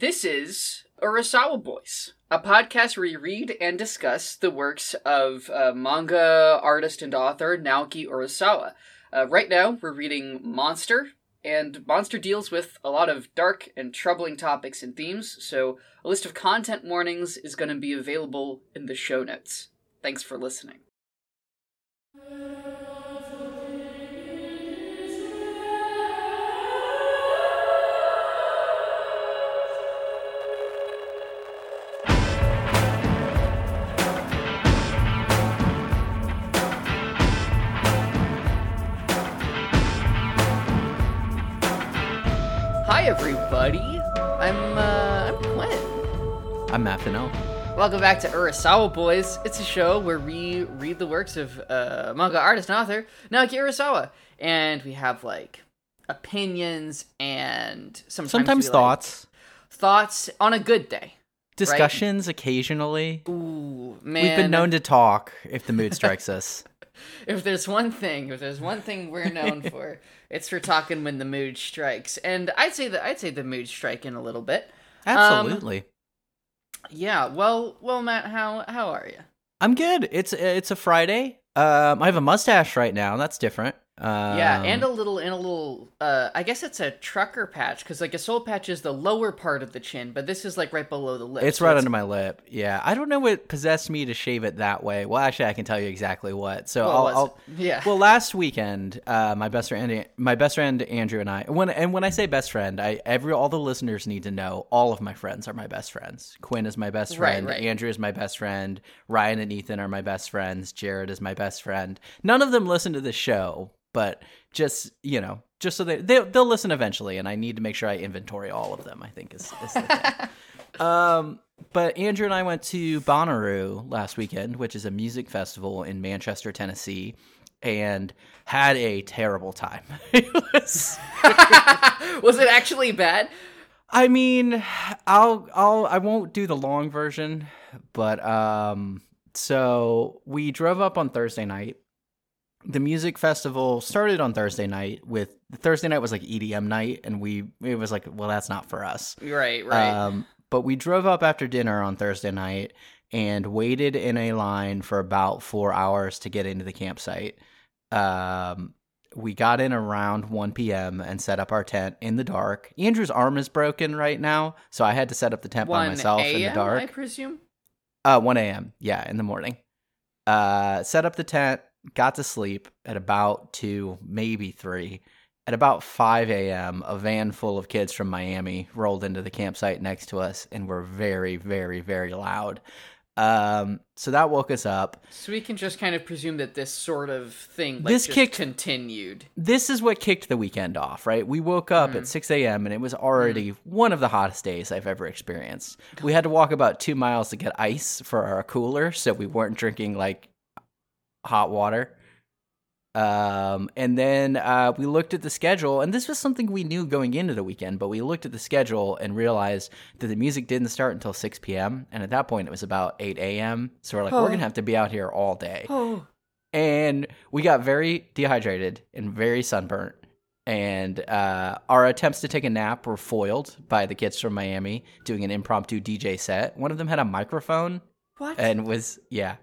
This is Urasawa Boys, a podcast where we read and discuss the works of uh, manga artist and author Naoki Urasawa. Uh, right now, we're reading Monster, and Monster deals with a lot of dark and troubling topics and themes, so a list of content warnings is going to be available in the show notes. Thanks for listening. Hi, everybody. I'm uh, I'm Quinn. I'm Matt Fennell. Welcome back to Urasawa Boys. It's a show where we read the works of uh, manga artist and author Naoki Urasawa, and we have like opinions and sometimes, Sometimes we, like, thoughts, thoughts on a good day. discussions occasionally. Ooh, man! We've been known to talk if the mood strikes us. if there's one thing, if there's one thing we're known for, it's for talking when the mood strikes. And I'd say that I'd say the mood striking a little bit. Absolutely. Yeah. Well, well, Matt, how how are you? I'm good. It's it's a Friday. Um, I have a mustache right now. That's different. Um, yeah, and a little and a little. Uh, I guess it's a trucker patch because like a soul patch is the lower part of the chin, but this is like right below the lip. it's so right under my lip. Yeah, I don't know what possessed me to shave it that way. Well, actually, I can tell you exactly what. So What I'll, I'll? Yeah. Well, last weekend, uh, my best friend, my best friend Andrew and I. When and when I say best friend, I every all the listeners need to know all of my friends are my best friends. Quinn is my best Right, friend. right. Andrew is my best friend. Ryan and Ethan are my best friends. Jared is my best friend. None of them listen to the show, but just you know, just so they they they'll listen eventually, and I need to make sure I inventory all of them. I think is, is the thing. Um, but Andrew and I went to Bonnaroo last weekend, which is a music festival in Manchester, Tennessee, and had a terrible time. it was, was it actually bad? I mean, I'll I'll I won't do the long version, but um, so we drove up on Thursday night. The music festival started on Thursday night with Thursday night was like EDM night, and we it was like, well, that's not for us. Right. Right. Um, but we drove up after dinner on Thursday night and waited in a line for about four hours to get into the campsite. Um, we got in around 1 p.m. and set up our tent in the dark. Andrew's arm is broken right now, so I had to set up the tent by myself in the a.m., dark. I presume. Uh, 1 a.m. Yeah, in the morning. Uh, set up the tent, got to sleep at about 2, maybe 3. At about 5 a.m., a van full of kids from Miami rolled into the campsite next to us and were very, very, very loud. Um, so that woke us up. So we can just kind of presume that this sort of thing like, This kicked- continued. This is what kicked the weekend off, right? We woke up Mm. at 6 a.m. and it was already one of the hottest days I've ever experienced. We had to walk about two miles to get ice for our cooler, so we weren't drinking like hot water. Um, and then uh, we looked at the schedule, and this was something we knew going into the weekend, but we looked at the schedule and realized that the music didn't start until 6 p.m. And at that point, it was about 8 a.m. So we're like, we're Oh. going to have to be out here all day Oh. and we got very dehydrated and very sunburnt and uh, our attempts to take a nap were foiled by the kids from miami doing an impromptu dj set one of them had a microphone What? and was yeah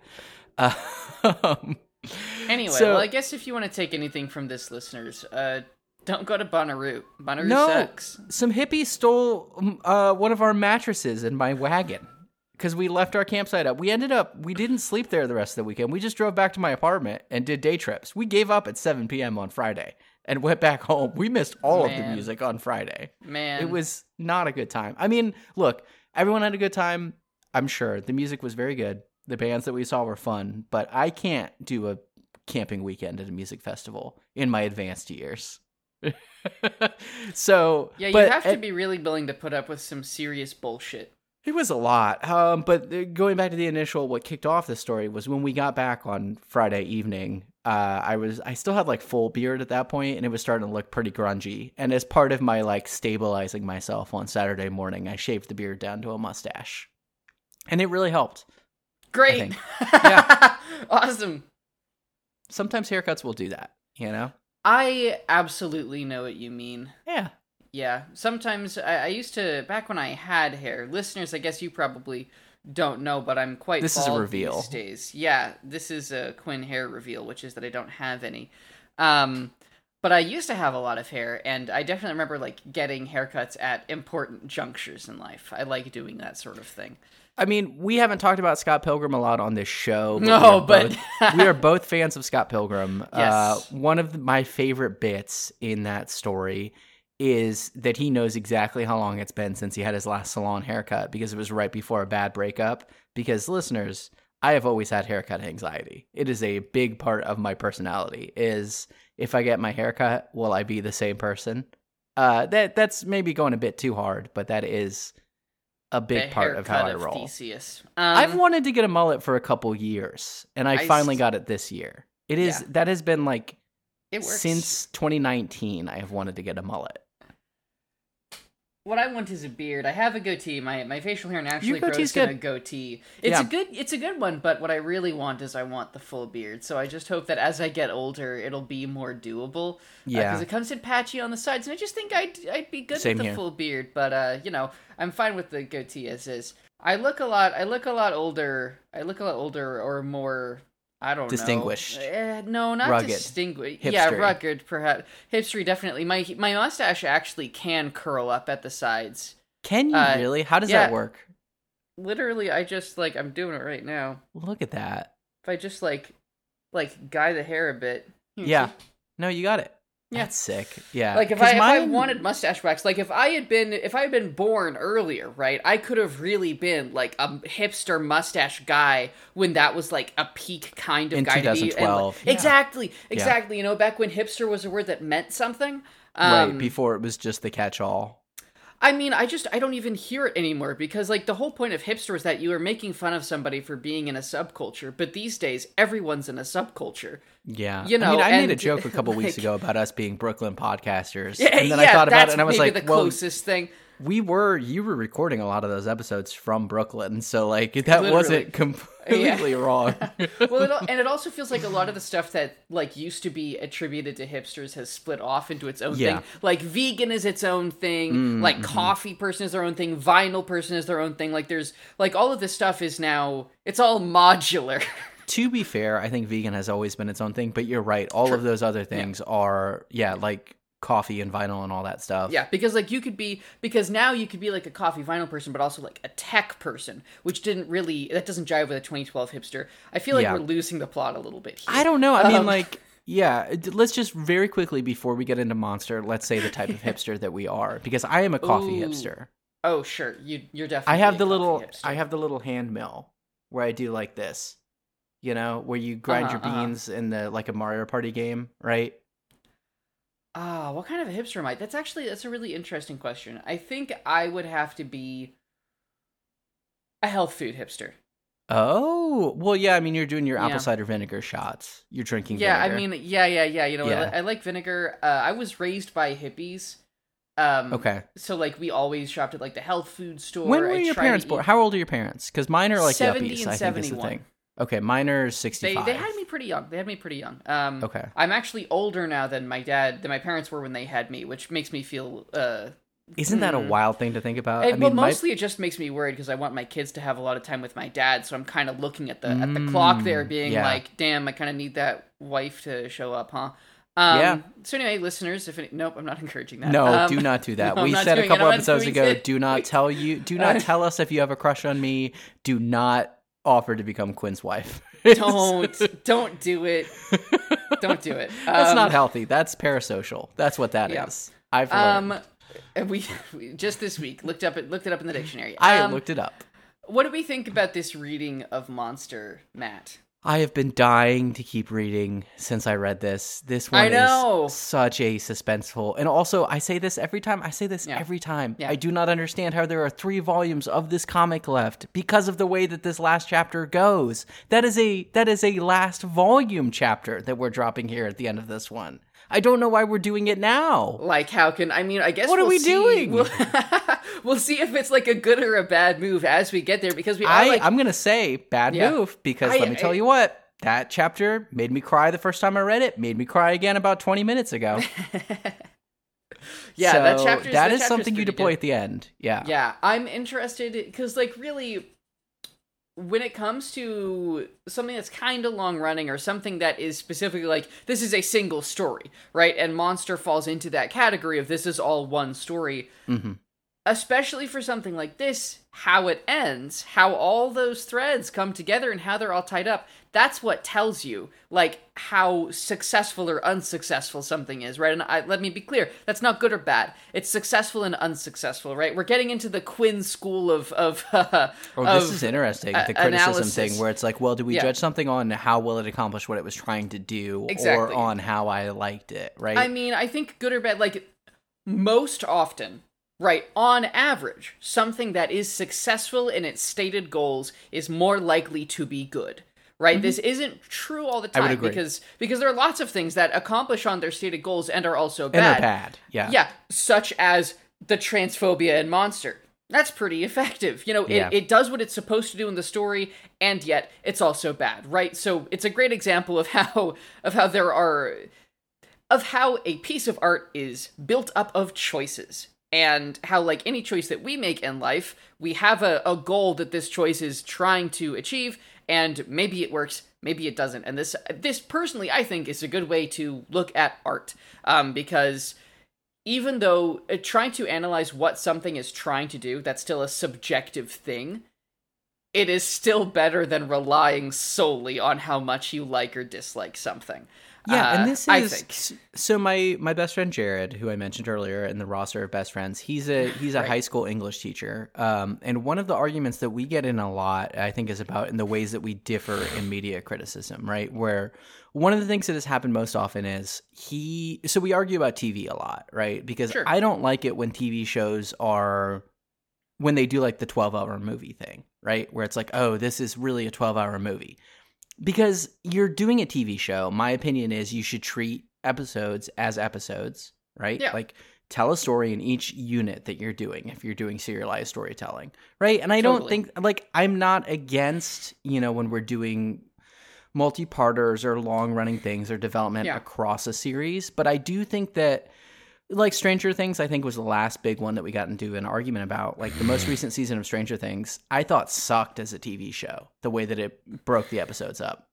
um, Anyway, So- well, I guess if you want to take anything from this, listeners, uh, don't go to Bonnaroo. Bonnaroo no sucks. some hippies stole uh, one of our mattresses in my wagon because we left our campsite up we ended up we didn't sleep there the rest of the weekend we just drove back to my apartment and did day trips we gave up at 7 p.m on friday and went back home we missed all of the music on friday Man, It was not a good time. I mean, look, everyone had a good time. I'm sure the music was very good. The bands that we saw were fun, but I can't do a camping weekend at a music festival in my advanced years. so, Yeah, you but have to it, be really willing to put up with some serious bullshit. it was a lot. Um, but going back to the initial, what kicked off the story was when we got back on Friday evening. Uh, I was I still had like full beard at that point, and it was starting to look pretty grungy. And as part of my like stabilizing myself on Saturday morning, I shaved the beard down to a mustache, and it really helped. Great. Yeah. awesome. Sometimes haircuts will do that, you know. I absolutely know what you mean. Yeah, Yeah, sometimes I, I used to back when I had hair. Listeners, I guess you probably don't know, but I'm quite. This is a reveal. these days. Yeah, this is a Quinn hair reveal, which is that I don't have any. Um, but I used to have a lot of hair, and I definitely remember like getting haircuts at important junctures in life. I like doing that sort of thing. I mean, we haven't talked about Scott Pilgrim a lot on this show. No, we but- both, we are both fans of Scott Pilgrim. Yes. Uh, one of the- my favorite bits in that story is that he knows exactly how long it's been since he had his last salon haircut because it was right before a bad breakup. Because listeners, I have always had haircut anxiety. It is a big part of my personality. Is if I get my haircut, will I be the same person? Uh, that that's maybe going a bit too hard, but that is a big The part of how I haircut roll. Theseus. I've Um, wanted to get a mullet for a couple years, and I, I finally s- got it this year. It is Yeah. that has been like it works. since 2019. I have wanted to get a mullet. What I want is a beard. I have a goatee. My my facial hair naturally grows in a goatee. It's Yeah. a good it's a good one, but what I really want is I want the full beard. So I just hope that as I get older, it'll be more doable. Yeah. because it comes in patchy on the sides, and I just think I'd I'd be good Same with the here. full beard. But uh, you know, I'm fine with the goatee as is. I look a lot. I look a lot older. I look a lot older or more. I don't Distinguished. know. Eh, no, not Rugged. distinguished. Yeah, rugged, perhaps. Hipstery, definitely. My my mustache actually can curl up at the sides. Can you Uh, really? How does yeah. that work? Literally, I just like I'm doing it right now. Look at that. If I just like like guy the hair a bit. Yeah. see. No, you got it. Yeah. That's sick. Yeah. Like if I, if I wanted mustache wax, like if I had been if I had been born earlier, right, I could have really been like a hipster mustache guy when that was like a peak kind of In guy to be. and, like- 2012, yeah. Exactly, exactly. You know, back when hipster was a word that meant something. right Um, before it was just the catch-all. I mean, I just I don't even hear it anymore because like the whole point of hipster is that you are making fun of somebody for being in a subculture, but these days everyone's in a subculture. Yeah. you I mean, know, I made a joke a couple weeks ago about us being Brooklyn podcasters, Yeah, and then yeah, I thought about it, and I was like, the "Well, closest thing. We were you were recording a lot of those episodes from Brooklyn, so like that Literally. wasn't completely wrong." well, it, and it also feels like a lot of the stuff that like used to be attributed to hipsters has split off into its own Yeah. thing. Like vegan is its own thing. Mm, like mhm. coffee person is their own thing. Vinyl person is their own thing. Like there's like all of this stuff is now it's all modular. to be fair, I think vegan has always been its own thing, but you're right. All of those other things are, yeah, like coffee and vinyl and all that stuff. yeah, because like you could be because now you could be like a coffee vinyl person, but also like a tech person, which didn't really that doesn't jive with a 2012 hipster. I feel like Yeah. we're losing the plot a little bit here. I don't know. I mean, Um, like, yeah, let's just very quickly before we get into Monster, let's say the type of hipster that we are, because I am a coffee Ooh. hipster. Oh sure, you you're definitely. I have a the little, hipster. I have the little hand mill where I do like this, you know, where you grind your Uh-huh, uh-huh. beans in the like a Mario Party game, right? Ah, what kind of a hipster am I? That's actually that's a really interesting question. I think I would have to be a health food hipster. Oh, well, yeah. I mean, you're doing your apple Yeah. cider vinegar shots. You're drinking. Yeah, I mean, yeah, yeah, yeah. You know, I, Yeah. li- I like vinegar. Uh, I was raised by hippies. Um, okay. So like we always shopped at like the health food store. When were I your parents eat- born? How old are your parents? Because mine are like 70 yuppies. and I think is the 71. thing. Okay, mine are They sixty-five. they had me pretty young. They had me pretty young. Um, Okay. I'm actually older now than my dad than my parents were when they had me, which makes me feel uh Isn't that a Hmm. wild thing to think about? And, I mean, well, my- mostly it just makes me worried because I want my kids to have a lot of time with my dad. So I'm kind of looking at the at the clock there, Mm, being yeah. like, "Damn, I kind of need that wife to show up, huh?" Um, Yeah. So anyway, listeners, if any, nope, I'm not encouraging that. No, Um, do not do that. no, we said a couple episodes ago, it. do not tell you do not tell us if you have a crush on me. Do not offer to become Quinn's wife. don't don't do it. Don't do it. That's Um, not healthy. That's parasocial. That's what that is. yeah. I've learned. Um, and we, we just this week looked up it looked it up in the dictionary. I Um, looked it up. What do we think about this reading of Monster, Matt? I have been dying to keep reading since I read this. This one I know. is such a suspenseful. And also, I say this every time. I say this Yeah. every time. Yeah. I do not understand how there are 3 volumes of this comic left because of the way that this last chapter goes. That is a that is a last volume chapter that we're dropping here at the end of this one. I don't know why we're doing it now. Like, how can I mean? I guess What are we'll we see- doing? We'll, we'll see if it's like a good or a bad move as we get there because we I like I'm going to say bad Yeah. move because I- let me tell I- you what. That chapter made me cry the first time I read it, made me cry again about 20 minutes ago. Yeah, so that chapter. that is something you deploy at the end. Yeah. Yeah, I'm interested because, like, really, when it comes to something that's kind of long running or something that is specifically like this is a single story, right? And Monster falls into that category of this is all one story. hmm Especially for something like this, how it ends, how all those threads come together and how they're all tied up. That's what tells you, like, how successful or unsuccessful something is, right? And I, let me be clear, that's not good or bad. It's successful and unsuccessful, right? We're getting into the Quinn school of of. Uh, Oh, of, this is interesting. uh, The criticism analysis. thing, where it's like, well, do we Yeah. judge something on how well it accomplished what it was trying to do, Exactly. or on how I liked it, right? I mean, I think good or bad, like most often, right, on average, something that is successful in its stated goals is more likely to be good. Right? This isn't true all the Mm-hmm. Time because because there are lots of things that accomplish on their stated goals and are also bad. they're bad. Yeah. Yeah, such as the transphobia in Monster. That's pretty effective. You know, it, Yeah. it does what it's supposed to do in the story, and yet it's also bad, right? So it's a great example of how of how there are of how a piece of art is built up of choices. And how, like any choice that we make in life, we have a, a goal that this choice is trying to achieve, and maybe it works, maybe it doesn't. And this, this personally, I think, is a good way to look at art, um, because even though uh, trying to analyze what something is trying to do, that's still a subjective thing. It is still better than relying solely on how much you like or dislike something. Yeah, Uh, and this is so my my best friend Jared, who I mentioned earlier in the roster of best friends, he's a he's a Right. high school English teacher. Um, and one of the arguments that we get in a lot, I think, is about in the ways that we differ in media criticism, right? Where one of the things that has happened most often is he. So we argue about TV a lot, right? Because Sure. I don't like it when TV shows are when they do like the 12 hour movie thing, right? Where it's like, oh, this is really a 12 hour movie. Because you're doing a TV show, my opinion is you should treat episodes as episodes, right? Yeah. Like tell a story in each unit that you're doing if you're doing serialized storytelling, right? And I don't think like I'm not against, you know, when we're doing multi-parters or long-running things or development Yeah. across a series, but I do think that like Stranger Things, I think was the last big one that we got into an argument about. Like the most recent season of Stranger Things, I thought sucked as a TV show. The way that it broke the episodes up,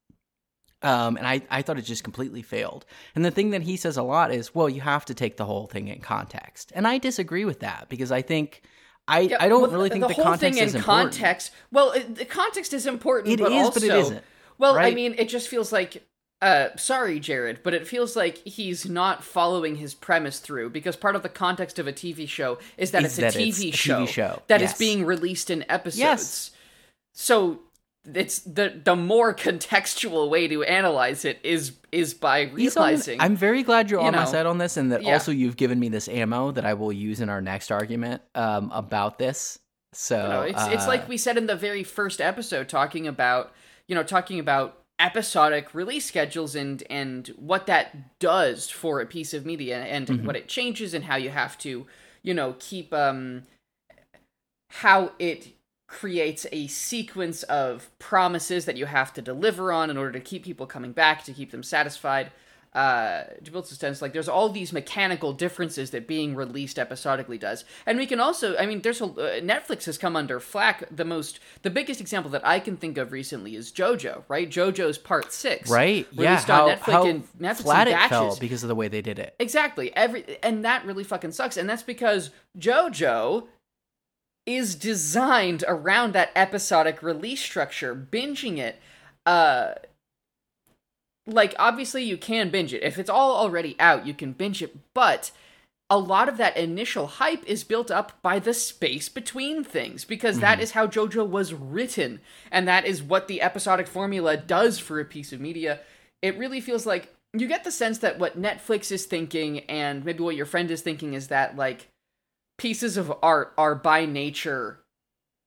um, and I I thought it just completely failed. And the thing that he says a lot is, well, you have to take the whole thing in context, and I disagree with that because I think. I, Yeah, I don't well, really think the, whole context thing is in important. context. Well, it, the context is important. It but is, also, but it isn't, Well, I mean, it just feels like. Uh, sorry, Jared, but it feels like he's not following his premise through because part of the context of a TV show is that Is it's a that TV it's a show, TV show, that is yes. being released in episodes. Yes. So it's the the more contextual way to analyze it is is by realizing. I'm very glad you're you on my side on this, and that yeah. also you've given me this ammo that I will use in our next argument um, about this. So You know, it's it's uh, like we said in the very first episode, talking about you know talking about episodic release schedules and and what that does for a piece of media and Mm-hmm. what it changes and how you have to you know keep um how it creates a sequence of promises that you have to deliver on in order to keep people coming back to keep them satisfied uh to build suspense like there's all these mechanical differences that being released episodically does and we can also i mean there's a uh, netflix has come under flack the most the biggest example that i can think of recently is jojo right jojo's part six right, yeah, how, netflix how and netflix flat in it felt because of the way they did it. Exactly. Every and that really fucking sucks. And that's because JoJo is designed around that episodic release structure. Binging it, uh like obviously you can binge it. If it's all already out, you can binge it, but a lot of that initial hype is built up by the space between things because that mm-hmm. is how JoJo was written and that is what the episodic formula does for a piece of media. It really feels like you get the sense that what Netflix is thinking and maybe what your friend is thinking is that like pieces of art are by nature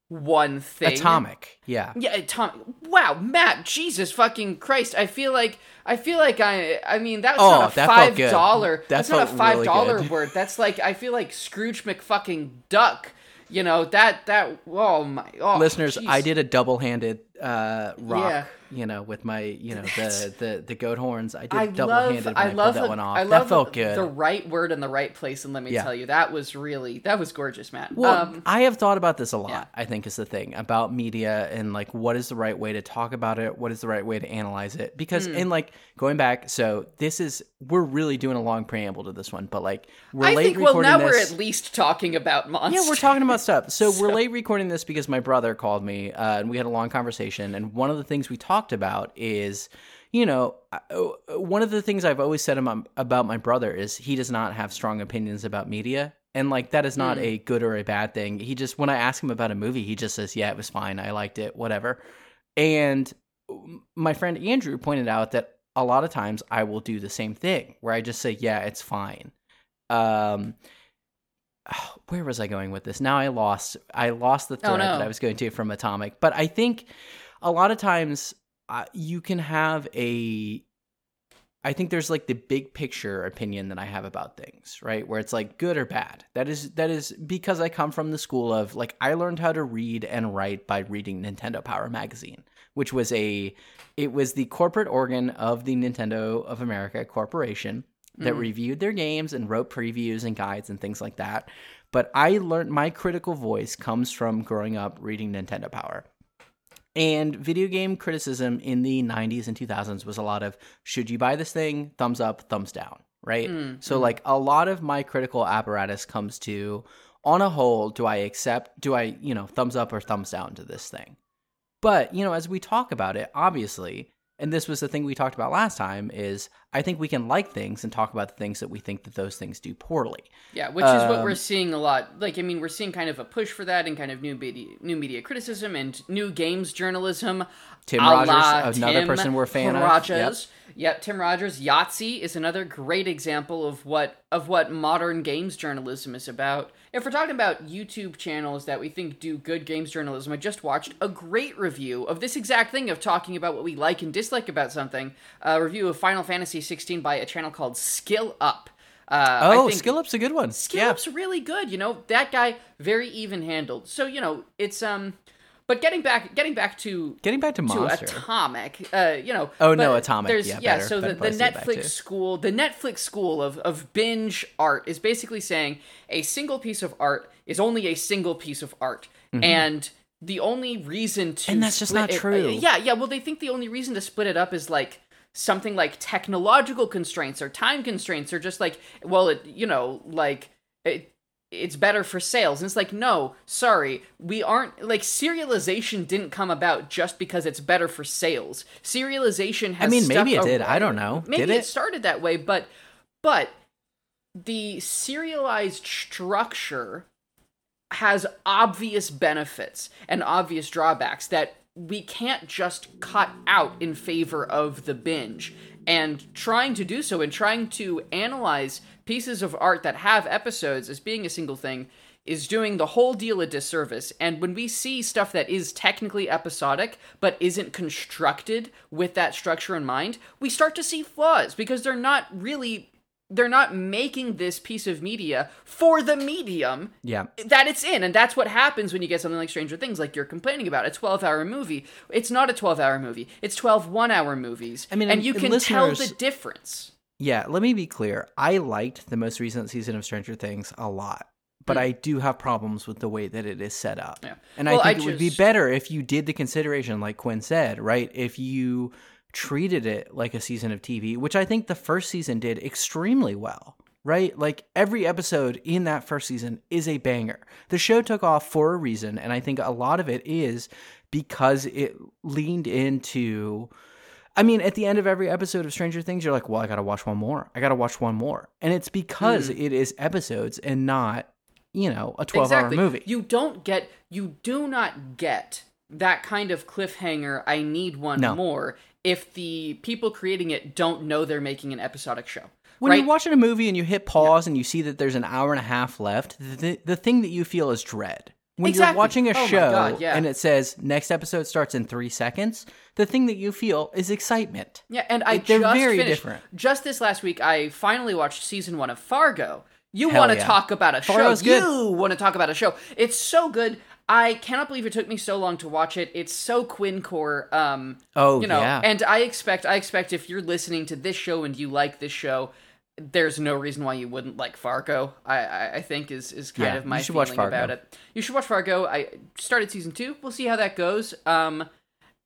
one thing. Atomic, yeah. Yeah, atomic. Wow, Matt. Jesus fucking Christ! I feel like I feel like I. I mean, that's Oh, not a that five dollar dollar. That That's not a five really word. That's like I feel like Scrooge McFucking Duck. You know that that. Oh my. Oh, Listeners, jeez. I did a double-handed uh, rock, Yeah. you know, with my, you know, the the, the goat horns. I did double handed when I I, love that the, one off. I love that felt good. the right word in the right place, and let me Yeah. tell you, that was really that was gorgeous, Matt. Well, um, I have thought about this a lot. yeah. I think is the thing about media and like what is the right way to talk about it, what is the right way to analyze it. Because Hmm. in like going back, so this is we're really doing a long preamble to this one, but like we're I late think well recording now this. we're at least talking about monsters. Yeah, we're talking about stuff. So, we're late recording this because my brother called me uh, and we had a long conversation. And one of the things we talked about is, you know, uh, one of the things I've always said about, about my brother is he does not have strong opinions about media. And like that is not a good or a bad thing. He just when I ask him about a movie, he just says, "Yeah, it was fine. I liked it, whatever." And my friend Andrew pointed out that a lot of times I will do the same thing where I just say, "Yeah, it's fine." Um where was I going with this? Now I lost I lost the thread Oh, no. that I was going to from Atomic. But I think a lot of times uh, you can have a I think there's like the big picture opinion that I have about things, right? Where it's like good or bad. That is that is because I come from the school of like I learned how to read and write by reading Nintendo Power magazine, which was a it was the corporate organ of the Nintendo of America Corporation that mm. reviewed their games and wrote previews and guides and things like that. But I learned my critical voice comes from growing up reading Nintendo Power. And video game criticism in the 90s and 2000s was a lot of should you buy this thing? Thumbs up, thumbs down, right? Mm, so, mm. like, a lot of my critical apparatus comes to on a whole, do I accept, do I, you know, thumbs up or thumbs down to this thing? But, you know, as we talk about it, obviously, and this was the thing we talked about last time, is I think we can like things and talk about the things that we think that those things do poorly. Yeah, which is what we're Um, seeing a lot. Like, I mean, we're seeing kind of a push for that and kind of new media, new media criticism and new games journalism. Tim Rogers, another Tim person we're a fan of. Rogers. Yep. Tim Rogers. Yahtzee is another great example of what of what modern games journalism is about. If we're talking about YouTube channels that we think do good games journalism, I just watched a great review of this exact thing of talking about what we like and dislike about something. A review of Final Fantasy 16 by a channel called Skill Up. Uh, I Oh, think- Skill Up's a good one. Skill yeah. Up's really good. You know that guy very even handled. So you know it's um. But getting back, getting back to Getting back to to Atomic, uh, you know. Oh, no, Atomic, There's, yeah, yeah. better- so the, the place to get back Netflix school, the Netflix school of of binge art is basically saying a single piece of art is only a single piece of art, and the only reason to Mm-hmm. And that's just not it- true. yeah, yeah. Well, they think the only reason to split it up is like something like technological constraints or time constraints or just like well it you know like it it's better for sales and it's like no sorry we aren't like serialization didn't come about just because it's better for sales serialization has I mean, maybe it did. I don't know. maybe Did it it? started that way but but the serialized structure has obvious benefits and obvious drawbacks that we can't just cut out in favor of the binge. And trying to do so and trying to analyze pieces of art that have episodes as being a single thing is doing the whole deal a disservice. And when we see stuff that is technically episodic but isn't constructed with that structure in mind, we start to see flaws because they're not really they're not making this piece of media for the medium Yeah. that it's in. And that's what happens when you get something like stranger things like you're complaining about a 12 hour movie. It's not a 12 hour movie. It's 12 one hour movies. I mean, and and- you and can tell the difference Yeah, let me be clear. I liked the most recent season of Stranger Things a lot, but hmm. I do have problems with the way that it is set up. Yeah. And Well, I think I it would be better if you did the consideration, like Quinn said, right? If you treated it like a season of TV, which I think the first season did extremely well. Right? Like every episode in that first season is a banger. The show took off for a reason, and I think a lot of it is because it leaned into I mean, at the end of every episode of Stranger Things, you're like, well, I gotta watch one more. I gotta watch one more. And it's because Hmm. it is episodes and not, you know, a 12 hour movie. you don't get you do not get that kind of cliffhanger i need one No. more if the people creating it don't know they're making an episodic show when right you're watching a movie and you hit pause and you see that there's an hour and a half left, the, the thing that you feel is dread. When Exactly. you're watching a Oh show God, yeah. and it says next episode starts in three seconds, the thing that you feel is excitement. Yeah, and I Like, they're just very finished, different. Just this last week, I finally watched season one of Fargo. You want to yeah. talk about a Fargo's show? good. You want to talk about a show? It's so good. I cannot believe it took me so long to watch it. It's so Quincore. Um, Oh you know, yeah. and I expect I expect if you're listening to this show and you like this show, there's no reason why you wouldn't like Fargo. I I, I think is is kind Yeah, of my feeling about it. You should watch Fargo. I started season two. We'll see how that goes. Um,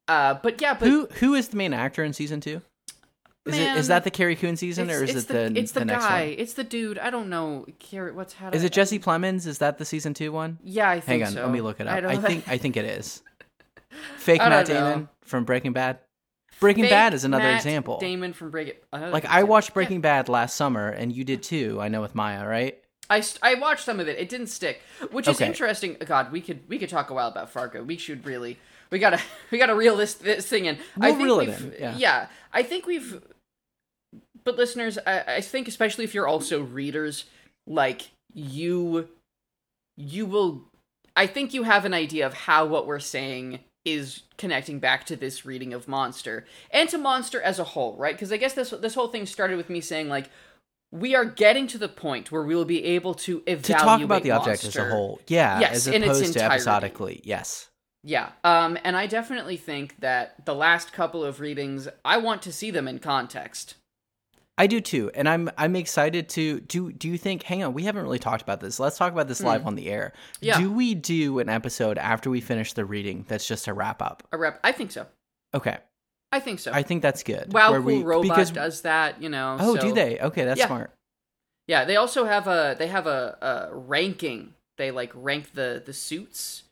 uh, but yeah, but who who is the main actor in season two? Is it is that the Carrie Coon season or is it the it's the, next guy? one? It's the dude. I don't know. Carrot. What's how? Is it Jesse Plemons? Is that the season two one? Yeah, I think Hang on, so. let me look it up. I, don't- think I think it is. Fake Matt don't know. Damon from Breaking Bad. Breaking Fake Bad is another Matt example. Damon from Breaking. another uh, Like I watched Yeah. Breaking Bad last summer, and you did too. I know with Maya, right? I, st- I watched some of it. It didn't stick, which is Okay. interesting. God, we could we could talk a while about Fargo. We should really we gotta we gotta reel this this thing in. I We'll think reel it we've- in, yeah. I think we've. But listeners, I, I think especially if you're also readers, like you, you will. I think you have an idea of how what we're saying is connecting back to this reading of Monster and to Monster as a whole, right? Because I guess this this whole thing started with me saying like we are getting to the point where we will be able to evaluate To talk about the object as a whole, yeah, Yes, as in its opposed to entirety. episodically, yes. Yeah, um, and I definitely think that the last couple of readings, I want to see them in context. I do too, and I'm I'm excited to do. Do you think? Hang on, we haven't really talked about this. Let's talk about this live mm. on the air. Yeah. Do we do an episode after we finish the reading that's just a wrap up? A rep, I think so. Okay, I think so. I think that's good. wow, where cool we- robot because does that, you know. oh, so- do they? Okay, that's Yeah. smart. Yeah, they also have a they have a, a ranking. They like rank the the suits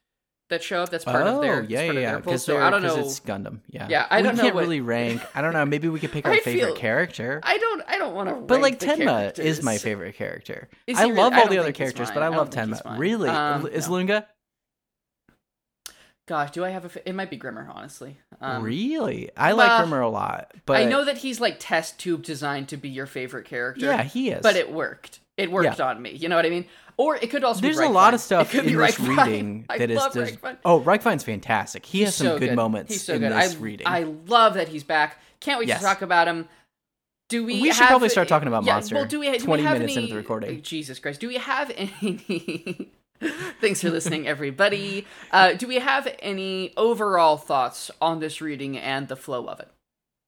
that show up. That's part oh, of their yeah, yeah, yeah. pool. Because So I don't know. it's Gundam. Yeah, Yeah, I don't know can't what- really rank. I don't know. Maybe we could pick our favorite feel- character. I don't. I don't want to. but like Tenma is my favorite character. I really? love I all don't the other characters, mine. but I I love don't think he's Tenma. Really, Um, is no. Lunge? Gosh, do I have a? fa- It might be Grimmer, honestly. Um, really, I like uh, Grimmer a lot. But I know that he's like test tube designed to be your favorite character. Yeah, he is. but it worked. It worked on me. You know what I mean? Or it could also There's be a lot of stuff in this Reichwein. reading I that is Reichwein. oh Reichwein's fantastic. He has He's some so good, moments He's so in good. this I, reading. I love that he's back. Can't wait Yes. to talk about him. Do we? We should have- probably start talking about yeah, Monster Well, do we? Do 20 we have minutes any, into the recording. Jesus Christ! Do we have any? Thanks for listening, everybody. Uh, do we have any overall thoughts on this reading and the flow of it?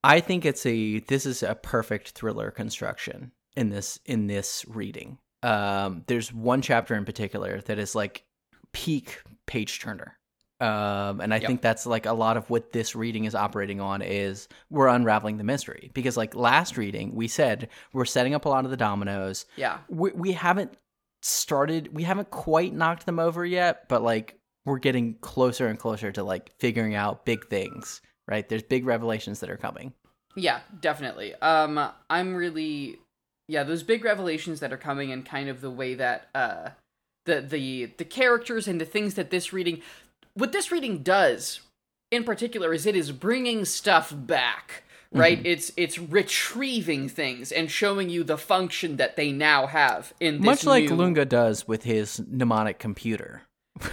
I think it's a this is a perfect thriller construction in this in this reading. Um, there's one chapter in particular that is like peak page turner. Um, and I Yep. think that's like a lot of what this reading is operating on is we're unraveling the mystery because like last reading we said we're setting up a lot of the dominoes. Yeah. We we haven't started we haven't quite knocked them over yet, but like we're getting closer and closer to like figuring out big things, right? There's big revelations that are coming. Yeah, definitely. Um, I'm really, yeah, those big revelations that are coming and kind of the way that uh, the the the characters and the things that this reading, what this reading does, in particular, is it is bringing stuff back. Right, it's it's retrieving things and showing you the function that they now have in this Much like new- Lunge does with his mnemonic computer.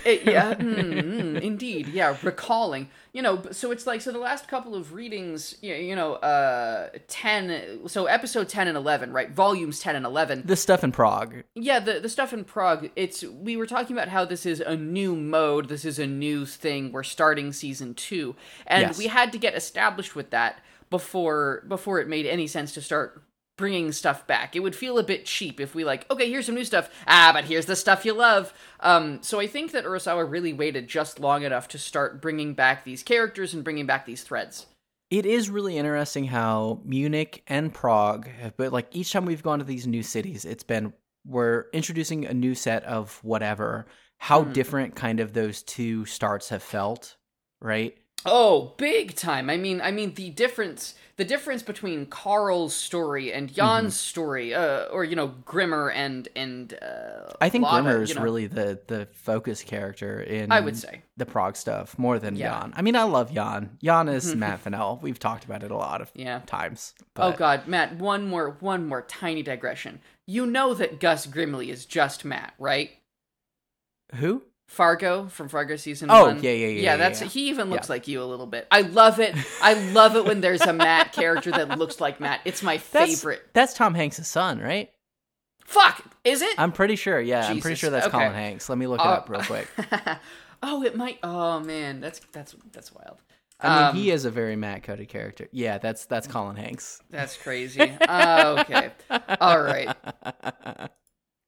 It- yeah, mm, indeed. Yeah, recalling. You know, so it's like so the last couple of readings, you you know, uh 10 so episode 10 and 11, right? Volumes 10 and 11. This stuff in Prague. Yeah, the the stuff in Prague, it's we were talking about how this is a new mode, this is a new thing. We're starting season 2. And Yes. we had to get established with that before before it made any sense to start bringing stuff back. It would feel a bit cheap if we like, okay, here's some new stuff. Ah, but here's the stuff you love. Um so I think that Urasawa really waited just long enough to start bringing back these characters and bringing back these threads. It is really interesting how Munich and Prague have but like each time we've gone to these new cities, it's been we're introducing a new set of whatever. How Mhm. different kind of those two starts have felt, right? Oh, big time. I mean, I mean the difference the difference between Karl's story and Jan's story uh or you know Grimmer and and uh I think Lava, Grimmer is you know, really the the focus character in I would say. the Prague stuff more than Yeah. Jan. I mean, I love Jan. Jan is Matt Fennell. We've talked about it a lot of Yeah. times. Oh god, Matt, one more one more tiny digression. You know that Gus Grimly is just Matt, right? Who? Fargo from Fargo season Oh, one. yeah, yeah, yeah, Yeah, yeah, that's yeah. he even looks Yeah. like you a little bit. I love it. I love it when there's a Matt character that looks like Matt. It's my That's, favorite. That's Tom Hanks' son, right? Fuck, is it? I'm pretty sure. Yeah, I'm pretty sure that's okay. Colin Hanks. Let me look it Uh, up real quick. Oh, it might. Oh man, that's that's that's wild. I mean, Um, he is a very Matt coded character. Yeah, that's that's Colin Hanks. That's crazy. Oh, okay. All right.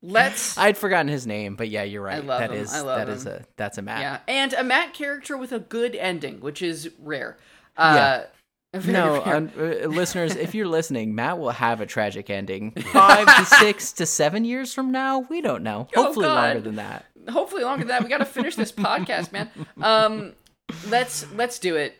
Let's. I'd forgotten his name, but yeah, you're right. I love That him. is I love that is him. a that's a Matt. yeah, and a Matt character with a good ending, which is rare. Uh, very No, rare. um, uh, listeners, if you're listening, Matt will have a tragic ending. Five to six to seven years from now, we don't know. Oh, Hopefully God. longer than that. hopefully longer than that. We got to finish this podcast, man. Um, let's let's do it.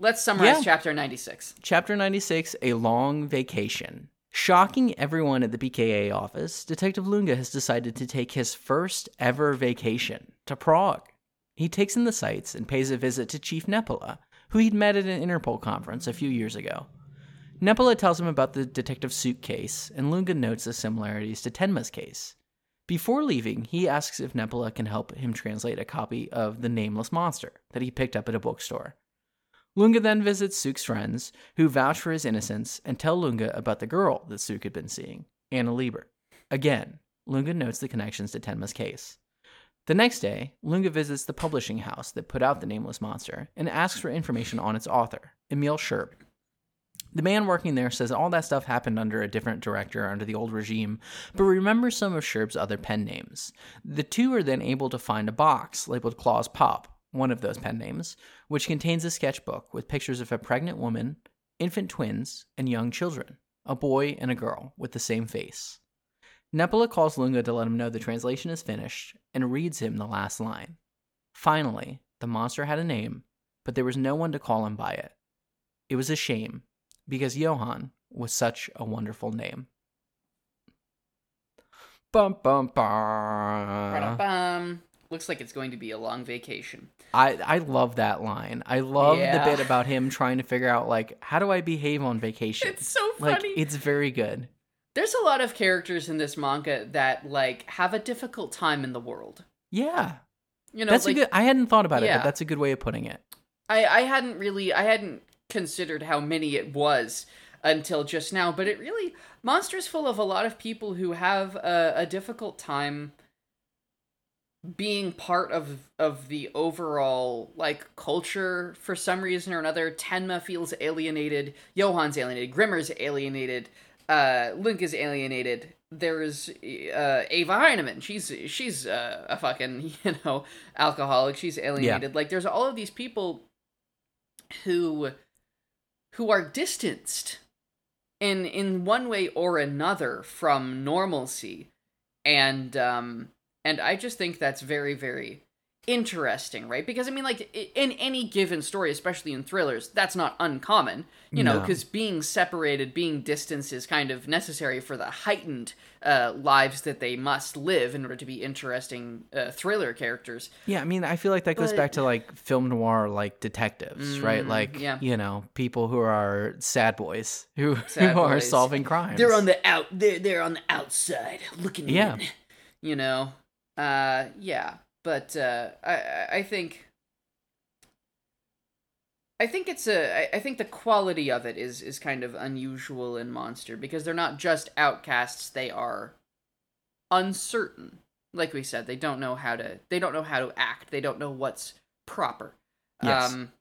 Let's summarize Yeah. chapter ninety six. Chapter 96 A Long Vacation. Shocking everyone at the BKA office, Detective Lunge has decided to take his first ever vacation to Prague. He takes in the sights and pays a visit to Chief Nepola, who he'd met at an Interpol conference a few years ago. Nepola tells him about the detective suitcase, and Lunge notes the similarities to Tenma's case. Before leaving, he asks if Nepola can help him translate a copy of The Nameless Monster that he picked up at a bookstore. Lunge then visits Suk's friends, who vouch for his innocence and tell Lunge about the girl that Suk had been seeing, Anna Lieber. Again, Lunge notes the connections to Tenma's case. The next day, Lunge visits the publishing house that put out The Nameless Monster and asks for information on its author, Emil Scherb. The man working there says all that stuff happened under a different director under the old regime, but remembers some of Scherb's other pen names. The two are then able to find a box labeled Klaus Poppe, one of those pen names, which contains a sketchbook with pictures of a pregnant woman, infant twins, and young children, a boy and a girl with the same face. Nepola calls Lunge to let him know the translation is finished and reads him the last line. Finally, the monster had a name, but there was no one to call him by it. It was a shame, because Johan was such a wonderful name. Bum bum bum. Looks like it's going to be a long vacation. I I love that line. I love Yeah. the bit about him trying to figure out like how do I behave on vacation. It's so like funny. it's very good. There's a lot of characters in this manga that like have a difficult time in the world. Yeah, You know, that's like, a good. I hadn't thought about it, but that's a good way of putting it. I I hadn't really I hadn't considered how many it was until just now, but it really Monsters full of a lot of people who have a, a difficult time being part of of the overall like culture for some reason or another. Tenma feels alienated, Johan's alienated, Grimmer's alienated, uh Link is alienated. There's uh Ava Heinemann. She's she's uh, a fucking, you know, alcoholic. She's alienated. Like there's all of these people who who are distanced in in one way or another from normalcy and um and i just think that's very very interesting right because i mean like in any given story especially in thrillers that's not uncommon you know No. because being separated being distanced is kind of necessary for the heightened uh, lives that they must live in order to be interesting uh, thriller characters Yeah, I mean, I feel like that goes But- back to like film noir, like detectives, right? Mm, Like, yeah. you know, people who are sad boys who, Sad who are solving crimes. They're on the out. They're they're on the outside looking Yeah. in. You know. Uh, yeah. But uh, I I- think. I think it's a. I- I think the quality of it is is kind of unusual in Monster because they're not just outcasts; they are uncertain. Like we said, they don't know how to. They don't know how to act. They don't know what's proper. Yes. Um,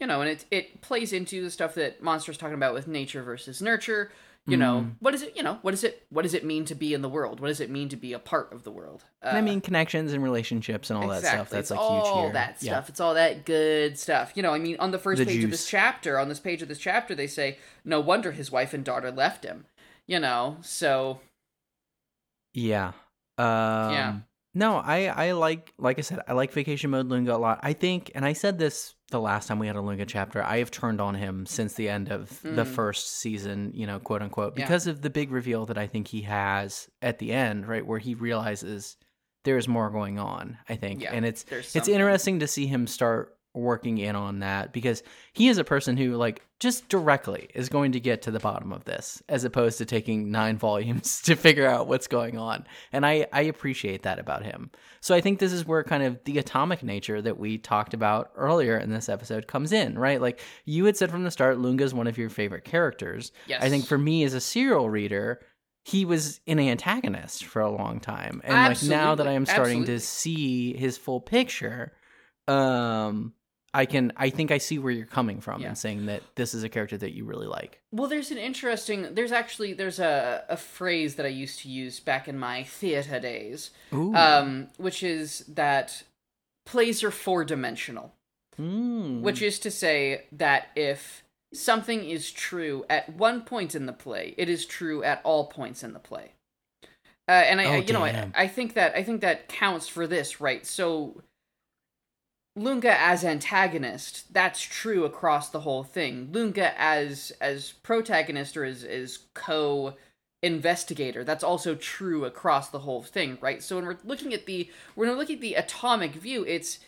you know, and it it plays into the stuff that Monster's talking about with nature versus nurture. You know, Mm. what is it? You know, what is it? What does it mean to be in the world? What does it mean to be a part of the world? Uh, I mean, connections and relationships and all that stuff. That's it's like huge all here. that Yeah. stuff. It's all that good stuff. You know, I mean, on the first The page of this chapter, on this page of this chapter, they say, "No wonder his wife and daughter left him." You know, so Yeah. Um, Yeah. No, I, I like, like I said, I like Vacation Mode Lunge a lot. I think, and I said this the last time we had a Lunge chapter, I have turned on him since the end of the Mm. first season, you know, quote unquote, Yeah. because of the big reveal that I think he has at the end, right, where he realizes there's more going on, I think. Yeah, and it's, it's interesting to see him start working in on that because he is a person who like just directly is going to get to the bottom of this as opposed to taking nine volumes to figure out what's going on. And i i appreciate that about him. So i think this is where kind of the atomic nature that we talked about earlier in this episode comes in right? Like you had said from the start lunge is one of your favorite characters. Yes. i think for me as a serial reader he was an antagonist for a long time. And like now that i am starting absolutely. to see his full picture um i can i think i see where you're coming from Yeah. and saying that this is a character that you really like Well, there's an interesting. There's actually there's a a phrase that I used to use back in my theater days, um, which is that plays are four dimensional. Mm. Which is to say that if something is true at one point in the play, it is true at all points in the play. Uh, and I, Oh, I you know, I. I think that I think that counts for this, right? So Lunge as antagonist, that's true across the whole thing. Lunge as as protagonist or as as co investigator, that's also true across the whole thing, right? So when we're looking at the when we're looking at the atomic view, it's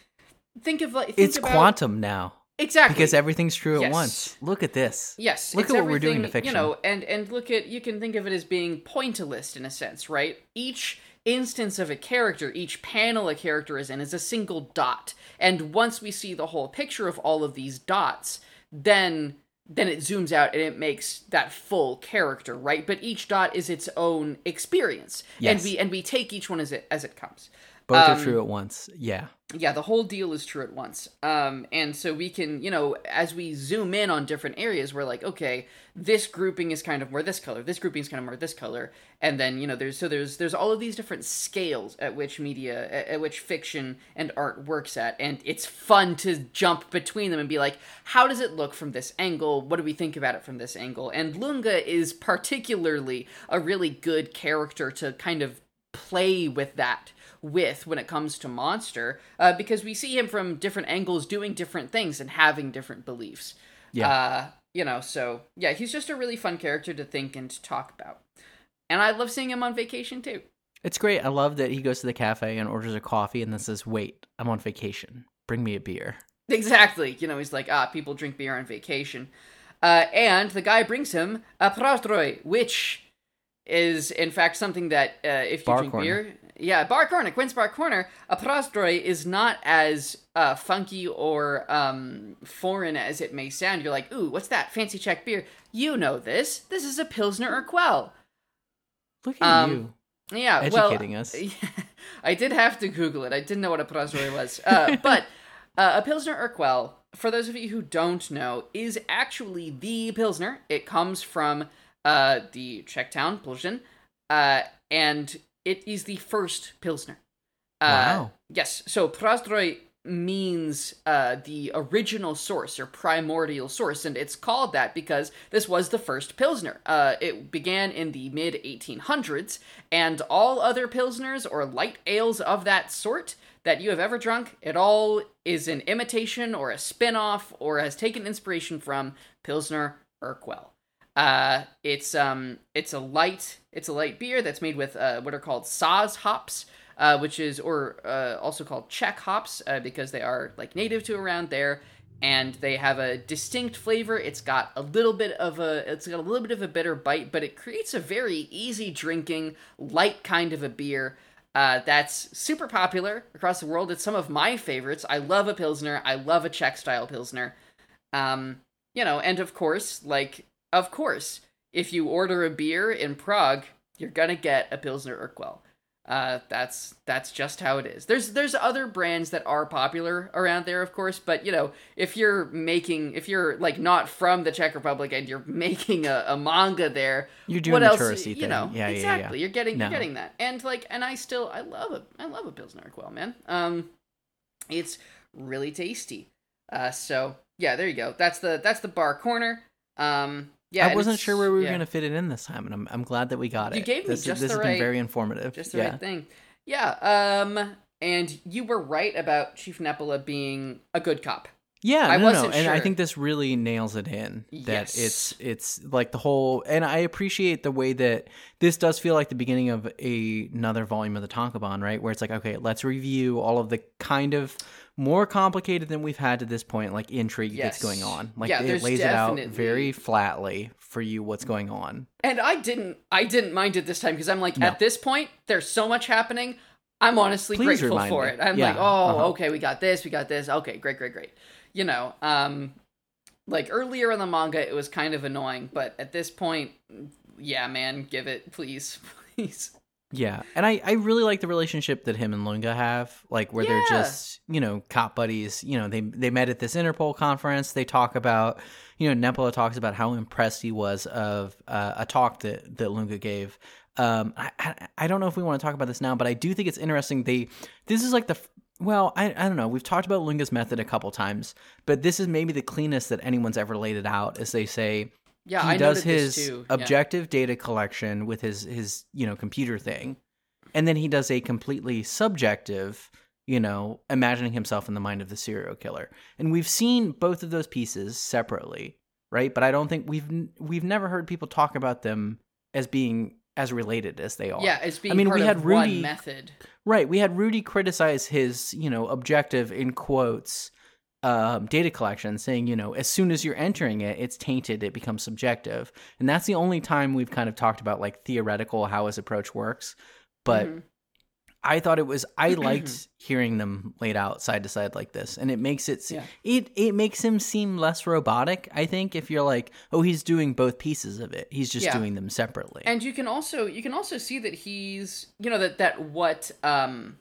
think of like think it's about, quantum now exactly because everything's true Yes. at once look at this Yes, Look at what we're doing to fiction. You know, and and look at you can think of it as being pointillist in a sense, right? Each instance of a character, each panel a character is in, is a single dot, and once we see the whole picture of all of these dots, then then it zooms out and it makes that full character, right? But each dot is its own experience, and we and we take each one as it as it comes both um, are true at once. Yeah. Yeah the whole deal is true at once. Um and so we can you know as we zoom in on different areas we're like okay this grouping is kind of more this color this grouping is kind of more this color. And then you know there's so there's there's all of these different scales at which media at, at which fiction and art works at. And it's fun to jump between them and be like how does it look from this angle? What do we think about it from this angle? And lunge is particularly a really good character to kind of play with that with when it comes to monster uh, because we see him from different angles doing different things and having different beliefs Yeah. uh, you know so yeah he's just a really fun character to think and to talk about and i love seeing him on vacation too It's great. I love that he goes to the cafe and orders a coffee and then says, "Wait, I'm on vacation. Bring me a beer." exactly you know he's like ah people drink beer on vacation uh, and the guy brings him a Prazdroj which is in fact something that uh, if you Bar drink corner. beer yeah bar corner quinn's bar corner a Prazdroj is not as uh, funky or um, foreign as it may sound you're like ooh what's that fancy czech beer you know this this is a Pilsner Urquell Look at Um, you. yeah Educating well, us. I did have to Google it. I didn't know what a Prazdroj was. Uh, but uh, a Pilsner Urquell. for those of you who don't know, is actually the Pilsner. It comes from uh, the Czech town, Plzeň, uh, and it is the first Pilsner. Uh, Wow. Yes, so Prazdroj means uh, the original source or primordial source, and it's called that because this was the first Pilsner. Uh, it began in the mid 1800s, and all other Pilsners or light ales of that sort that you have ever drunk, it all is an imitation or a spin off or has taken inspiration from Pilsner Urquell. Uh, it's um, it's a light, it's a light beer that's made with uh, what are called Saaz hops, uh, which is or uh, also called Czech hops uh, because they are like native to around there, and they have a distinct flavor. It's got a little bit of a, it's got a little bit of a bitter bite, but it creates a very easy drinking, light kind of a beer. Uh, that's super popular across the world. It's some of my favorites. I love a pilsner. I love a Czech style pilsner. Um, you know, and of course, like, of course, if you order a beer in Prague, you're gonna get a Pilsner Urquell. Uh, that's that's just how it is. There's there's other brands that are popular around there, of course, but you know, if you're making, if you're like not from the Czech Republic and you're making a, a manga there, You're doing what the else? touristy you thing. know, Yeah, yeah, yeah. exactly. You're getting No. you're getting that, and like, and I still I love a I love a Pilsner Urquell, man. Um, it's really tasty. Uh, so yeah, there you go. That's the that's the bar corner. Um, yeah, I wasn't sure where we were yeah, going to fit it in this time, and I'm, I'm glad that we got it. You gave me this, just this the has been very informative. just the yeah. right thing. Yeah. Um, and you were right about Chief Nepala being a good cop. Yeah, I no, no, wasn't and I think this really nails it in that Yes. it's it's like the whole, and I appreciate the way that this does feel like the beginning of a, another volume of the Tankobon, right? Where it's like, okay, let's review all of the kind of more complicated than we've had to this point, like intrigue Yes. that's going on. Like Yeah, it lays it out very flatly for you what's going on. And I didn't I didn't mind it this time because I'm like No. at this point there's so much happening. I'm honestly Please grateful for me. it. I'm Yeah, like, oh, uh-huh. okay, we got this, we got this. Okay, great, great, great. You know, um like earlier in the manga it was kind of annoying, but at this point yeah, man, give it, please, please. Yeah, and I, I really like the relationship that him and Lunge have, like where they're just you know cop buddies. You know they they met at this Interpol conference. They talk about you know Nepola talks about how impressed he was of uh, a talk that that Lunge gave. Um, I, I I don't know if we want to talk about this now, but I do think it's interesting. They this is like the well, I I don't know. We've talked about Lunge's method a couple times, but this is maybe the cleanest that anyone's ever laid it out. As they say, Yeah, he I does his this too. Yeah. objective data collection with his his you know computer thing and then he does a completely subjective you know imagining himself in the mind of the serial killer and we've seen both of those pieces separately right but i don't think we've we've never heard people talk about them as being as related as they are Yeah, it's being I mean, we had Rudy- method. Right. We had Rudy criticize his, you know, objective in quotes um, data collection, saying, you know, as soon as you're entering it, it's tainted, it becomes subjective. And that's the only time we've kind of talked about like theoretical how his approach works. But Mhm. I thought it was I liked hearing them laid out side to side like this, and it makes it Yeah. it it makes him seem less robotic. I think if you're like, oh, he's doing both pieces of it, he's just Yeah. doing them separately. and you can also you can also see that he's you know that that what um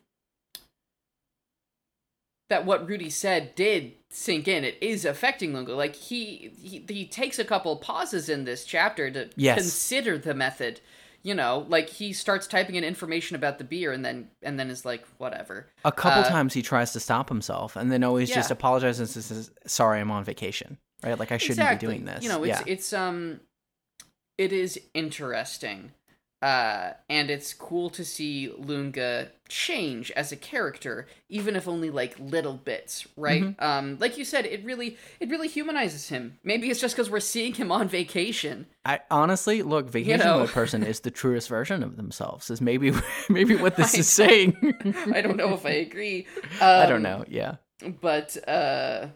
that what Rudy said did sink in. It is affecting Lunge. Like he he, he takes a couple pauses in this chapter to Yes. consider the method. You know, like he starts typing in information about the beer and then and then is like whatever. A couple Uh, times he tries to stop himself, and then always just apologizes and says, "Sorry, I'm on vacation." Right? Like I shouldn't exactly. be doing this. You know, it's yeah. it's um, it is interesting, uh, and it's cool to see Lunge change as a character, even if only like little bits, right? Mm-hmm. Um, like you said, it really it really humanizes him. Maybe it's just because we're seeing him on vacation. I honestly look, vacation know. mode person is the truest version of themselves. Is maybe maybe what this is saying. I don't know if I agree. I don't Um, know. Yeah. but uh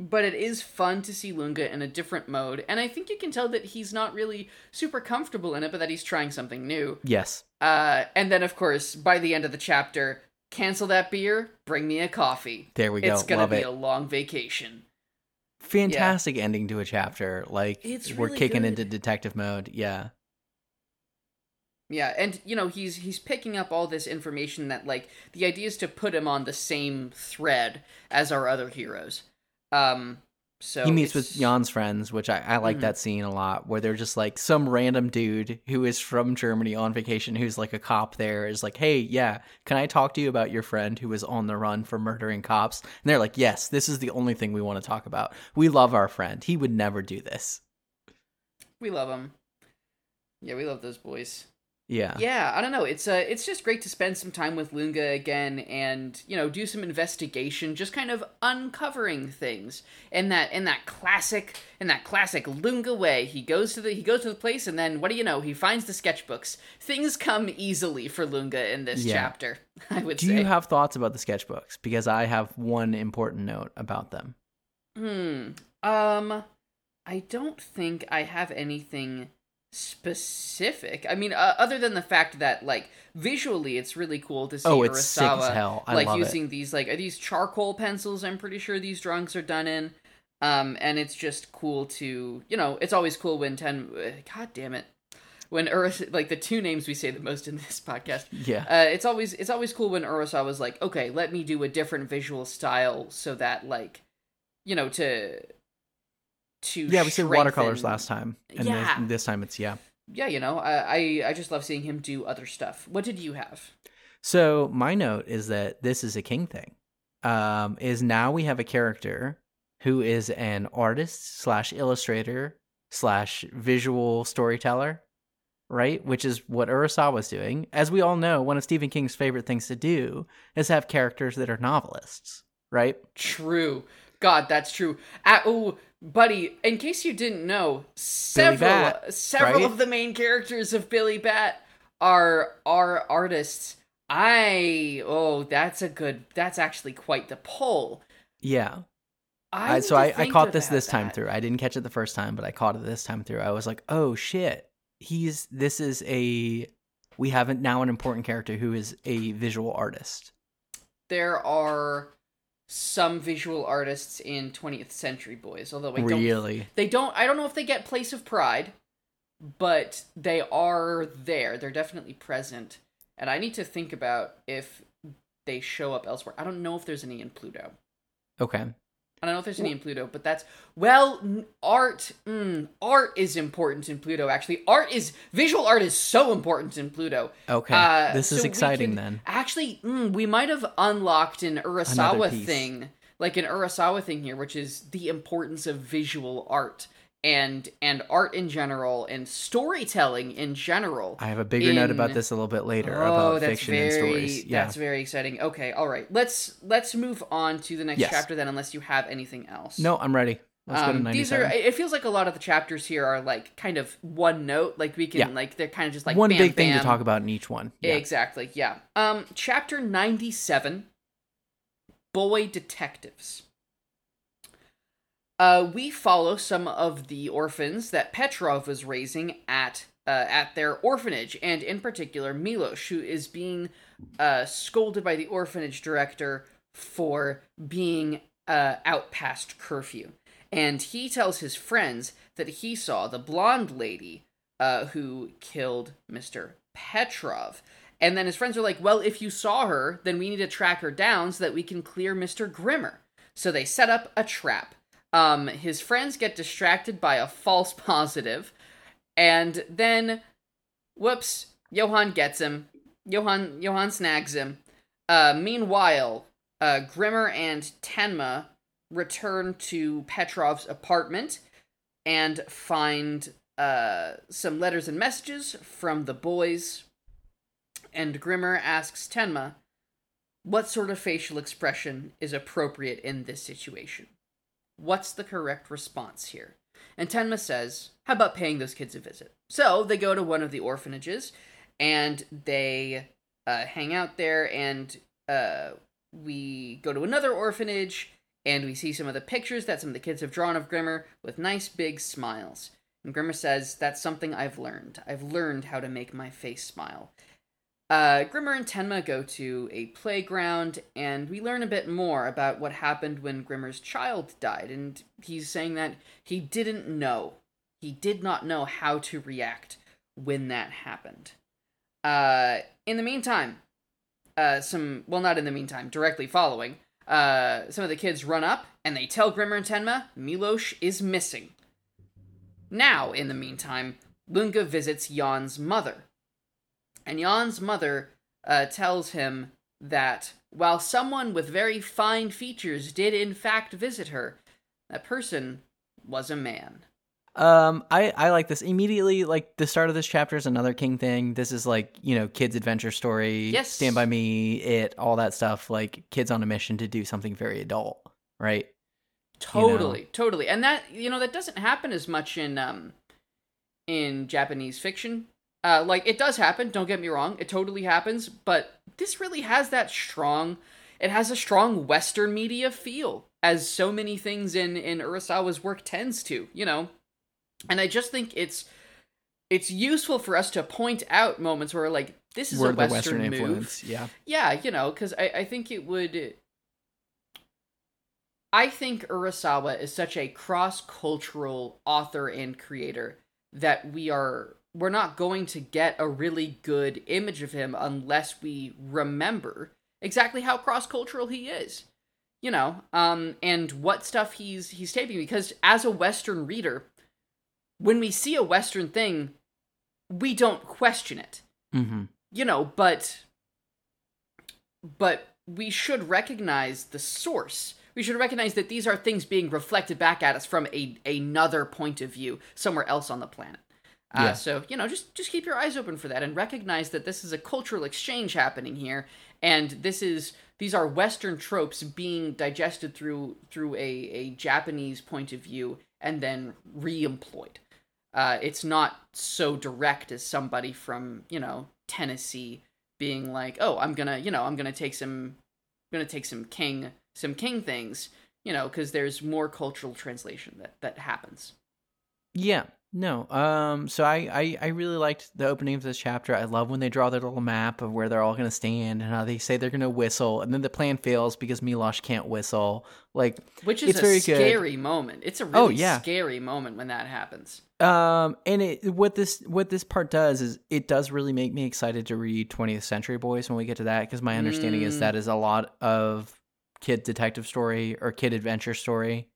but it is fun to see Lunge in a different mode, and I think you can tell that he's not really super comfortable in it, but that he's trying something new. Yes. Uh, and then, of course, by the end of the chapter, cancel that beer, bring me a coffee. There we go. It's gonna Love be it. a long vacation. Fantastic ending to a chapter. Like It's we're really kicking good. into detective mode. Yeah. Yeah, and you know he's he's picking up all this information that like the idea is to put him on the same thread as our other heroes. Um, so he meets with Jan's friends, which I, I like Mhm. that scene a lot, where they're just like some random dude who is from Germany on vacation, who's like a cop there, is like, hey, yeah, can I talk to you about your friend who was on the run for murdering cops? And they're like, yes, this is the only thing we want to talk about. We love our friend. He would never do this. We love him. Yeah, we love those boys. Yeah. Yeah, I don't know. It's uh, it's just great to spend some time with Lunge again, and you know, do some investigation, just kind of uncovering things in that in that classic in that classic Lunge way. He goes to the he goes to the place, and then what do you know? He finds the sketchbooks. Things come easily for Lunge in this Yeah. chapter. I would say. Do say. you have thoughts about the sketchbooks? Because I have one important note about them. Hmm. Um, I don't think I have anything specific. I mean, uh, other than the fact that like visually, it's really cool to see Oh, it's sick as hell. I like love it. using these like are these charcoal pencils? I'm pretty sure these drawings are done in. Um, and it's just cool to you know, it's always cool when ten. uh, God damn it. When Urs like the two names we say the most in this podcast, Yeah. uh, it's always it's always cool when Urasawa was like, okay, let me do a different visual style so that like, you know, to to yeah, we said watercolors last time. And Yeah. this, this time it's, yeah. Yeah, you know, I, I I just love seeing him do other stuff. What did you have? So my note is that this is a king thing. Um, is now we have a character who is an artist slash illustrator slash visual storyteller, right? Which is what Urasawa's doing. As we all know, one of Stephen King's favorite things to do is have characters that are novelists, right? True. God, that's true. Oh, buddy, in case you didn't know, several Bat, several right? of the main characters of Billy Bat are are artists. I oh, that's a good. That's actually quite the pull. Yeah. I, I, so I, I caught this this time that. through. I didn't catch it the first time, but I caught it this time through. I was like, oh shit, he's this is a we have now an important character who is a visual artist. There are some visual artists in 20th Century Boys, although I don't Really? they don't I don't know if they get Place of Pride. but they are there. They're definitely present, and I need to think about if they show up elsewhere. I don't know if there's any in Pluto. Okay. I don't know if there's any in Pluto, but that's well, art. Mm, art is important in Pluto. Actually, art is visual art is so important in Pluto. Okay. Uh, this is so exciting could- then. Actually, mm, we might have unlocked an Urasawa thing, like an Urasawa thing here, which is the importance of visual art and and art in general and storytelling in general. I have a bigger note about this a little bit later oh, about that's fiction very, and stories. Yeah. That's very exciting. Okay, all right. Let's let's move on to the next Yes. chapter then, unless you have anything else. No, I'm ready. Let's go to Um, these are. It feels like a lot of the chapters here are like kind of one note. Like we can Yeah. like they're kind of just like One bam, big thing to talk about in each one. Yeah. Exactly. Yeah. Um. Chapter ninety-seven. Boy detectives. Uh, we follow some of the orphans that Petrov was raising at uh, at their orphanage, and in particular Milos, who is being uh, scolded by the orphanage director for being uh, out past curfew. And he tells his friends that he saw the blonde lady uh, who killed Mr. Petrov. And then his friends are like, well, if you saw her, then we need to track her down so that we can clear Mr. Grimmer. So they set up a trap. Um, his friends get distracted by a false positive, and then, whoops, Johan gets him. Johan Johan snags him. Uh, meanwhile, uh, Grimmer and Tenma return to Petrov's apartment and find uh, some letters and messages from the boys. And Grimmer asks Tenma, what sort of facial expression is appropriate in this situation? What's the correct response here? And Tenma says, How about paying those kids a visit? So they go to one of the orphanages and they uh, hang out there, and uh, we go to another orphanage and we see some of the pictures that some of the kids have drawn of Grimmer with nice big smiles. And Grimmer says, That's something I've learned. I've learned how to make my face smile. Uh, Grimmer and Tenma go to a playground, and we learn a bit more about what happened when Grimmer's child died. And he's saying that he didn't know. He did not know how to react when that happened. Uh, in the meantime, uh, some, well, not in the meantime, directly following, uh, some of the kids run up and they tell Grimmer and Tenma Milos is missing. Now, in the meantime, Lunge visits Jan's mother. And Jan's mother uh, tells him that while someone with very fine features did in fact visit her, that person was a man. Um, I I like this immediately. Like the start of this chapter is another King thing. This is like you know kids' adventure story. Yes. Stand by Me, it, all that stuff. Like kids on a mission to do something very adult, right? You know. Totally, totally. And that you know that doesn't happen as much in um in Japanese fiction. Uh like it does happen, don't get me wrong. It totally happens, but this really has that strong it has a strong western media feel as so many things in in Urasawa's work tends to, you know. And I just think it's it's useful for us to point out moments where like this is a western, Western move influence. Yeah. yeah, you know, because I, I think it would. I think Urasawa is such a cross cultural author and creator that we are we're not going to get a really good image of him unless we remember exactly how cross cultural he is. You know, um, and what stuff he's he's taping because as a Western reader, when we see a Western thing, we don't question it Mm-hmm. you know but but we should recognize the source we should recognize that these are things being reflected back at us from a another point of view somewhere else on the planet uh, Yeah. so you know just just keep your eyes open for that and recognize that this is a cultural exchange happening here and this is these are western tropes being digested through through a, a japanese point of view and then re-employed uh, it's not so direct as somebody from you know Tennessee being like, oh, I'm gonna you know I'm gonna take some I'm gonna take some king some king things you know because there's more cultural translation that that happens. Yeah. No. Um. So I, I I really liked the opening of this chapter. I love when they draw their little map of where they're all gonna stand and how they say they're gonna whistle, and then the plan fails because Milosh can't whistle. Like, which is it's a very good. scary moment. It's a really Oh, yeah. scary moment when that happens. um, and it what this what this part does is it does really make me excited to read 20th Century Boys when we get to that because my understanding is Mm. that is a lot of kid detective story or kid adventure story.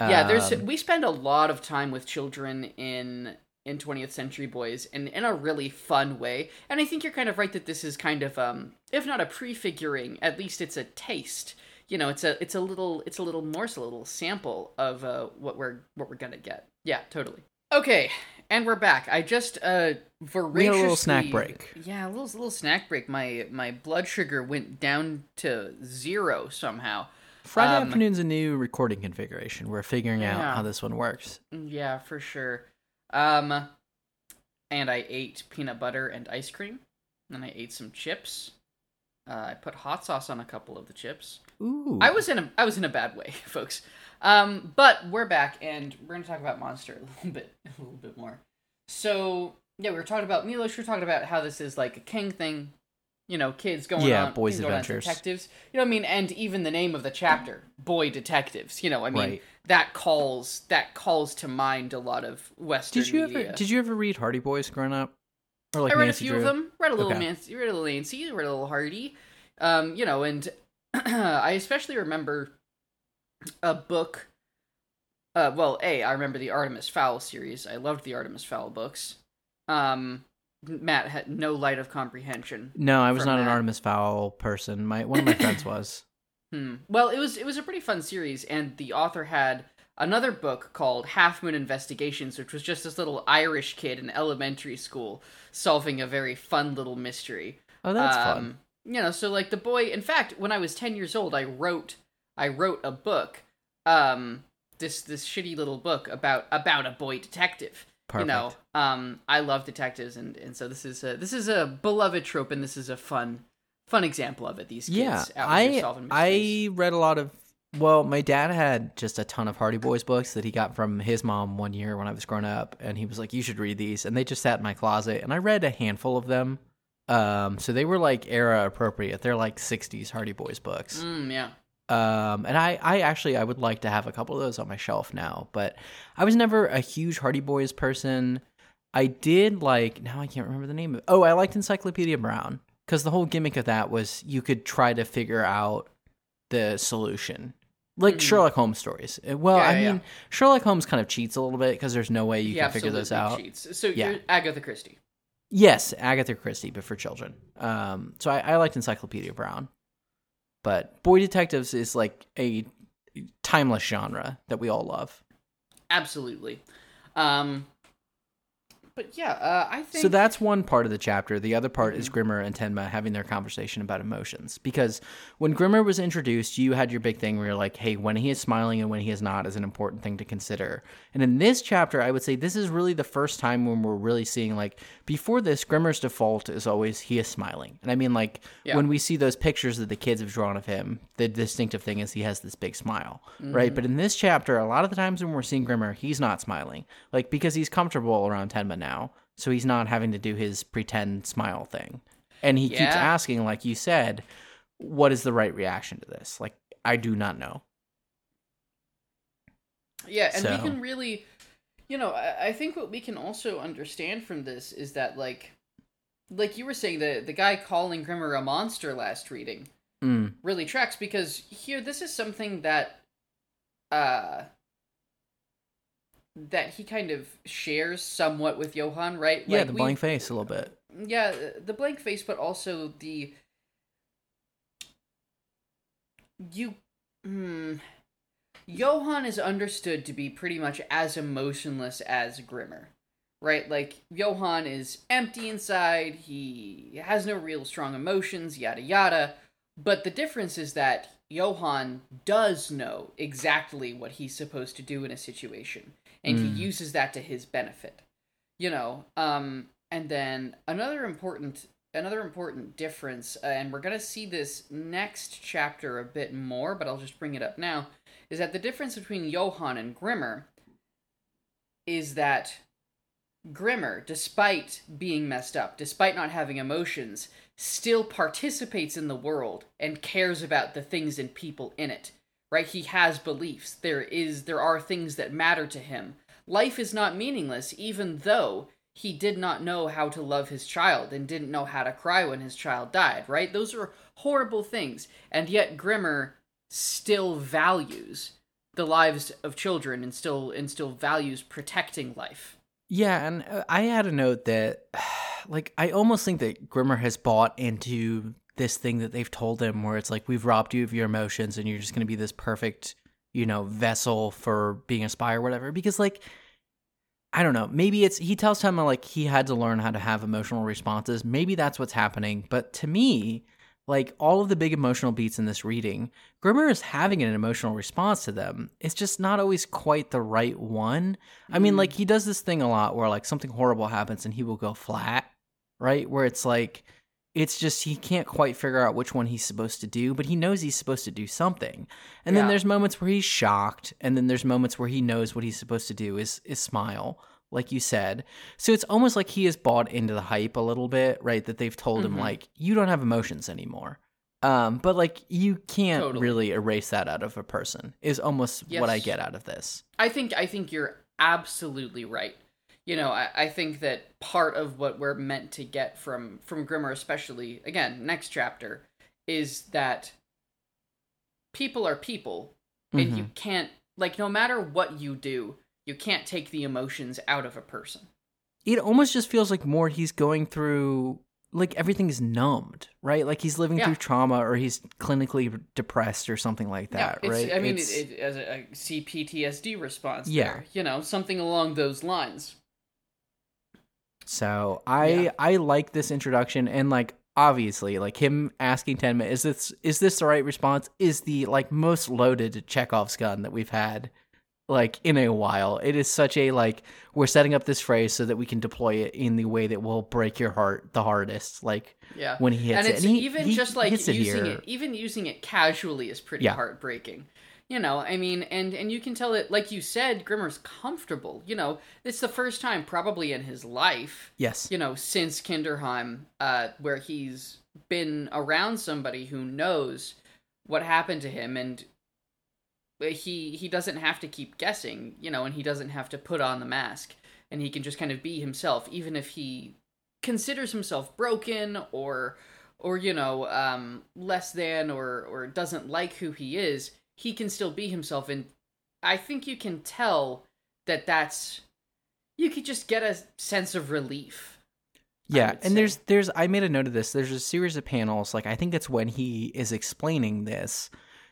Yeah, there's Um, we spend a lot of time with children in in 20th Century Boys and in a really fun way. And I think you're kind of right that this is kind of um if not a prefiguring, at least it's a taste. You know, it's a it's a little it's a little morsel, a little sample of uh what we're what we're going to get. Yeah, totally. Okay, and we're back. I just uh voraciously a little snack break. Yeah, a little little snack break. My my blood sugar went down to zero somehow. Friday um, afternoon's a new recording configuration. We're figuring Yeah. out how this one works. Yeah, for sure. Um, and I ate peanut butter and ice cream. And I ate some chips. Uh, I put hot sauce on a couple of the chips. Ooh. I was in a I was in a bad way, folks. Um, but we're back, and we're gonna talk about Monster a little bit, a little bit more. So yeah, we were talking about Milos. We were talking about how this is like a king thing. You know, kids going Yeah, on, boys' kids going on adventures. detectives. You know what I mean? And even the name of the chapter, boy detectives. You know, I mean Right. that calls that calls to mind a lot of Western Did you media. ever did you ever read Hardy Boys growing up? Or like I read Nancy a few Drew? of them. Read a little Okay. Nancy, read a little Nancy, read a little Hardy. Um, you know, and I especially remember a book. Uh, well, a I remember the Artemis Fowl series. I loved the Artemis Fowl books. Um, Matt had no light of comprehension. No, I was not an. Artemis Fowl person. My one of my friends was. Hmm. Well, it was it was a pretty fun series, and the author had another book called Half Moon Investigations, which was just this little Irish kid in elementary school solving a very fun little mystery. Oh, that's fun. Um, You know, so like the boy. In fact, when I was ten years old, I wrote I wrote a book, um, this this shitty little book about about a boy detective. Perfect. You know, um, I love detectives, and and so this is a this is a beloved trope, and this is a fun fun example of it. These kids yeah, I solving mysteries. I read a lot of. Well, my dad had just a ton of Hardy Boys books that he got from his mom one year when I was growing up, and he was like, "You should read these," and they just sat in my closet, and I read a handful of them. Um, so they were like era appropriate. They're like '60s Hardy Boys books. Mm, yeah. Um, and I, I actually, I would like to have a couple of those on my shelf now, but I was never a huge Hardy Boys person. I did like, now I can't remember the name of it. Oh, I liked Encyclopedia Brown because the whole gimmick of that was you could try to figure out the solution. Like Mhm. Sherlock Holmes stories. Uh, Well, Yeah, I mean, yeah. Sherlock Holmes kind of cheats a little bit because there's no way you He can figure those out. cheats. So Yeah. you're Agatha Christie. Yes, Agatha Christie, but for children. Um, so I, I liked Encyclopedia Brown, but Boy Detectives is like a timeless genre that we all love. Absolutely. Um, but yeah, uh, I think So that's one part of the chapter. The other part Mm-hmm. is Grimmer and Tenma having their conversation about emotions. Because when Grimmer was introduced, you had your big thing where you're like, hey, when he is smiling and when he is not is an important thing to consider. And in this chapter, I would say this is really the first time when we're really seeing, like, before this, Grimmer's default is always he is smiling. And I mean, like, Yeah. when we see those pictures that the kids have drawn of him, the distinctive thing is he has this big smile, Mm-hmm. right? But in this chapter, a lot of the times when we're seeing Grimmer, he's not smiling. Like, because he's comfortable around Tenma now. So he's not having to do his pretend smile thing. And he keeps asking, like you said, what is the right reaction to this? Like, I do not know. yeah, and we can really, you know, I, I think what we can also understand from this is that like, like you were saying, the the guy calling Grimmer a monster last reading Mm. really tracks because here this is something that, uh. That he kind of shares somewhat with Johan, right? Yeah, Like, the we- blank face a little bit. yeah the blank face but also the you hmm johan is understood to be pretty much as emotionless as grimmer right like johan is empty inside he has no real strong emotions yada yada but the difference is that johan does know exactly what he's supposed to do in a situation and Mm. he uses that to his benefit you know um and then another important another important difference uh, and we're going to see this next chapter a bit more but i'll just bring it up now is that the difference between johan and grimmer is that Grimmer, despite being messed up, despite not having emotions, still participates in the world and cares about the things and people in it. Right? He has beliefs. There is there are things that matter to him. Life is not meaningless even though he did not know how to love his child and didn't know how to cry when his child died, right? Those are horrible things. And yet Grimmer still values the lives of children and still and still values protecting life. Yeah, and uh, I had a note that like I almost think that Grimmer has bought into this thing that they've told him where it's like we've robbed you of your emotions and you're just going to be this perfect, you know, vessel for being a spy or whatever because like I don't know. Maybe it's he tells Tenma like he had to learn how to have emotional responses. Maybe that's what's happening. But to me, like all of the big emotional beats in this reading, Grimmer is having an emotional response to them. It's just not always quite the right one. Mm. I mean, like he does this thing a lot where like something horrible happens and he will go flat, right? Where it's like it's just he can't quite figure out which one he's supposed to do, but he knows he's supposed to do something. And yeah. then there's moments where he's shocked, and then there's moments where he knows what he's supposed to do is is smile like you said. So it's almost like he has bought into the hype a little bit, right? That they've told mm-hmm. him like you don't have emotions anymore. Um, but like you can't totally. really erase that out of a person. Is almost yes. what I get out of this. I think I think you're absolutely right. You know, I, I think that part of what we're meant to get from from Grimmer, especially again next chapter, is that people are people, and mm-hmm. you can't like no matter what you do, you can't take the emotions out of a person. It almost just feels like more he's going through like everything is numbed, right? Like he's living yeah. through trauma or he's clinically depressed or something like that, yeah, right? I mean, it, it, as a, a CPTSD response, yeah, there, you know, something along those lines. So I yeah. I like this introduction and like obviously like him asking Tenma is this is this the right response is the like most loaded Chekhov's gun that we've had like in a while. It is such a like we're setting up this phrase so that we can deploy it in the way that will break your heart the hardest. Like yeah, when he hits and it's it, and he, even he just like using it, it, even using it casually is pretty yeah. heartbreaking. You know, I mean, and and you can tell it, like you said, Grimmer's comfortable. You know, it's the first time probably in his life. Yes. You know, since Kinderheim, uh, where he's been around somebody who knows what happened to him and he he doesn't have to keep guessing, you know, and he doesn't have to put on the mask, and he can just kind of be himself, even if he considers himself broken or or you know um, less than or or doesn't like who he is. He can still be himself, and I think you can tell that that's you could just get a sense of relief. Yeah, and say. there's there's I made a note of this. There's a series of panels, like I think it's when he is explaining this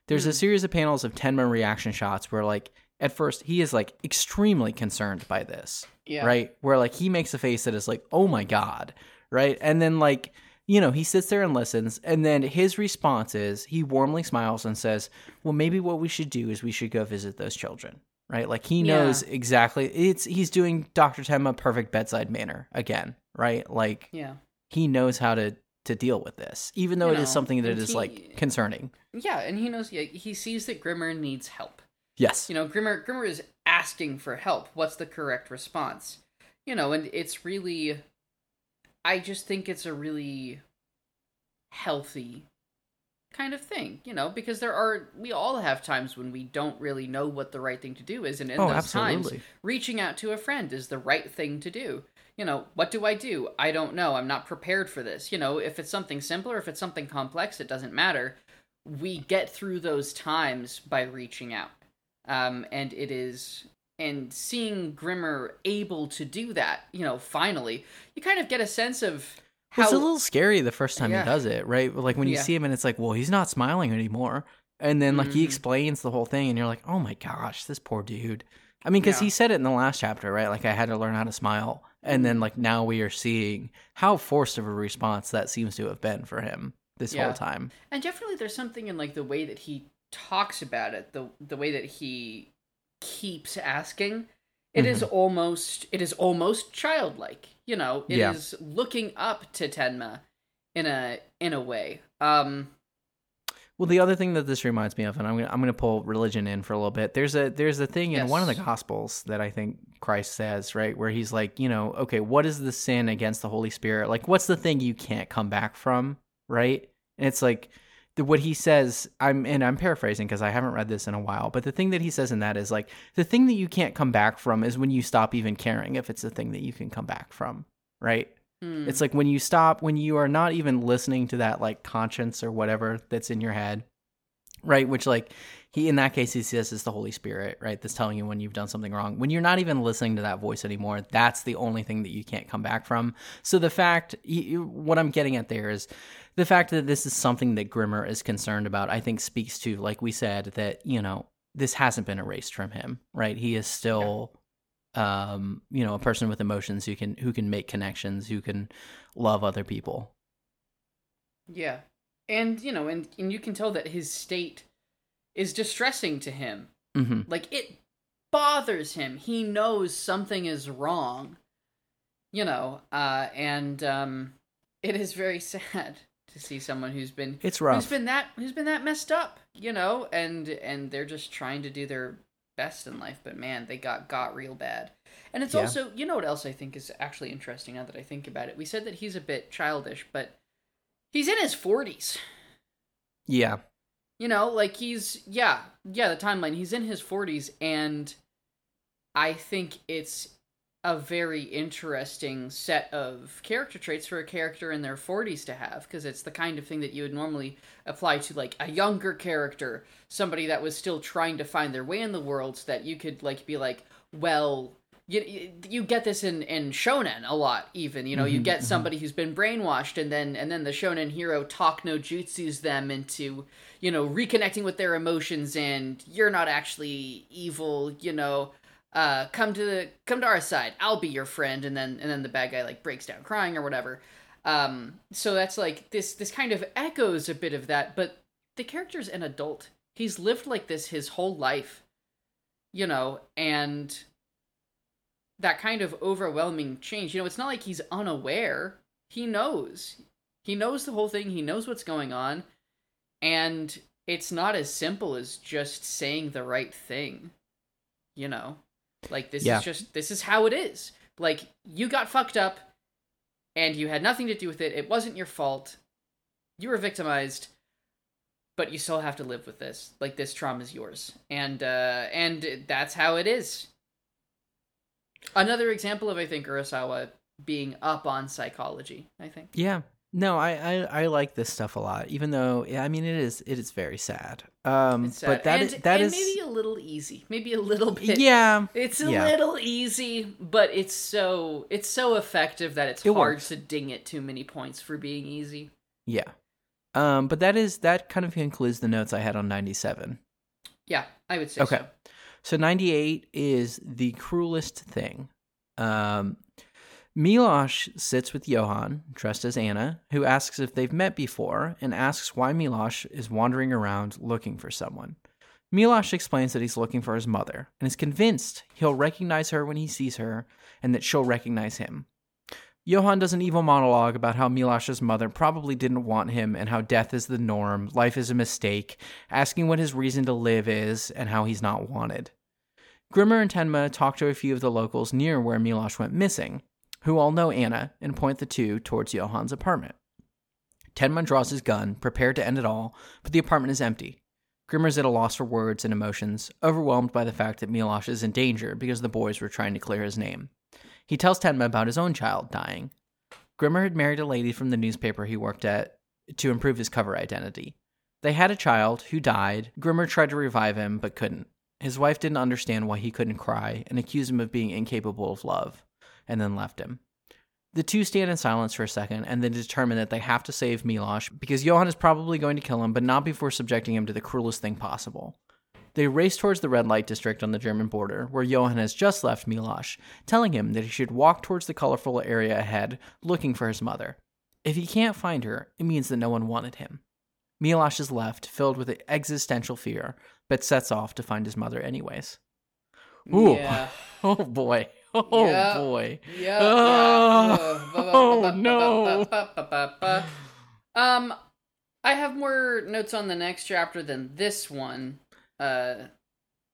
there's mm. a hmm. series of panels of Tenma reaction shots where like at first he is like extremely concerned by this. Yeah. Right? Where like he makes a face that is like, "Oh my god." Right? And then like you know, he sits there and listens, and then his response is he warmly smiles and says, Well, maybe what we should do is we should go visit those children. Right? Like he knows yeah. exactly it's he's doing Dr. Tenma perfect bedside manner again, right? Like Yeah. He knows how to to deal with this, even though you it know, is something that is he, like concerning. Yeah, and he knows. Yeah, he sees that Grimmer needs help. Yes. You know, Grimmer Grimmer is asking for help. What's the correct response? You know, and it's really, I just think it's a really healthy kind of thing, you know, because there are we all have times when we don't really know what the right thing to do is, and in oh, those absolutely. times, reaching out to a friend is the right thing to do you know, what do I do? I don't know. I'm not prepared for this. You know, if it's something simpler, if it's something complex, it doesn't matter. We get through those times by reaching out. Um, and it is, and seeing Grimmer able to do that, you know, finally, you kind of get a sense of how. It's a little scary the first time yeah. he does it, right? Like when you yeah. see him and it's like, well, he's not smiling anymore. And then, like, mm-hmm. he explains the whole thing, and you're like, oh my gosh, this poor dude. I mean, because yeah. he said it in the last chapter, right? Like, I had to learn how to smile and then like now we are seeing how forced of a response that seems to have been for him this whole time and definitely there's something in like the way that he talks about it the the way that he keeps asking It mm-hmm. is almost it is almost childlike you know It yeah. is looking up to tenma in a in a way um Well, the other thing that this reminds me of, and I'm gonna I'm gonna pull religion in for a little bit. There's a there's a thing in one of the gospels that I think Christ says, right, where he's like, you know, okay, what is the sin against the Holy Spirit? Like, what's the thing you can't come back from, right? And it's like the, what he says. I'm and I'm paraphrasing because I haven't read this in a while, but the thing that he says in that is like the thing that you can't come back from is when you stop even caring if it's the thing that you can come back from, right? Hmm. It's like when you stop, when you are not even listening to that like conscience or whatever that's in your head, right? Which like he in that case he says is the Holy Spirit, right? That's telling you when you've done something wrong. When you're not even listening to that voice anymore, that's the only thing that you can't come back from. So the fact, you- what I'm getting at there is the fact that this is something that Grimmer is concerned about. I think speaks to, like we said, that you know this hasn't been erased from him, right? He is still um, you know, a person with emotions who can who can make connections, who can love other people. Yeah. And, you know, and, and you can tell that his state is distressing to him. hmm Like, it bothers him. He knows something is wrong. You know, uh, and um, it is very sad to see someone who's been It's who's rough. been that who's been that messed up, you know, and and they're just trying to do their best in life, but man, they got got real bad. And it's Yeah. also, you know what else I think is actually interesting now that I think about it. We said that he's a bit childish, but he's in his 40s. yeah, You know, like he's yeah, yeah, the timeline. He's in his 40s and I think it's a very interesting set of character traits for a character in their 40s to have because it's the kind of thing that you would normally apply to like a younger character, somebody that was still trying to find their way in the world so that you could like be like, well, you, you- get this in in shonen a lot even you know you Mhm, get mhm. somebody who's been brainwashed and then and then the shonen hero talk no jutsus them into you know reconnecting with their emotions and you're not actually evil you know uh come to the come to our side. I'll be your friend. And then and then the bad guy like breaks down crying or whatever. Um so that's like this this kind of echoes a bit of that. But the character's an adult. He's lived like this his whole life you know and that kind of overwhelming change. You know it's not like he's unaware. He knows. He knows the whole thing. He knows what's going on. And it's not as simple as just saying the right thing you know like this Yeah. is just this is how it is. Like you got fucked up and you had nothing to do with it. It wasn't your fault. You were victimized but you still have to live with this. Like this trauma is yours. And uh and that's how it is. Another example of i think urasawa being up on psychology i think. Yeah. No, I, I I like this stuff a lot, even though yeah, I mean it is it is very sad. Um, It's sad. but that and, is that and is maybe a little easy maybe a little bit yeah, it's a yeah. little easy but it's so it's so effective that it's It hard works. to ding it too many points for being easy yeah. Um, but that is that kind of concludes the notes I had on ninety seven. yeah i would say Okay. so. So 98 is the cruelest thing. Um, Milosh sits with Johan, dressed as Anna, who asks if they've met before and asks why Milosh is wandering around looking for someone. Milosh explains that he's looking for his mother and is convinced he'll recognize her when he sees her and that she'll recognize him. Johan does an evil monologue about how Milosh's mother probably didn't want him and how death is the norm, life is a mistake, asking what his reason to live is and how he's not wanted. Grimmer and Tenma talk to a few of the locals near where Milosh went missing, who all know Anna and point the two towards Johan's apartment. Tenma draws his gun, prepared to end it all, but the apartment is empty. Grimmer's at a loss for words and emotions, overwhelmed by the fact that Milosh is in danger because the boys were trying to clear his name. He tells Tenma about his own child dying. Grimmer had married a lady from the newspaper he worked at to improve his cover identity. They had a child who died. Grimmer tried to revive him, but couldn't. His wife didn't understand why he couldn't cry and accused him of being incapable of love, and then left him. The two stand in silence for a second and then determine that they have to save Milosh because Johan is probably going to kill him, but not before subjecting him to the cruelest thing possible. They race towards the red light district on the German border, where Johan has just left Milosh, telling him that he should walk towards the colorful area ahead, looking for his mother. If he can't find her, it means that no one wanted him. Milosh is left, filled with existential fear, but sets off to find his mother anyways. Ooh. yeah Oh boy. Oh Yeah. boy. Yeah. Oh, yeah. oh, no. Um, I have more notes on the next chapter than this one. Uh,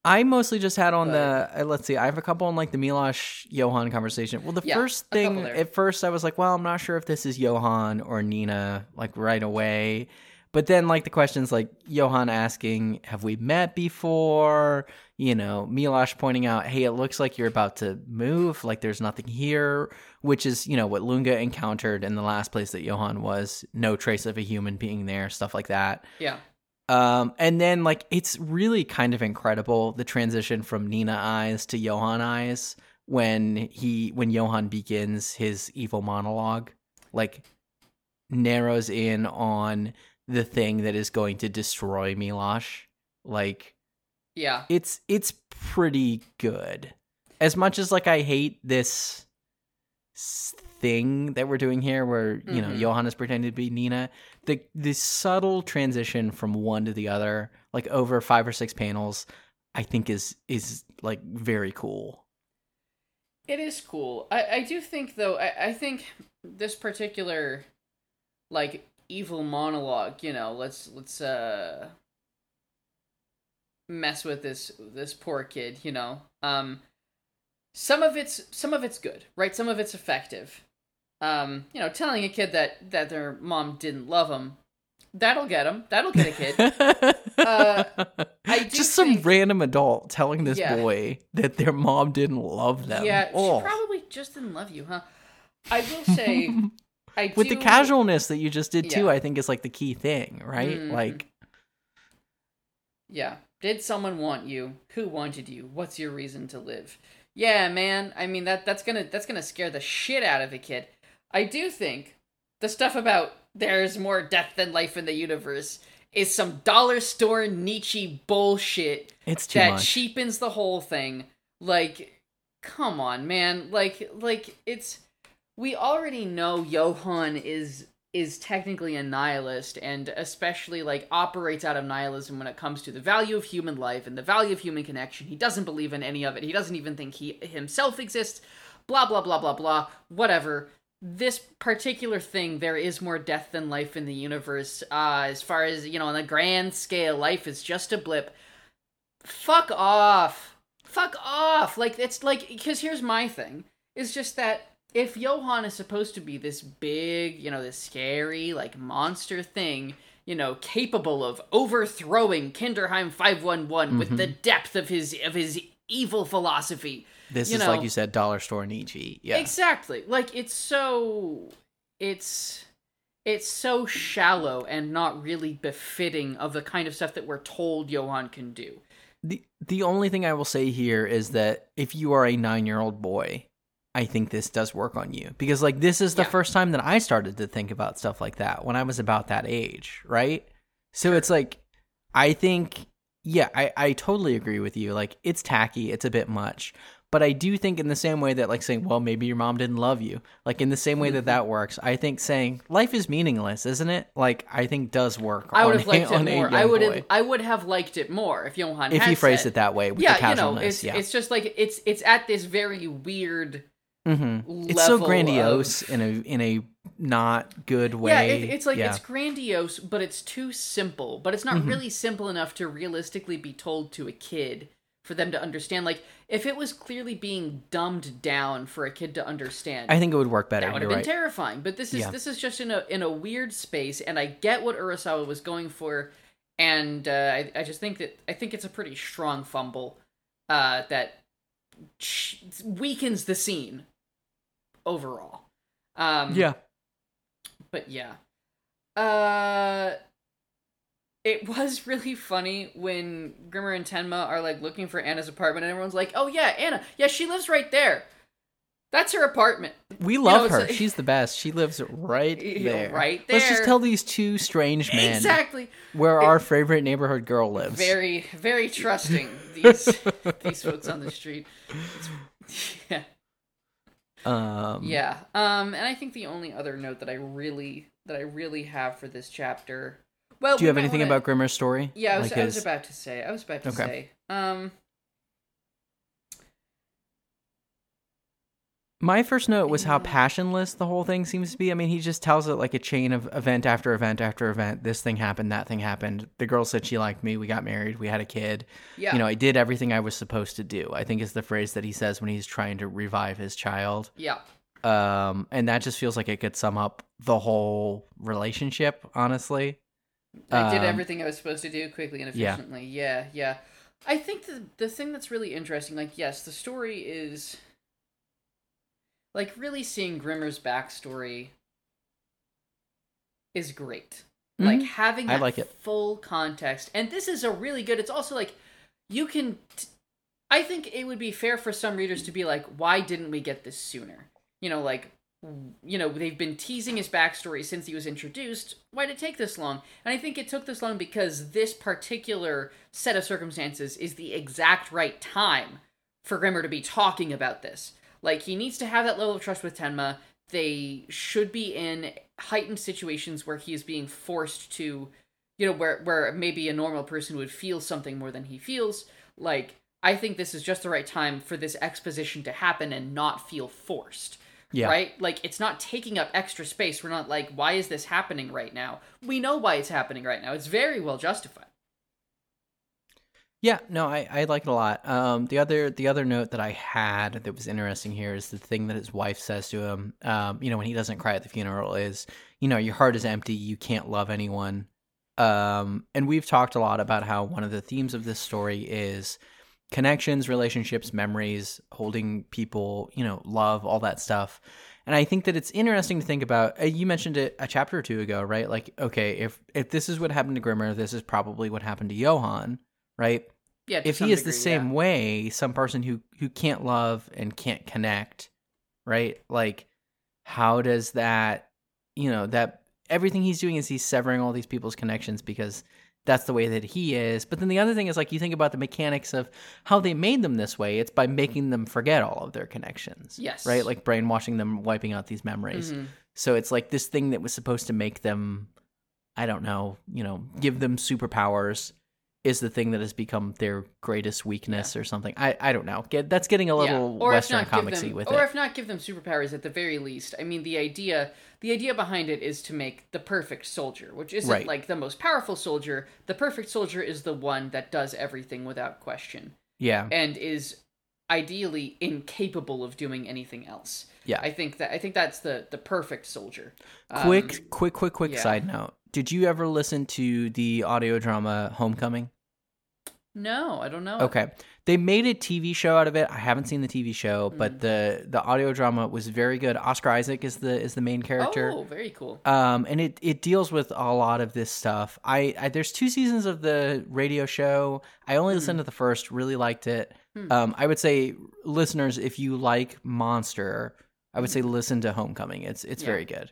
I mostly just had on But- the uh, let's see, I have a couple on like the Milosh Johan conversation. Well, the Yeah, first thing at first I was like, well, I'm not sure if this is Johan or Nina like right away. But then like the questions like Johan asking, "Have we met before?" You know, Milosh pointing out, "Hey, it looks like you're about to move, like there's nothing here," which is, you know, what Lunge encountered in the last place that Johan was, no trace of a human being there, stuff like that. yeah, Um, and then like it's really kind of incredible the transition from Nina eyes to Johan eyes when he when Johan begins his evil monologue, like narrows in on the thing that is going to destroy Milosh. Like yeah, it's it's pretty good. As much as like I hate this thing that we're doing here where, you know, Mhm. Johan is pretending to be Nina, the the subtle transition from one to the other, like over five or six panels, I think is is like very cool. it is cool. I I do think though. I I think this particular like evil monologue. You know, let's let's uh mess with this this poor kid. You know, um, some of it's some of it's good, right? Some of it's effective. Um, you know, telling a kid that that their mom didn't love him, that'll get him. That'll get a kid. Uh, Just some think- random adult telling this Yeah. boy that their mom didn't love them. Yeah, Oh. she probably just didn't love you, huh? I will say, I with the casualness that you just did too Yeah. i think is like the key thing right Mhm. like Yeah. Did someone want you? Who wanted you? What's your reason to live? Yeah, man. I mean that that's gonna that's gonna scare the shit out of a kid. I do think the stuff about there's more death than life in the universe is some dollar store Nietzsche bullshit it's too that much cheapens the whole thing. Like, come on, man. Like, like it's we already know Johan is is technically a nihilist and especially like operates out of nihilism when it comes to the value of human life and the value of human connection. He doesn't believe in any of it. He doesn't even think he himself exists. Blah blah blah blah blah. Whatever. This particular thing, there is more death than life in the universe. Uh, as far as you know, on the grand scale, life is just a blip fuck off fuck off like it's like because here's my thing it's just that if johan is supposed to be this big you know this scary like monster thing you know capable of overthrowing kinderheim 511 with mm-hmm. the depth of his of his evil philosophy this you is like you said dollar store nietzsche yeah Exactly. Like it's so it's it's so shallow and not really befitting of the kind of stuff that we're told Johan can do. the the only thing i will say here is that if you are a nine year old boy i think this does work on you because like this is the Yeah. first time that i started to think about stuff like that when i was about that age right so it's like i think yeah i i totally agree with you like it's tacky it's a bit much but I do think in the same way that like saying, well, maybe your mom didn't love you, like in the same way Mm-hmm. that that works, I think saying life is meaningless, isn't it? Like I think does work. I would on have liked it more. I would have I would have liked it more if Johan if had you phrase said- it that way with yeah, the you know, it's yeah, it's just like it's it's at this very weird hmm it's so grandiose of- in a in a not good way. Yeah, it, it's like yeah. it's grandiose, but it's too simple. But it's not Mm-hmm. really simple enough to realistically be told to a kid for them to understand. Like if it was clearly being dumbed down for a kid to understand, I think it would work better. that would have been right. terrifying. But this is Yeah. this is just in a in a weird space, and I get what Urasawa was going for, and uh, I I just think that I think it's a pretty strong fumble uh, that weakens the scene overall. Um, yeah, but yeah. Uh it was really funny when Grimmer and Tenma are like looking for Anna's apartment and everyone's like, "Oh yeah, Anna. Yeah, she lives right there. That's her apartment." we love it's her. like- She's the best. She lives right there. right there. Let's just tell these two strange men Exactly. where our favorite neighborhood girl lives. Very very trusting these these folks on the street. It's- yeah. Um, Yeah. Um and I think the only other note that I really that I really have for this chapter well, Do you we have anything wanna- about Grimmer's story? Yeah, I was, Like I was his- about to say. I was about to Okay. say. Um, My first note was how passionless the whole thing seems to be. I mean, he just tells it like a chain of event after event after event. This thing happened, that thing happened. The girl said she liked me. We got married. We had a kid. Yeah. You know, I did everything I was supposed to do. I think is the phrase that he says when he's trying to revive his child. Yeah. Um, and that just feels like it could sum up the whole relationship, honestly. I did Um, everything I was supposed to do quickly and yeah. efficiently. Yeah, yeah. I think the the thing that's really interesting, like, yes, the story is like really seeing Grimmer's backstory is great. Like Mhm. having I like it. full context, and this is a really good. It's also like you can. T- I think it would be fair for some readers to be like, why didn't we get this sooner? You know, like you know they've been teasing his backstory since he was introduced why did it take this long and i think it took this long because this particular set of circumstances is the exact right time for grimmer to be talking about this like he needs to have that level of trust with tenma they should be in heightened situations where he is being forced to you know where where maybe a normal person would feel something more than he feels like i think this is just the right time for this exposition to happen and not feel forced Yeah. right? Like it's not taking up extra space. We're not like, why is this happening right now? We know why it's happening right now. It's very well justified. Yeah, no, I, I like it a lot. Um, the other the other note that I had that was interesting here is the thing that his wife says to him. Um, you know, when he doesn't cry at the funeral, is you know your heart is empty, you can't love anyone. Um, and we've talked a lot about how one of the themes of this story is connections, relationships, memories, holding people, you know, love, all that stuff. And I think that it's interesting to think about. uh, You mentioned it a chapter or two ago, right? Like, okay, if if this is what happened to Grimmer, this is probably what happened to Johan, right? Yeah. if he is the same yeah. way, some person who who can't love and can't connect, right? Like, how does that, you know, that everything he's doing is he's severing all these people's connections because that's the way that he is. But then the other thing is like you think about the mechanics of how they made them this way. It's by making them forget all of their connections. Yes. Right? Like brainwashing them, wiping out these memories. Mhm. So it's like this thing that was supposed to make them, I don't know, you know, give them superpowers is the thing that has become their greatest weakness or something. I, I don't know. Get, that's getting a little or Western if not give comicsy with or it. Or if not give them superpowers at the very least. I mean, the idea the idea behind it is to make the perfect soldier, which isn't Right. like the most powerful soldier. The perfect soldier is the one that does everything without question yeah. and is ideally incapable of doing anything else. Yeah. I think that I think that's the the perfect soldier. Um, quick, quick, quick, quick yeah. side note. Did you ever listen to the audio drama Homecoming? No, I don't know. Okay. They made a TV show out of it. I haven't seen the TV show, Mm. but the the audio drama was very good. Oscar Isaac is the is the main character. Oh, very cool. um and it it deals with a lot of this stuff I, I there's two seasons of the radio show i only listened to the first really liked it Hmm. um i would say listeners if you like monster i would say listen to homecoming it's it's Yeah. very good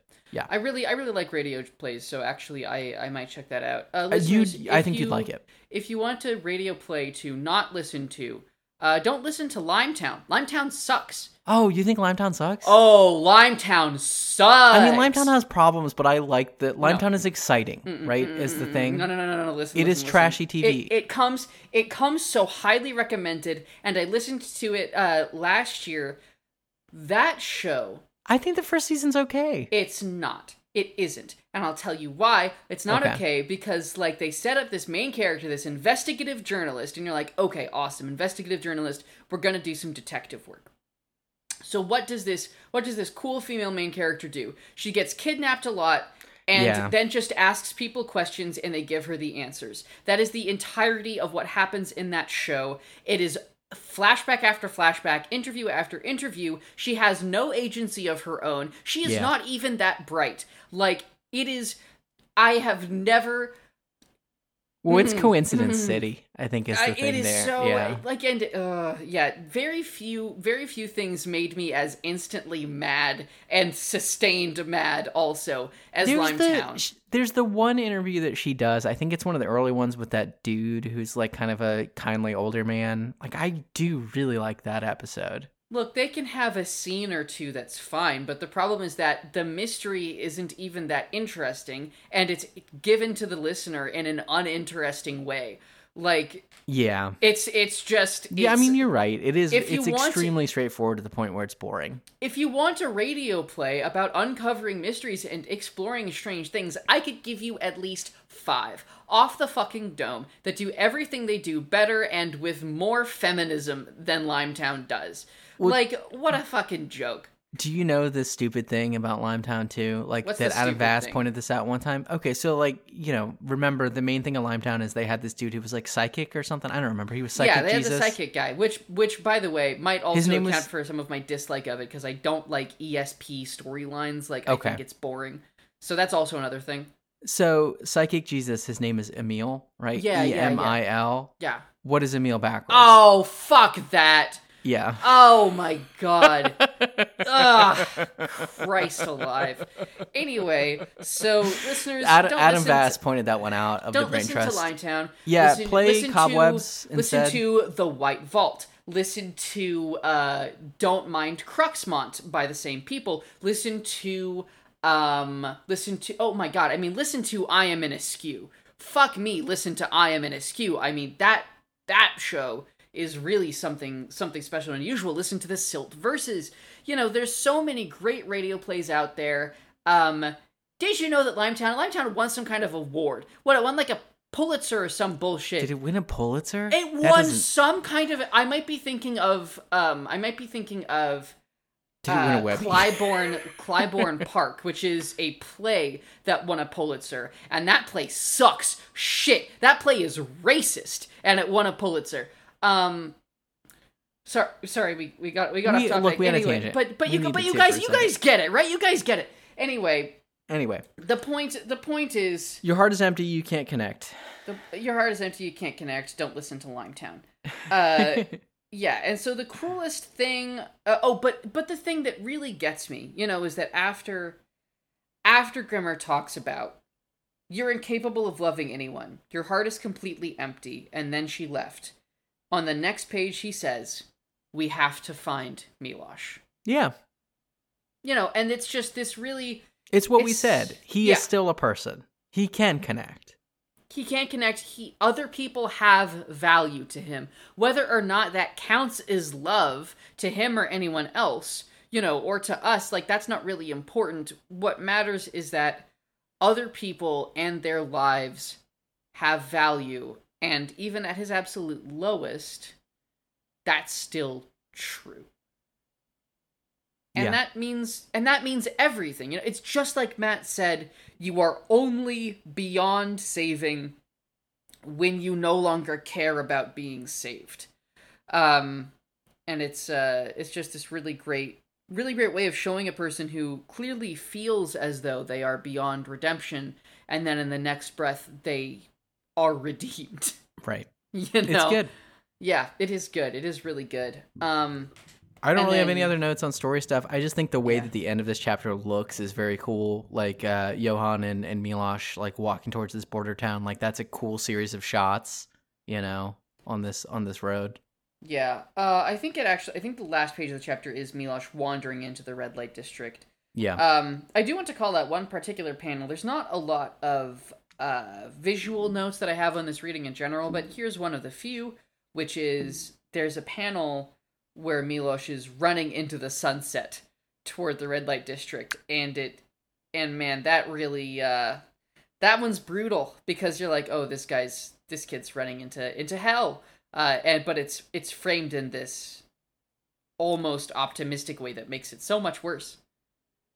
I really, I really like radio plays, so actually, I, I might check that out. Uh, uh, you i think you, you'd like it If you want a radio play to not listen to, uh, don't listen to Limetown. Limetown sucks. oh you think limetown sucks Oh, Limetown sucks. i mean limetown has problems but i like that limetown is exciting right is the thing No, no, no, no, no. no. Listen. It is listen, listen. trashy TV. It, it comes, it comes so highly recommended, and I listened to it uh, last year. That show i think the first season's okay It's not. It isn't. And I'll tell you why. It's not Okay. okay. because like they set up this main character, this investigative journalist, and you're like, okay, awesome, investigative journalist, we're gonna do some detective work. So what does this what does this cool female main character do? She gets kidnapped a lot and Yeah. then just asks people questions and they give her the answers. That is the entirety of what happens in that show. It is flashback after flashback, interview after interview. She has no agency of her own. She is Yeah. not even that bright. Like it is I have never well it's Mhm. coincidence Mhm. city i think is the I- thing it is there so yeah like and uh yeah very few very few things made me as instantly mad and sustained mad also as there's limetown the there's the one interview that she does. I think it's one of the early ones with that dude who's like kind of a kindly older man. Like I do really like that episode. Look, they can have a scene or two that's fine, but the problem is that the mystery isn't even that interesting, and it's given to the listener in an uninteresting way. Like Yeah. it's it's just Yeah, I mean you're right. It is if you it's to- extremely straightforward to the point where it's boring. if you want a radio play about uncovering mysteries and exploring strange things, I could give you at least five off the fucking dome that do everything they do better and with more feminism than Limetown does. Like, what a fucking joke. Do you know the stupid thing about Limetown too? Like What's that Adam Vass thing? pointed this out one time. Okay, so like, you know, remember the main thing of Limetown is they had this dude who was like psychic or something. I don't remember. He was psychic yeah, they Jesus. had the psychic guy, which, which by the way, might also name account was- for some of my dislike of it because I don't like ESP storylines. Like, I think it's boring. So that's also another thing. So psychic Jesus, his name is Emil, right? Yeah, E M I L. Yeah. What is Emil backwards? Oh, fuck that. Yeah. Oh my god. Ugh, Christ alive. Anyway, so listeners, Adam, don't Adam Vass to, pointed that one out of the don't Brain listen Trust. to Limetown. Yeah, listen, play listen Cobwebs to, instead. Listen to The White Vault. Listen to uh, Don't Mind Cruxmont by the same people. Listen to um listen to oh my god, I mean listen to I Am in Eskew. Fuck me, listen to I Am in Eskew. I mean that that show is really something something special and unusual. Listen to the Silt verses. You know, there's so many great radio plays out there. Um did you know that Limetown Limetown won some kind of award? What it won like a Pulitzer or some bullshit. Did it win a Pulitzer? It That won doesn't- some kind of. I might be thinking of. Um, I might be thinking of. Did it win a uh, Webby? Clybourne Clybourne Park, which is a play that won a Pulitzer, and that play sucks shit. That play is racist, and it won a Pulitzer. Um, sorry, sorry, we, we got we got We- off topic. look, we anyway, but but We you but you guys you guys get it right. You guys get it. Anyway, Anyway, the point the point is your heart is empty. You can't connect. the, your heart is empty. You can't connect. Don't listen to Limetown. Uh, yeah, and so the coolest thing. Uh, oh, but but the thing that really gets me, you know, is that after after Grimmer talks about you're incapable of loving anyone, your heart is completely empty, and then she left. On the next page, he says, "We have to find Milosh." yeah, You know, and it's just this really it's what we said. He yeah. is still a person. He can connect. he can't connect he other people have value to him whether or not that counts as love to him or anyone else you know or to us like that's not really important what matters is that other people and their lives have value and even at his absolute lowest that's still true. And Yeah. that means and that means everything. You know it's just like matt said you are only beyond saving when you no longer care about being saved. Um and it's uh it's just this really great really great way of showing a person who clearly feels as though they are beyond redemption. And then in the next breath they are redeemed Right. you know It's good. yeah it is good it is really good um I don't really have any other notes on story stuff. I just think the way Yeah. that the end of this chapter looks is very cool. Like uh, Johan and, and Milosh like walking towards this border town. Like that's a cool series of shots, you know, on this on this road. Yeah, uh, I think it actually. I think the last page of the chapter is Milosh wandering into the red light district. Yeah. Um, I do want to call out one particular panel. There's not a lot of uh, visual notes that I have on this reading in general, but here's one of the few, which is there's a panel where Milosh is running into the sunset toward the red light district, and it, and man, that really, uh, that one's brutal because you're like, oh, this guy's, this kid's running into into hell, uh, and but it's it's framed in this almost optimistic way that makes it so much worse.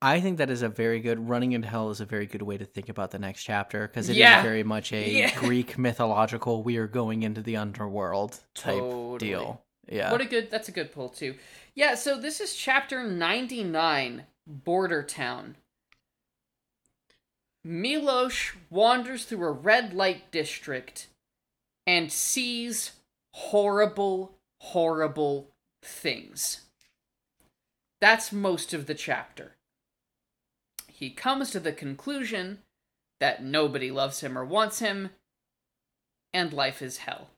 I think that is a very good running into hell is a very good way to think about the next chapter because it is Yeah. very much a Yeah. Greek mythological we are going into the underworld type Totally. deal. Yeah. What a good that's a good pull too. Yeah, so this is chapter 99, Border Town. Milosh wanders through a red light district and sees horrible, horrible things. That's most of the chapter. He comes to the conclusion that nobody loves him or wants him, and life is hell.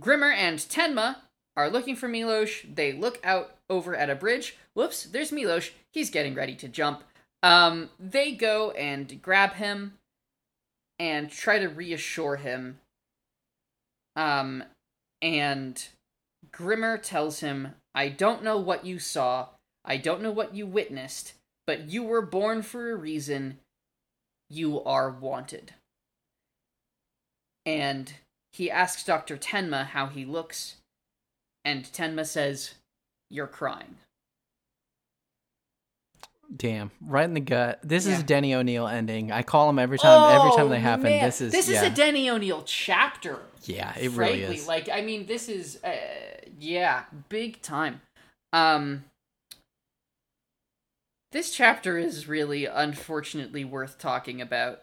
Grimmer and Tenma are looking for Milosh. They look out over at a bridge. Whoops, there's Milosh. He's getting ready to jump. Um, they go and grab him and try to reassure him Um, and Grimmer tells him, I don't know what you saw, I don't know what you witnessed, but you were born for a reason. You are wanted. And he asks Dr. Tenma how he looks, and Tenma says, You're crying. Damn, right in the gut. This Yeah. is Denny O'Neil ending. I call him every time. every time they happen. Oh, man. This is this yeah, is a Denny O'Neil chapter. yeah. It frankly. really is. Like, I mean, this is, uh, yeah, big time. Um, this chapter is really, unfortunately, worth talking about.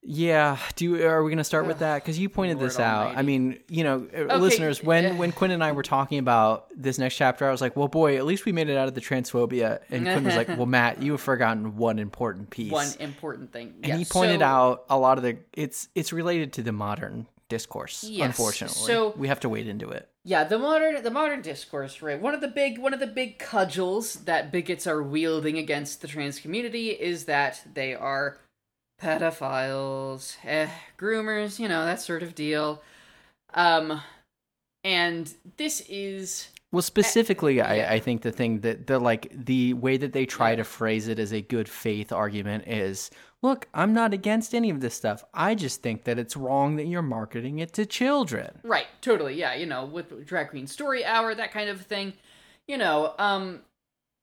Yeah, do you, are we going to start with that? Because you pointed Lord this out. I mean, you know, uh, Okay, listeners, when when Quinn and I were talking about this next chapter, I was like, "Well, boy, at least we made it out of the transphobia." And Quinn was like, "Well, Matt, you have forgotten one important piece." One important thing. and Yeah, he pointed so- out a lot of the it's it's related to the modern discourse. Yes, Unfortunately, so- we have to wade into it. Yeah, the modern the modern discourse, right? One of the big one of the big cudgels that bigots are wielding against the trans community is that they are pedophiles, eh, groomers, you know, that sort of deal. Um and this is Well, specifically, yeah. I, I think the thing that the like the way that they try to phrase it as a good faith argument is, look, I'm not against any of this stuff. I just think that it's wrong that you're marketing it to children. Right, totally. Yeah, you know, with drag queen story hour, that kind of thing. You know, um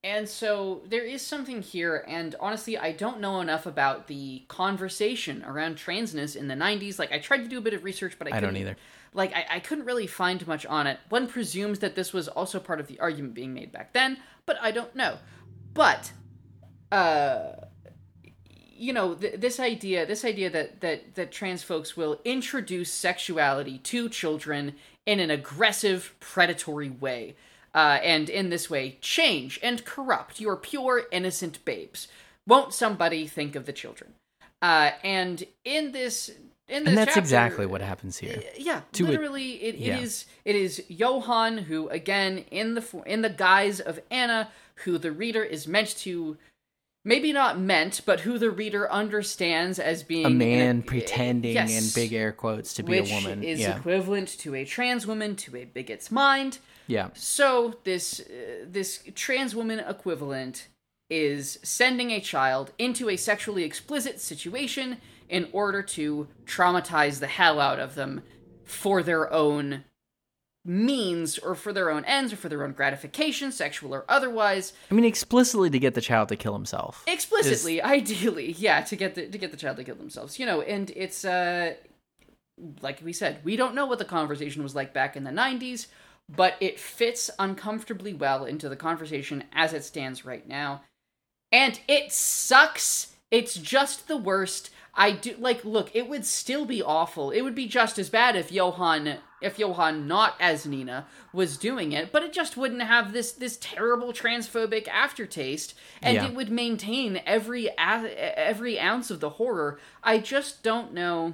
and so there is something here and honestly, I don't know enough about the conversation around transness in the 90s. Like I tried to do a bit of research, but I, I don't either. Like I, I couldn't really find much on it. One presumes that this was also part of the argument being made back then, but I don't know. But uh you know th- this idea this idea that that that trans folks will introduce sexuality to children in an aggressive predatory way uh, and in this way change and corrupt your pure innocent babes won't somebody think of the children uh, and in this And that's chapter- exactly what happens here. yeah, To a- literally, it, yeah. it is it is Johan who, again, in the in the guise of Anna, who the reader is meant to, maybe not meant, but who the reader understands as being A man in pretending yes, in big air quotes to be a woman. is yeah. equivalent to a trans woman to a bigot's mind. yeah. So this uh, this trans woman equivalent is sending a child into a sexually explicit situation in order to traumatize the hell out of them for their own means or for their own ends or for their own gratification, sexual or otherwise. I mean, explicitly to get the child to kill himself. Explicitly, ideally, yeah, to get the to get the child to kill themselves. You know, and it's uh like we said, we don't know what the conversation was like back in the 90s, but it fits uncomfortably well into the conversation as it stands right now. And it sucks. It's just the worst. I do like look, it would still be awful. It would be just as bad if Johan if Johan not as Nina was doing it, but it just wouldn't have this this terrible transphobic aftertaste and Yeah. it would maintain every every ounce of the horror. I just don't know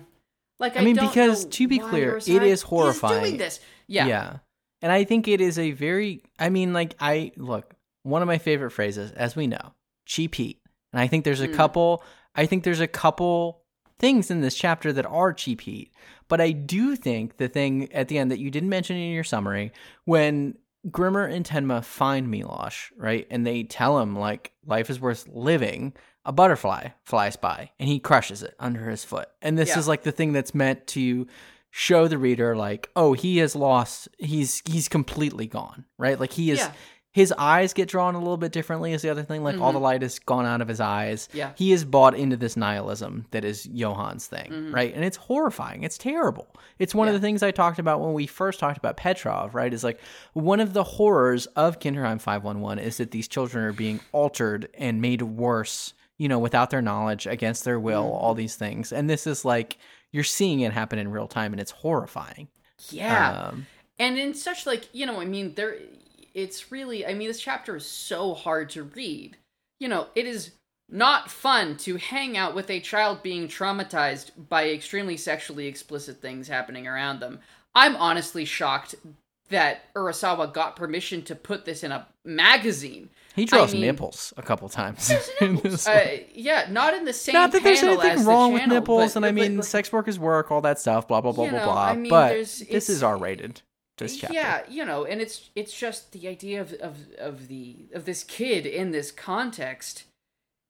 like I, I mean, because, to be clear, it is is horrifying. doing this. Yeah. Yeah. And I think it is a very I mean like I look, one of my favorite phrases as we know, cheap heat. And I think there's a Mm. couple I think there's a couple things in this chapter that are cheap heat. But I do think the thing at the end that you didn't mention in your summary when Grimmer and Tenma find Milosh, right? And they tell him like life is worth living. A butterfly flies by and he crushes it under his foot. And this Yeah. is like the thing that's meant to show the reader like, oh, he has lost he's he's completely gone, right? Like he is Yeah. His eyes get drawn a little bit differently is the other thing. Like all the light has gone out of his eyes. Mm-hmm. Yeah. He is bought into this nihilism that is Johan's thing, Mhm. right? And it's horrifying. It's terrible. It's one of the things I talked about when we first talked about Petrov, right? Is like one of the horrors of Kinderheim 511 is that these children are being altered and made worse, you know, without their knowledge, against their will, Mm-hmm. all these things. And this is like you're seeing it happen in real time and it's horrifying. Yeah. Um, and in such like you know i mean there it's really i mean this chapter is so hard to read you know it is not fun to hang out with a child being traumatized by extremely sexually explicit things happening around them i'm honestly shocked that Urasawa got permission to put this in a magazine. He draws I mean- nipples a couple times. one. Uh, yeah, not in the same Not that there's anything as the wrong with channel, nipples, and I mean, sex work is work, all that stuff, blah blah blah blah know, blah. I mean, but this is R rated. This chapter. Yeah, you know, and it's it's just the idea of of of the of this kid in this context.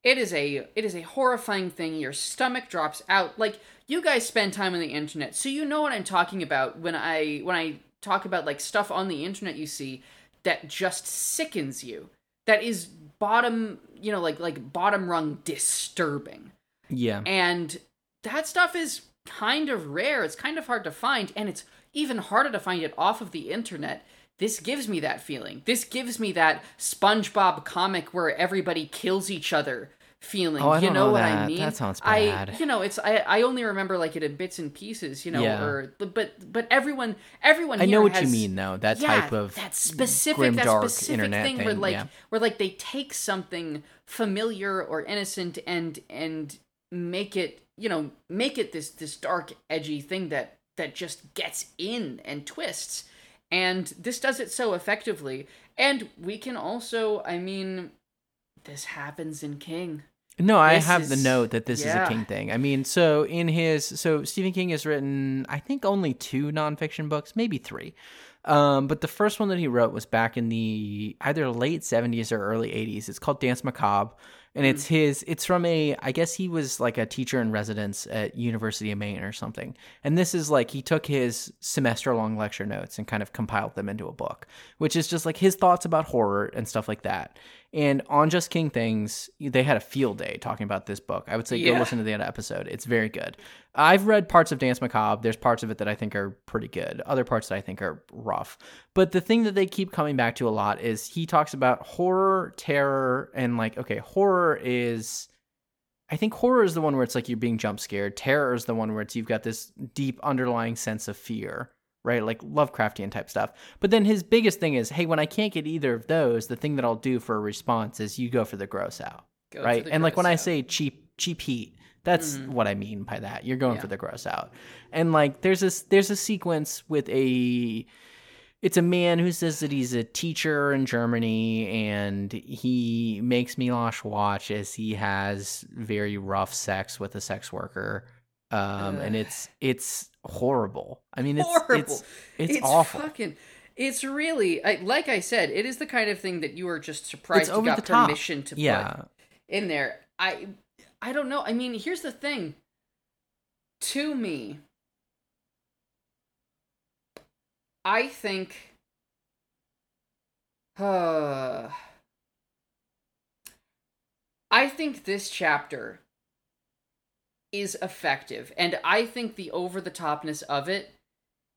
It is a it is a horrifying thing. Your stomach drops out. Like you guys spend time on the internet, so you know what I'm talking about when I when I talk about like stuff on the internet you see that just sickens you. That is bottom, you know, like like bottom rung disturbing Yeah. and that stuff is kind of rare it's kind of hard to find and it's even harder to find it off of the internet this gives me that feeling this gives me that spongebob comic where everybody kills each other feeling Oh, I you don't know, know what i mean That sounds bad. i you know it's i i only remember like it in bits and pieces you know Yeah. or but but everyone everyone I know what has- you mean, though. That yeah, type of that specific grim, that dark specific internet thing, thing. where like yeah. where like they take something familiar or innocent and and make it you know make it this this dark edgy thing that that just gets in and twists and this does it so effectively and we can also i mean this happens in king No, I This have the note that this is a King thing. I mean, so in his so Stephen King has written I think only two nonfiction books, maybe three. Um, but the first one that he wrote was back in the either late seventies or early eighties. It's called Danse Macabre. And it's his it's from a I guess he was like a teacher in residence at University of Maine or something. And this is like he took his semester long lecture notes and kind of compiled them into a book, which is just like his thoughts about horror and stuff like that. And on Just King Things, they had a field day talking about this book. I would say go listen to the other episode. It's very good. I've read parts of Danse Macabre. There's parts of it that I think are pretty good. Other parts that I think are rough. But the thing that they keep coming back to a lot is he talks about horror, terror, and like, okay, horror is. I think horror is the one where it's like you're being jump scared. Terror is the one where it's you've got this deep underlying sense of fear, right? Like Lovecraftian type stuff. But then his biggest thing is, hey, when I can't get either of those, the thing that I'll do for a response is you go for the gross out, Go right? And like when gross I say cheap, cheap heat, that's Mhm. what I mean by that. You're going Yeah. for the gross out. And like there's this there's a sequence with a it's a man who says that he's a teacher in Germany and he makes Milosh watch as he has very rough sex with a sex worker. Um, and it's it's horrible. I mean, it's horrible it's it's, awful. fucking it's really I, like i said it is the kind of thing that you are just surprised It's you got permission to put yeah, in there. I I don't know. I mean, here's the thing. To me, I think uh I think this chapter is effective and I think the over the topness of it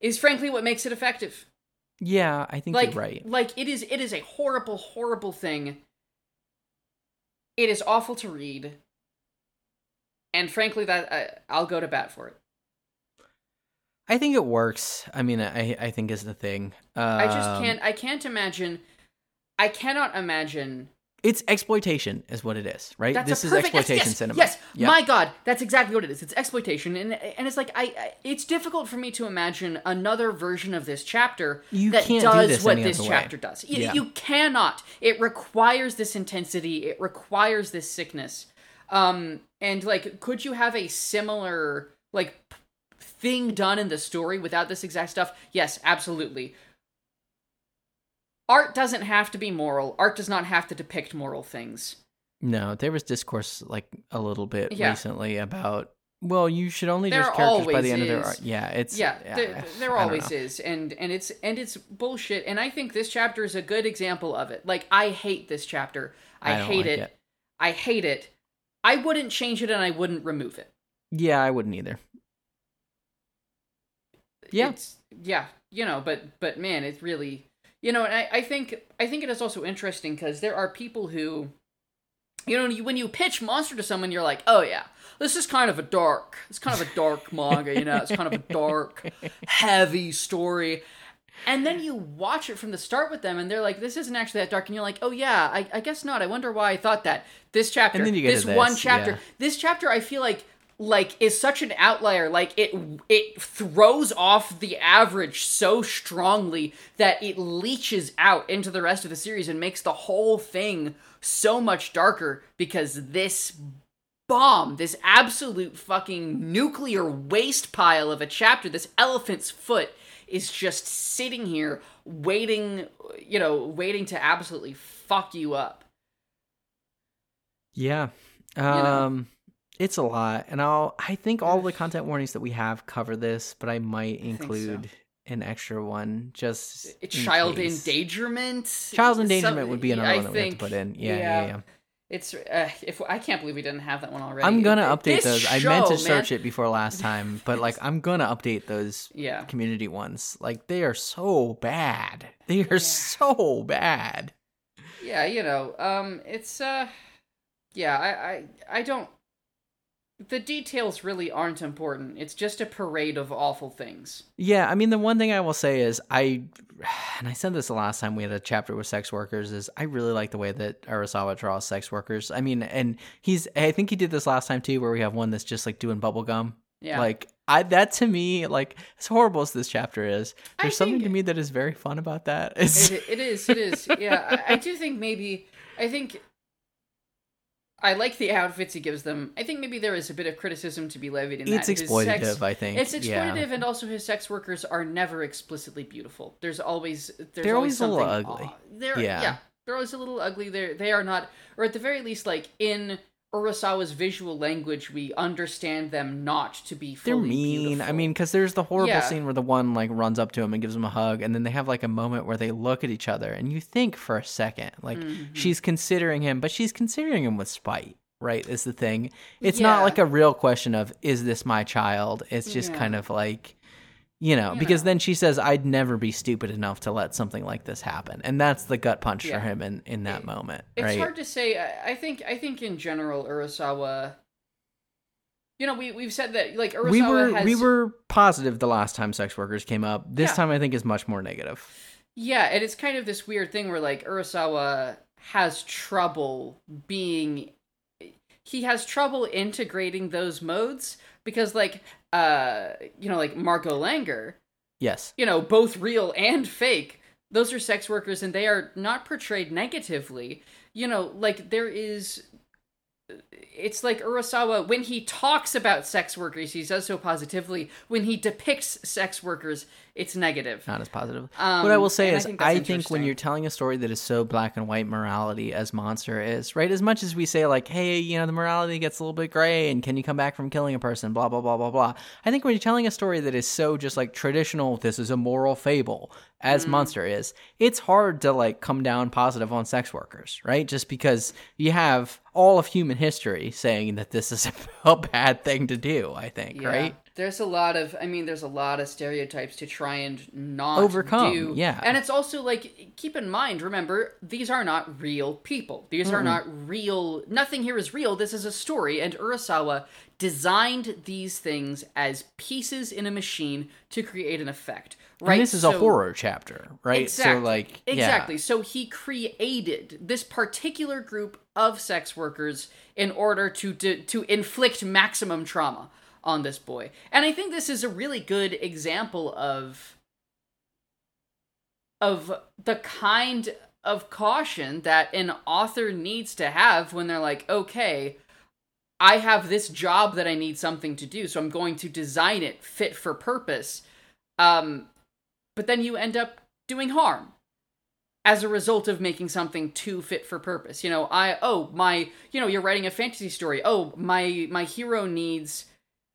is frankly what makes it effective yeah. I think like you're right. like it is it is a horrible horrible thing it is awful to read and frankly that I, i'll go to bat for it I think it works. I mean, I I think is the thing. Um, i just can't i can't imagine i cannot imagine It's exploitation, is what it is, right? that's this is perfect, exploitation yes, cinema. yes. My god that's exactly what it is. It's exploitation and and it's like I, I it's difficult for me to imagine another version of this chapter You that can't do does this what this other way. chapter does. Yeah. you cannot. It requires this intensity. It requires this sickness. Um and like could you have a similar like thing done in the story without this exact stuff? Yes absolutely art doesn't have to be moral art does not have to depict moral things No, there was discourse like a little bit Yeah. recently about. Well, you should only There judge characters by the end of their is. art. Yeah, it's yeah, yeah, there, there always know. is and and it's and it's bullshit and i think this chapter is a good example of it like i hate this chapter i, I hate like it. it. i hate it i wouldn't change it and i wouldn't remove it Yeah, I wouldn't either. Yeah. It's- yeah you know but but man it's really you know and i, I think i think it is also interesting because there are people who you know you, when you pitch monster to someone you're like oh yeah this is kind of a dark it's kind of a dark manga you know it's kind of a dark heavy story. And then you watch it from the start with them and they're like this isn't actually that dark. And you're like oh yeah i, I guess not i wonder why i thought that. This chapter And then you get this to one chapter yeah. this chapter i feel like like is such an outlier like it it throws off the average so strongly that it leaches out into the rest of the series and makes the whole thing so much darker because this bomb this absolute fucking nuclear waste pile of a chapter this elephant's foot is just sitting here waiting you know waiting to absolutely fuck you up Yeah. know? Um, It's a lot. And I'll I think all the content warnings that we have cover this, but I might think so. include an extra one just child case. endangerment Child Some- endangerment would be another I one that we have to put in. Yeah, yeah, yeah. yeah. It's uh, if I can't believe we didn't have that one already. I'm gonna It- update those. I meant to search man- it before last time, but like I'm gonna update those Yeah, community ones. Like they are so bad. They are so bad. yeah, you know, um, it's uh, yeah, I, I, I don't. The details really aren't important. It's just a parade of awful things. Yeah, I mean the one thing I will say is I and I said this the last time we had a chapter with sex workers is I really like the way that Urasawa draws sex workers. I mean, and he's I think he did this last time too where we have one that's just like doing bubble gum. Yeah, Like I that to me like as horrible as this chapter is, there's something to me that is very fun about that. It, it is, it is. Yeah, I, I do think maybe. I think. I like the outfits he gives them. I think maybe there is a bit of criticism to be levied in it's that. His exploitative, sex- I think. It's Yeah. exploitative, and also his sex workers are never explicitly beautiful. There's always there's They're always, always a little ugly. aw- They're Yeah. yeah. they're always a little ugly. They they are not, or at the very least, like in Urasawa's visual language, we understand them not to be. They're mean. I mean, because there's the horrible Yeah. scene where the one like runs up to him and gives him a hug, and then they have like a moment where they look at each other, and you think for a second, like Mhm. she's considering him, but she's considering him with spite. Right, is the thing. It's not like a real question of is this my child. It's just Yeah. kind of like, you know, You because know. then she says, "I'd never be stupid enough to let something like this happen," and that's the gut punch Yeah. for him in in that It- moment. It's right? hard to say. I I think I think in general, Urasawa. You know, we we've said that like Urasawa we were has we were positive the last time sex workers came up. This Yeah. time, I think is much more negative. Yeah, and it's kind of this weird thing where like Urasawa has trouble being he has trouble integrating those modes because like uh you know like Margot Langer, Yes. you know, both real and fake, those are sex workers and they are not portrayed negatively. You know, like there is it's like Urasawa when he talks about sex workers, he does so positively. When he depicts sex workers, it's negative. not as positive. Um, what I will say and I is, think I, think when you're telling a story that is so black and white morality as Monster is, right? As much as we say like, hey, you know, the morality gets a little bit gray, and can you come back from killing a person? Blah blah blah blah blah. I think when you're telling a story that is so just like traditional, this is a moral fable, as Mm. Monster is, it's hard to like come down positive on sex workers, right? Just because you have all of human history saying that this is a bad thing to do. I think, Yeah. right? There's a lot of, I mean, there's a lot of stereotypes to try and not Overcome, do. yeah. And it's also like, keep in mind, remember, these are not real people. These are not real, nothing here is real. This is a story. And Urasawa designed these things as pieces in a machine to create an effect. Right? And this is a horror chapter, right? Exactly. So like, yeah. exactly. So he created this particular group of sex workers in order to, to to inflict maximum trauma on this boy. And I think this is a really good example of of the kind of caution that an author needs to have when they're like, "Okay, I have this job that I need something to do, so I'm going to design it fit for purpose." Um but then you end up doing harm as a result of making something too fit for purpose. You know, I oh my, you know, you're writing a fantasy story. Oh, my my hero needs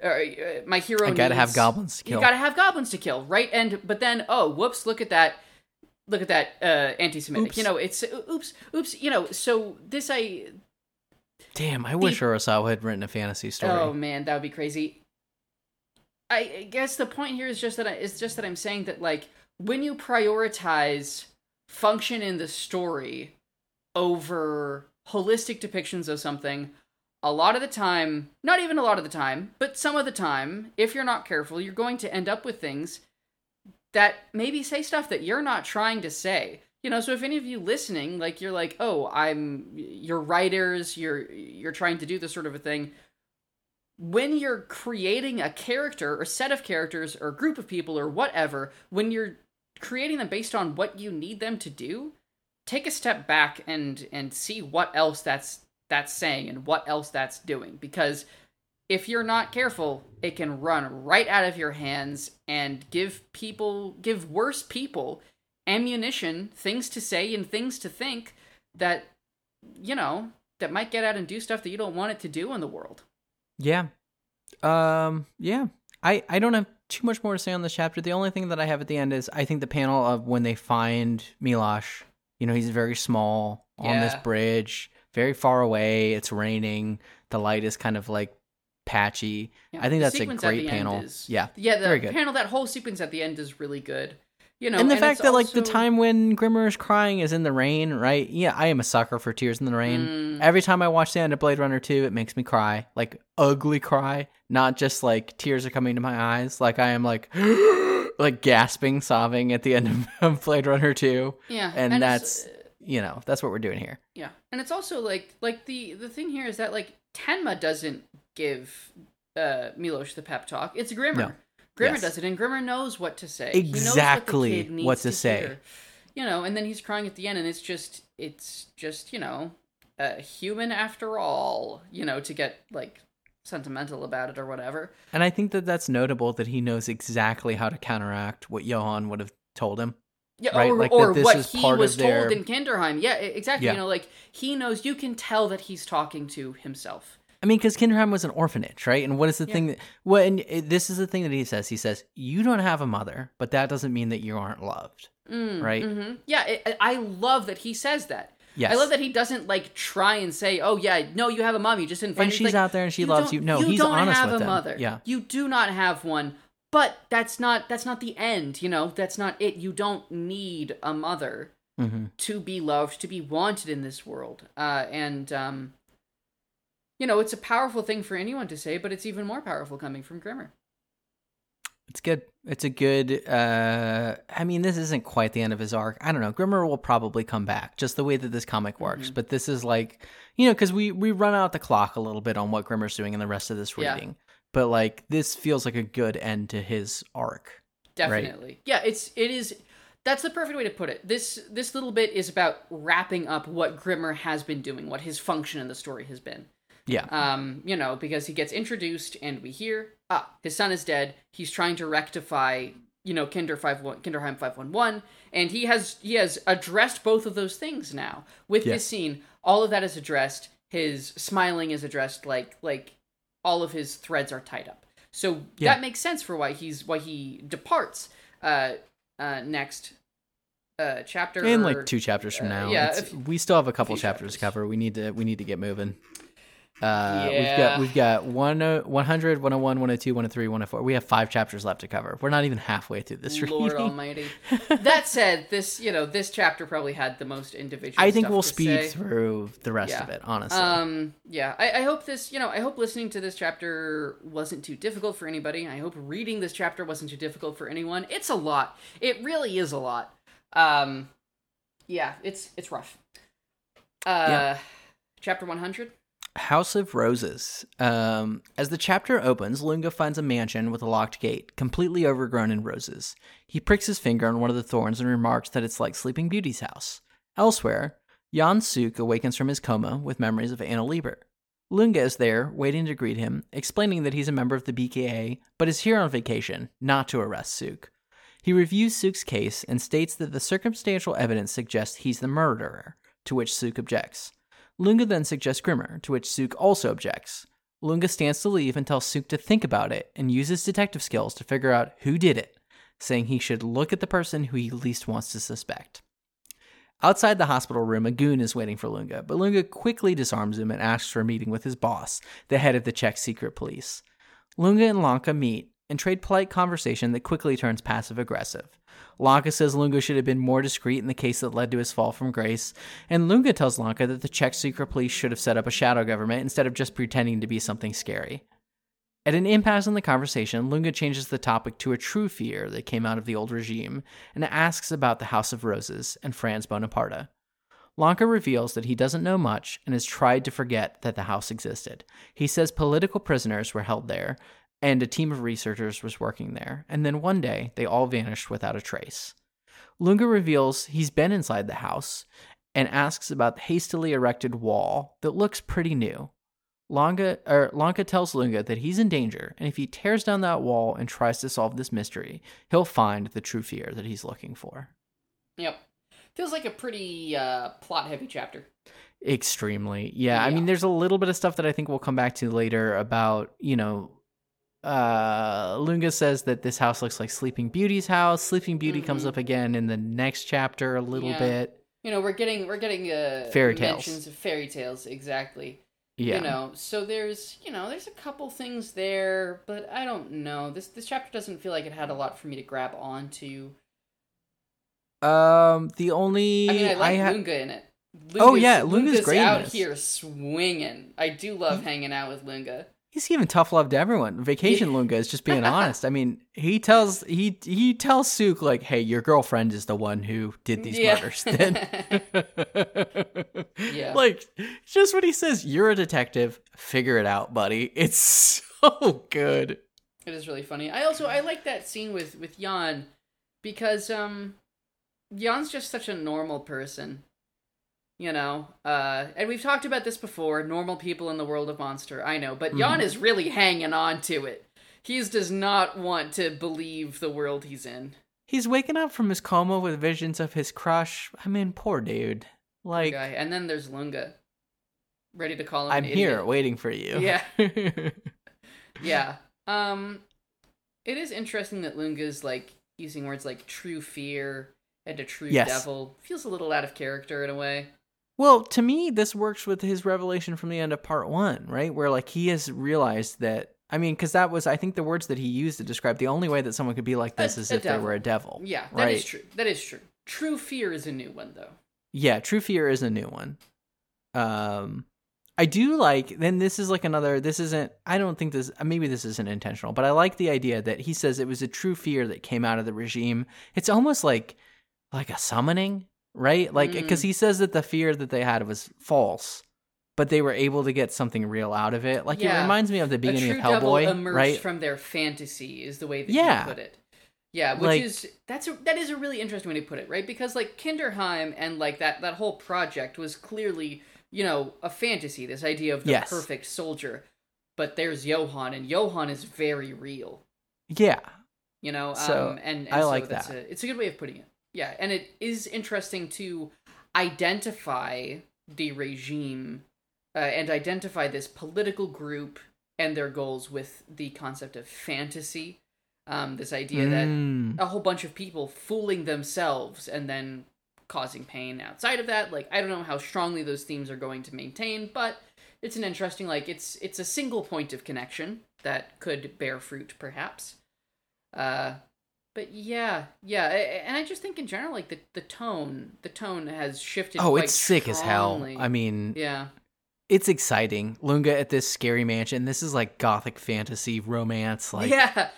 uh, uh, my hero I gotta have goblins to kill. You got to have goblins to kill, right? And but then oh, whoops, look at that. Look at that uh anti-semitic. Oops. You know, it's oops, oops, you know, so this I Damn, I wish Urasawa had written a fantasy story. Oh man, that would be crazy. I I guess the point here is just that I, is just that I'm saying that like when you prioritize function in the story over holistic depictions of something, a lot of the time, not even a lot of the time, but some of the time, if you're not careful, you're going to end up with things that maybe say stuff that you're not trying to say. You know, so if any of you listening, like you're like, "Oh, I'm you're writers, you're you're trying to do this sort of a thing." when you're creating a character or set of characters or group of people or whatever, when you're creating them based on what you need them to do, take a step back and and see what else that's that's saying and what else that's doing because if you're not careful, it can run right out of your hands and give people give worse people ammunition, things to say and things to think that you know, that might get out and do stuff that you don't want it to do in the world. Yeah. Um yeah. I I don't have too much more to say on this chapter. The only thing that I have at the end is I think the panel of when they find Milosh, you know, he's very small on this bridge, very far away, it's raining, the light is kind of like patchy. Yeah, I think that's a great panel. is- Yeah. Yeah, the Very good. panel that whole sequence at the end is really good. You know, and the it's fact that like the time when Grimmer is crying is in the rain, right? Yeah, I am a sucker for tears in the rain. Mm, Every time I watch the end of Blade Runner 2, it makes me cry. Like ugly cry, not just like tears are coming to my eyes. Like I am like like gasping, sobbing at the end of, Blade Runner 2. yeah, and it's, that's- You know, that's what we're doing here. Yeah, and it's also like like the the thing here is that like Tenma doesn't give uh Milosh the pep talk. It's Grimmer. No. Grimmer Yes. does it, and Grimmer knows what to say. He knows Exactly what, the kid needs what to say. hear. You know, and then he's crying at the end, and it's just it's just you know, uh, human after all. You know, to get like sentimental about it or whatever. And I think that that's notable that he knows exactly how to counteract what Johan would have told him. Yeah, Right, or, like or what he was of their- told in Kinderheim. Yeah, exactly. Yeah. You know, like he knows. You can tell that he's talking to himself. I mean, because Kinderheim was an orphanage, right? And what is the Yeah. thing that? Well, and this is the thing that he says. He says, "You don't have a mother, but that doesn't mean that you aren't loved." Mm, Right? mhm. Yeah, it, I love that he says that. Yes, I love that he doesn't like try and say, "Oh yeah, no, you have a mom. You just didn't find." And she's like, out there and she loves you. No, you he's don't honest have with a them. mother. Yeah. you do not have one. But that's not that's not the end. You know, that's not it. You don't need a mother hmm to be loved, to be wanted in this world. Uh, and um, you know, it's a powerful thing for anyone to say, but it's even more powerful coming from Grimmer. It's good. It's a good. uh I mean, this isn't quite the end of his arc. I don't know. Grimmer will probably come back, just the way that this comic works. Mhm. But this is like, you know, because we we run out the clock a little bit on what Grimmer's doing in the rest of this reading. Yeah. But like, this feels like a good end to his arc. Definitely. Yeah, it's it is that's the perfect way to put it. This this little bit is about wrapping up what Grimmer has been doing, what his function in the story has been. Yeah. Um, you know, because he gets introduced and we hear, ah, his son is dead. He's trying to rectify, you know, Kinder five one Kinderheim five one one, and he has he has addressed both of those things now. With Yes. this scene, all of that is addressed. His smiling is addressed like like all of his threads are tied up. So Yeah. that makes sense for why he's why he departs uh uh next uh chapter in or- like two chapters from uh, now. yeah, if- we still have a couple few chapters to cover. We need to we need to get moving. Uh, we've Yeah. got we've got one, uh, 100, 101, 102, 103, 104. We have five chapters left to cover. We're not even halfway through this Lord reading. Almighty. that said, this you know this chapter probably had the most individual. I think we'll speed say. through the rest Yeah. of it, honestly. Um, yeah, I, I hope this, you know, I hope listening to this chapter wasn't too difficult for anybody. I hope reading this chapter wasn't too difficult for anyone. It's a lot. It really is a lot. Um, yeah, it's it's rough. Uh, Yeah. chapter one hundred. House of Roses. Um, as the chapter opens, Lunge finds a mansion with a locked gate, completely overgrown in roses. He pricks his finger on one of the thorns and remarks that it's like Sleeping Beauty's house. Elsewhere, Jan Suk awakens from his coma with memories of Anna Liebert. Lunge is there, waiting to greet him, explaining that he's a member of the BKA, but is here on vacation, not to arrest Suk. He reviews Suk's case and states that the circumstantial evidence suggests he's the murderer, to which Suk objects. Lunge then suggests Grimmer, to which Suk also objects. Lunge stands to leave and tells Suk to think about it and use his detective skills to figure out who did it, saying he should look at the person who he least wants to suspect. Outside the hospital room, a goon is waiting for Lunge, but Lunge quickly disarms him and asks for a meeting with his boss, the head of the Czech secret police. Lunge and Lanke meet and trade polite conversation that quickly turns passive aggressive. Lanke says Lunge should have been more discreet in the case that led to his fall from grace, and Lunge tells Lanke that the Czech secret police should have set up a shadow government instead of just pretending to be something scary. At an impasse in the conversation, Lunge changes the topic to a true fear that came out of the old regime and asks about the House of Roses and Franz Bonaparte. Lanke reveals that he doesn't know much and has tried to forget that the house existed. He says political prisoners were held there and a team of researchers was working there, and then one day they all vanished without a trace. Lunge reveals he's been inside the house and asks about the hastily erected wall that looks pretty new. Lanke, or Lanke tells Lunge that he's in danger, and if he tears down that wall and tries to solve this mystery, he'll find the true fear that he's looking for. Yep. Feels like a pretty uh, plot heavy chapter. Extremely. Yeah, I mean there's a little bit of stuff that I think we'll come back to later about, you know, uh Lunge says that this house looks like Sleeping Beauty's house. Sleeping Beauty comes Mhm. up again in the next chapter a little Yeah. bit. You know, we're getting we're getting uh, Fairy tales. mentions of fairy tales exactly. Yeah. You know, so there's you know there's a couple things there, but I don't know. This this chapter doesn't feel like it had a lot for me to grab onto. Um the only I mean, I like ha- Lunge in it. Oh, yeah, Lunge's Lunge's great out here swinging. I do love hanging out with Lunge. He's giving tough love to everyone. Vacation Lunge is just being honest. I mean, he tells he he tells Suk like, "Hey, your girlfriend is the one who did these Yeah. murders." Then, Yeah. like just what he says. You're a detective. Figure it out, buddy. It's so good. It is really funny. I also I like that scene with with Jan because um Jan's just such a normal person. You know, uh, and we've talked about this before. Normal people in the world of Monster, I know, but Jan Mhm. is really hanging on to it. He does not want to believe the world he's in. He's waking up from his coma with visions of his crush. I mean, poor dude. Like, guy. And then there's Lunge, ready to call him. I'm here idiot. waiting for you. Yeah. Yeah. Um, it is interesting that Lunge's like using words like true fear and a true Yes. devil. Feels a little out of character in a way. Well, to me, this works with his revelation from the end of part one, right? Where like he has realized that. I mean, because that was, I think, the words that he used to describe the only way that someone could be like this A- is a if they were a devil. Yeah, that is right? true. That is true. True fear is a new one though. Yeah, True Fear is a new one. Um, I do like. Then this is like another. This isn't. I don't think this. Maybe this isn't intentional, but I like the idea that he says it was a true fear that came out of the regime. It's almost like, like a summoning, right? Like because Mm. he says that the fear that they had was false, but they were able to get something real out of it. Like it reminds me of the beginning of Hellboy, emerged right? from their fantasy is the way that Yeah. you put it. Yeah, which Like- is that's a, that is a really interesting way to put it, right? Because like Kinderheim and like that that whole project was clearly you know a fantasy. This idea of the Yes. perfect soldier, but there's Johan, and Johan is very real. yeah, You know, So, um, and, and I so like that's that. A, it's a good way of putting it. Yeah, and it is interesting to identify the regime uh, and identify this political group and their goals with the concept of fantasy. Um, this idea that Mm. a whole bunch of people fooling themselves and then causing pain outside of that. Like I don't know how strongly those themes are going to maintain, but it's an interesting like it's it's a single point of connection that could bear fruit perhaps. Uh but yeah, yeah, and I just think in general like the the tone, the tone has shifted Oh, it's sick as hell. I mean, yeah. it's exciting. Lunge at this scary mansion. This is like gothic fantasy romance. Like, yeah.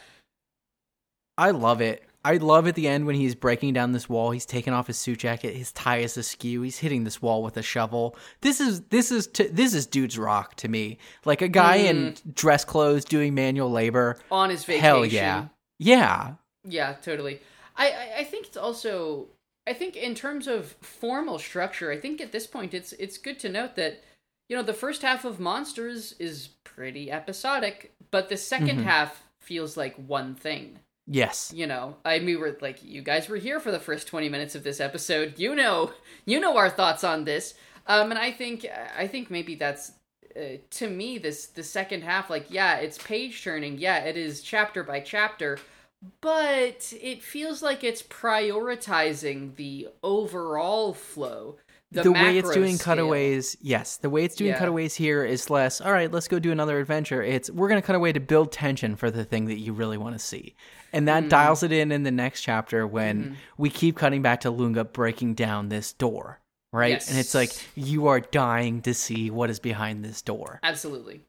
I love it. I love at the end when he's breaking down this wall. He's taking off his suit jacket. His tie is askew. He's hitting this wall with a shovel. This is this is t- this is dude's rock to me. Like a guy in mm. dress clothes doing manual labor. On his vacation. Hell yeah, yeah. Yeah, totally. I, I I think it's also I think in terms of formal structure, I think at this point it's it's good to note that you know the first half of Monsters is pretty episodic, but the 2nd Mhm. half feels like one thing. Yes. You know, I mean, we're like you guys were here for the first twenty minutes of this episode. You know, you know our thoughts on this. Um, and I think I think maybe that's uh, to me this the second half. Like, yeah, it's page turning. Yeah, it is chapter by chapter, but it feels like it's prioritizing the overall flow. The, The, way it's doing scale. cutaways, yes. The way it's doing Yeah. cutaways here is less, all right, let's go do another adventure. It's, we're going to cut away to build tension for the thing that you really want to see. And that Mm. dials it in in the next chapter when Mhm. we keep cutting back to Lunge breaking down this door, right? And it's like, you are dying to see what is behind this door. Absolutely.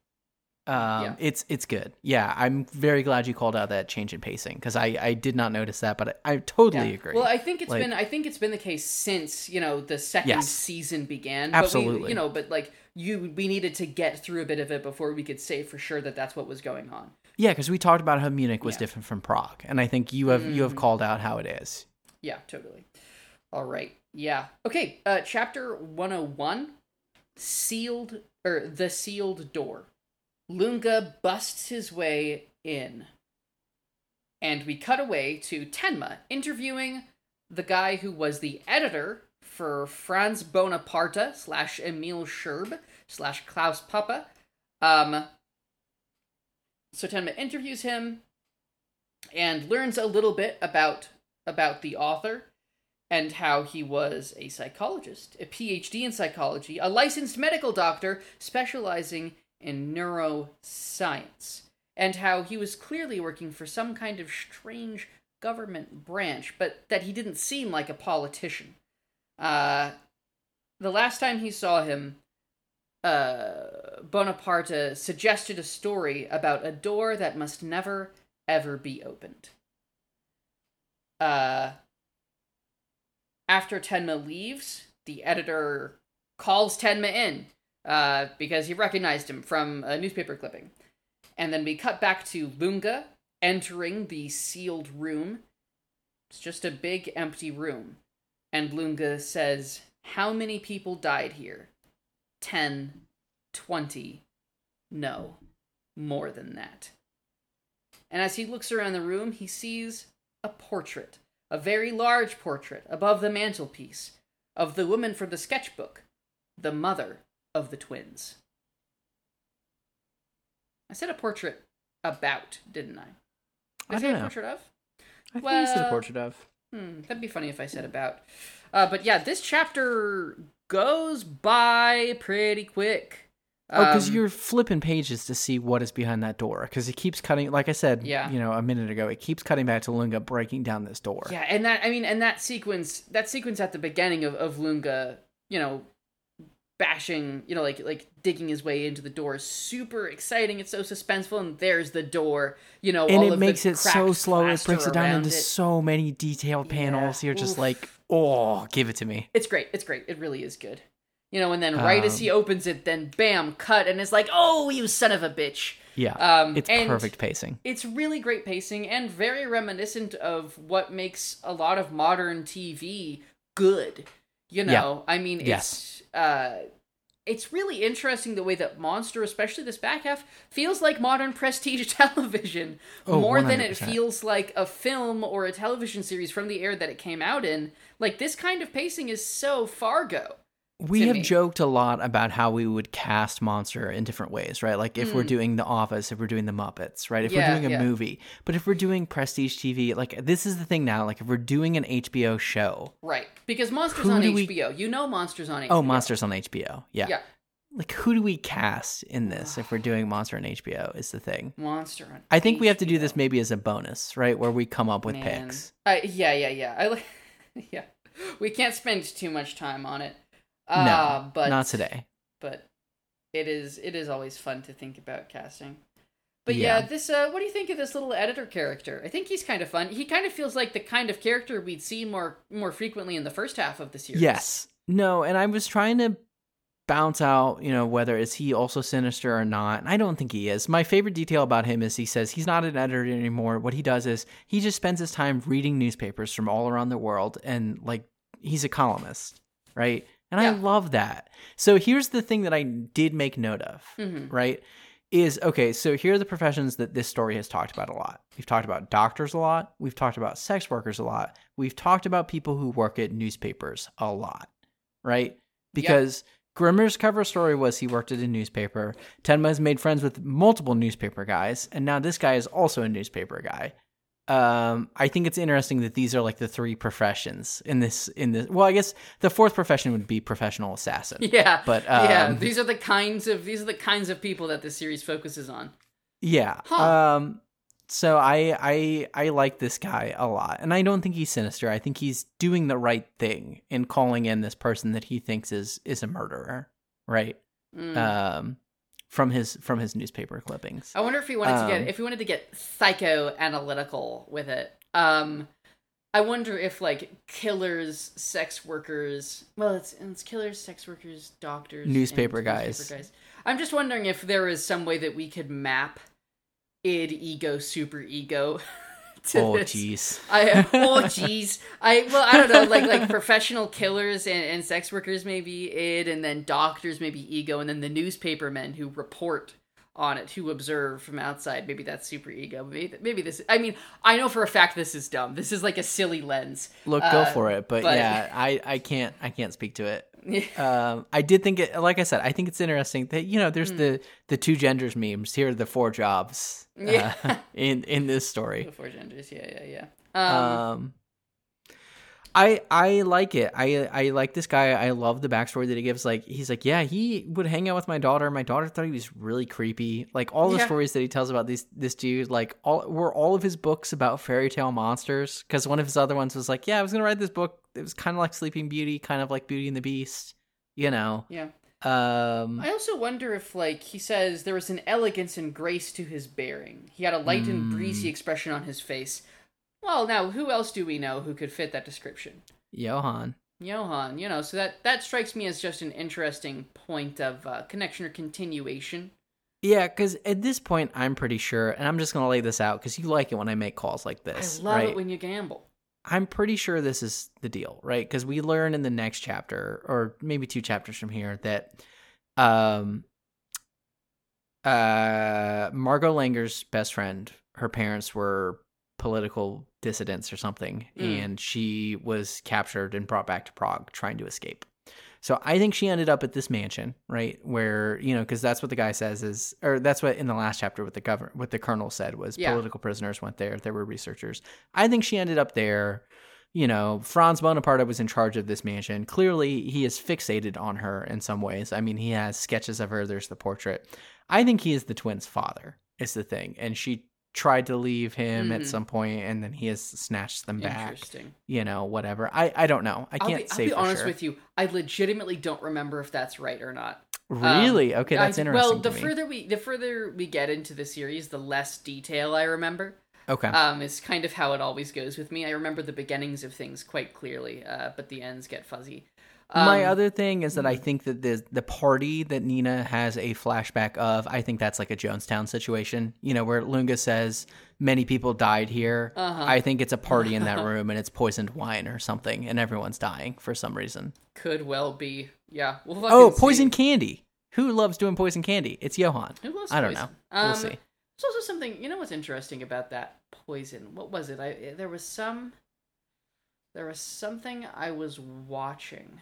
Um, Yeah. it's it's good. Yeah, I'm very glad you called out that change in pacing because I I did not notice that, but I, I totally Yeah. agree. Well, I think it's Like- been I think it's been the case since you know the second Yes. season began. Absolutely. But we, you know, but like you, we needed to get through a bit of it before we could say for sure that that's what was going on. yeah, because we talked about how Munich was Yeah. different from Prague, and I think you have you have Mhm. called out how it is. Yeah, totally. All right. Yeah. Okay. Uh, chapter one hundred one, sealed or the sealed door. Lunge busts his way in, and we cut away to Tenma interviewing the guy who was the editor for Franz Bonaparte slash Emil Scherb slash Klaus Poppe. Um. So Tenma interviews him and learns a little bit about about the author and how he was a psychologist, a PhD in psychology, a licensed medical doctor specializing in neuroscience, and how he was clearly working for some kind of strange government branch, but that he didn't seem like a politician. Uh, the last time he saw him, uh, Bonaparte suggested a story about a door that must never, ever be opened. Uh, after Tenma leaves, the editor calls Tenma in uh, because he recognized him from a newspaper clipping. And then we cut back to Lunge entering the sealed room. It's just a big empty room. And Lunge says, How many people died here? Ten, twenty. No, more than that. And as he looks around the room, he sees a portrait, a very large portrait above the mantelpiece of the woman from the sketchbook, the mother of the twins. I said a portrait about, didn't I? Did I I say a know. portrait of? I think this is a portrait of. Hmm, that'd be funny if I said about. Uh, but yeah, this chapter goes by pretty quick. Oh, because Um, you're flipping pages to see what is behind that door. Because it keeps cutting, like I said, Yeah. you know, a minute ago, it keeps cutting back to Lunge breaking down this door. Yeah, and that I mean, and that sequence, that sequence at the beginning of of Lunge, you know, bashing, you know, like like digging his way into the door, is super exciting. It's so suspenseful, and there's the door. You know, and it makes it so slow. It breaks it down into it. so many detailed Yeah, panels. You're just oof. like, oh, give it to me. It's great. It's great. It really is good. You know, and then right as Um, he opens it, then bam, cut, and it's like, oh, you son of a bitch. Yeah, Um, it's perfect pacing. It's really great pacing and very reminiscent of what makes a lot of modern TV good. You know, I mean, it's Yes. uh, it's really interesting the way that Monster, especially this back half, feels like modern prestige television Oh, more than it feels like a film or a television series from the era that it came out in. Like this kind of pacing is so Fargo. We have me. joked a lot about how we would cast Monster in different ways, right? Like if we're Mm. doing The Office, if we're doing The Muppets, right? If Yeah, we're doing a yeah. movie. But if we're doing prestige TV, like this is the thing now, like if we're doing an HBO show, Right. Because Monster's on do we- HBO. You know Monster's on HBO. oh, Monsters on HBO. Yeah. Yeah. Like who do we cast in this if we're doing Monster on HBO is the thing. Monster on I think we have to do this maybe as a bonus, right? Where we come up with Man. picks. Uh, yeah, yeah, yeah. I like. yeah, we can't spend too much time on it. Uh, but Not today. But it is. It is always fun to think about casting. But yeah, Yeah. this. Uh, what do you think of this little editor character? I think he's kind of fun. He kind of feels like the kind of character we'd see more more frequently in the first half of the series. Yes. No, and I was trying to bounce out, you know, whether is he also sinister or not. And I don't think he is. My favorite detail about him is he says he's not an editor anymore. What he does is he just spends his time reading newspapers from all around the world and like he's a columnist, right? And I love that. So here's the thing that I did make note of, hmm right? Is okay, so here are the professions that this story has talked about a lot. We've talked about doctors a lot. We've talked about sex workers a lot. We've talked about people who work at newspapers a lot, right? Because Grimmer's cover story was he worked at a newspaper. Tenma has made friends with multiple newspaper guys, and now this guy is also a newspaper guy. Um, I think it's interesting that these are like the three professions in this. In this, well, I guess the fourth profession would be professional assassin. Yeah. But yeah, um, these are the kinds of these are the kinds of people that this series focuses on. Yeah. Huh. Um so I I I like this guy a lot. And I don't think he's sinister. I think he's doing the right thing in calling in this person that he thinks is is a murderer, right? Mm. Um from his from his newspaper clippings. I wonder if he wanted to Um, get if he wanted to get psychoanalytical with it. Um, I wonder if like killers, sex workers. Well, it's it's killers, sex workers, doctors, and Newspaper guys. I'm just wondering if there is some way that we could map id, ego, super ego. Oh jeez. I oh jeez. I well I don't know like like professional killers and, and sex workers maybe id and then doctors maybe ego and then the newspaper men who report on it who observe from outside maybe that's super ego maybe maybe this I mean I know for a fact this is dumb this is like a silly lens Look, go Uh, for it. But, but- yeah, I I can't I can't speak to it. um, I did think it, like I said, I think it's interesting that you know there's Hmm. the the two genders memes. Here are the four jobs. uh, Yeah. in in this story. Four genders yeah yeah yeah um, Um, I I like it. I I like this guy. I love the backstory that he gives. Like he's like, yeah, he would hang out with my daughter. My daughter thought he was really creepy. Like all the Yeah. stories that he tells about these this dude, like all were all of his books about fairy tale monsters. Because one of his other ones was like, yeah, I was gonna write this book. It was kind of like Sleeping Beauty, kind of like Beauty and the Beast. You know. yeah Um. I also wonder if, like, he says there was an elegance and grace to his bearing. He had a light and breezy expression on his face. Well, now, who else do we know who could fit that description? Johan. Johann, you know, so that that strikes me as just an interesting point of uh, connection or continuation. Yeah, because at this point, I'm pretty sure, and I'm just gonna lay this out because you like it when I make calls like this, I love right? it when you gamble. I'm pretty sure this is the deal, right? Because we learn in the next chapter, or maybe two chapters from here, that um, uh, Margot Langer's best friend, her parents were political dissidents or something, Mm. and she was captured and brought back to Prague trying to escape. So I think she ended up at this mansion, right? Where you know, because that's what the guy says is, or that's what in the last chapter what the governor, what the colonel said was Yeah. political prisoners went there. There were researchers. I think she ended up there. You know, Franz Bonaparte was in charge of this mansion. Clearly, he is fixated on her in some ways. I mean, he has sketches of her. There's the portrait. I think he is the twins' father. Is the thing, and she tried to leave him at Mhm. some point, and then he has snatched them back. Interesting. You know, whatever. I I don't know. I I'll can't be, I'll say be for honest sure. with you. I legitimately don't remember if that's right or not. Really? Um, okay, that's I- interesting. Well, the further we the further we get into the series, the less detail I remember. okay. Um, it's kind of how it always goes with me. I remember the beginnings of things quite clearly, uh, but the ends get fuzzy. My Um, other thing is that I think that the the party that Nina has a flashback of, I think that's like a Jonestown situation. You know, where Lunge says many people died here. Uh-huh. I think it's a party in that room and it's poisoned wine or something, and everyone's dying for some reason. could well be. Yeah. We'll Oh, see. poison candy. Who loves doing poison candy? It's Johan. Who loves I don't poison? know. We'll Um, see. There's also something. You know what's interesting about that poison? What was it? I there was some. There was something I was watching.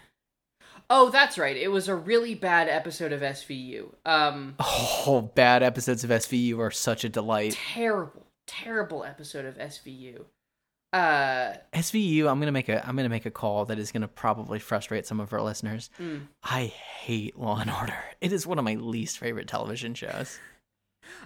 Oh, that's right. It was a really bad episode of SVU. Um, Oh, bad episodes of SVU are such a delight. terrible, terrible episode of SVU. Uh, SVU, I'm gonna make a I'm gonna make a call that is gonna probably frustrate some of our listeners. mm. I hate Law and Order. It is one of my least favorite television shows.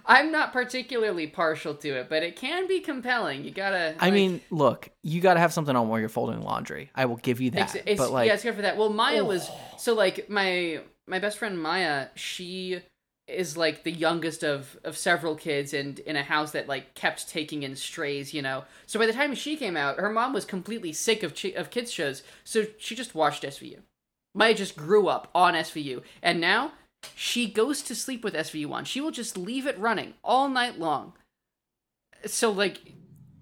I'm not particularly partial to it, but it can be compelling. You gotta. I like- mean, look, you got to have something on while you're folding laundry. I will give you that. It's, it's, but like, yeah, it's good for that. Well, Maya was so like my my best friend Maya. She is like the youngest of of several kids, and in a house that like kept taking in strays. You know, so by the time she came out, her mom was completely sick of chi- of kids shows, so she just watched SVU. Maya just grew up on SVU, and now she goes to sleep with SVU on. She will just leave it running all night long. So like,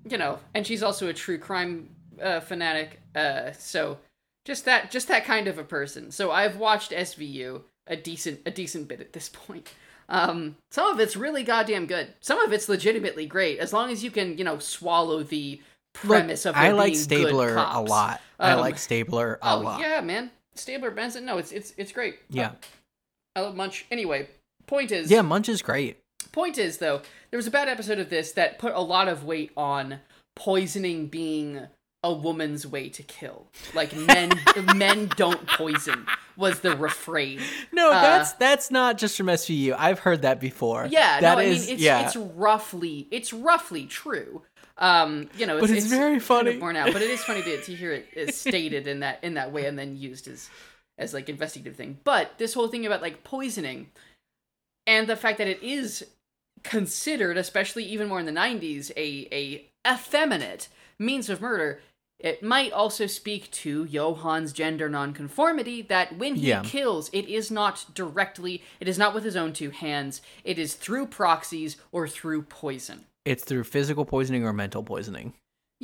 you know, and she's also a true crime uh, fanatic. Uh, so just that, just that kind of a person. So I've watched SVU a decent, a decent bit at this point. Um, some of it's really goddamn good. Some of it's legitimately great, as long as you can, you know, swallow the look, premise of. I like Stabler a lot. I Um, like Stabler a Oh lot. yeah, man, Stabler Benson. No, it's it's it's great. Yeah. I love Munch. Anyway, point is, Yeah, Munch is great. Point is, though, there was a bad episode of this that put a lot of weight on poisoning being a woman's way to kill. Like men, men don't poison was the refrain. No, Uh, that's that's not just from SVU. I've heard that before. Yeah, That no, I is- mean it's yeah. it's roughly it's roughly true. Um, you know, it's, But it's very kind funny. of borne out, but it is funny to, to hear it is stated in that in that way and then used as as like investigative thing. But this whole thing about like poisoning, and the fact that it is considered, especially even more in the 90s, a, a effeminate means of murder, it might also speak to Johan's gender nonconformity that when he Yeah. kills, it is not directly, it is not with his own two hands, it is through proxies or through poison. It's through physical poisoning or mental poisoning.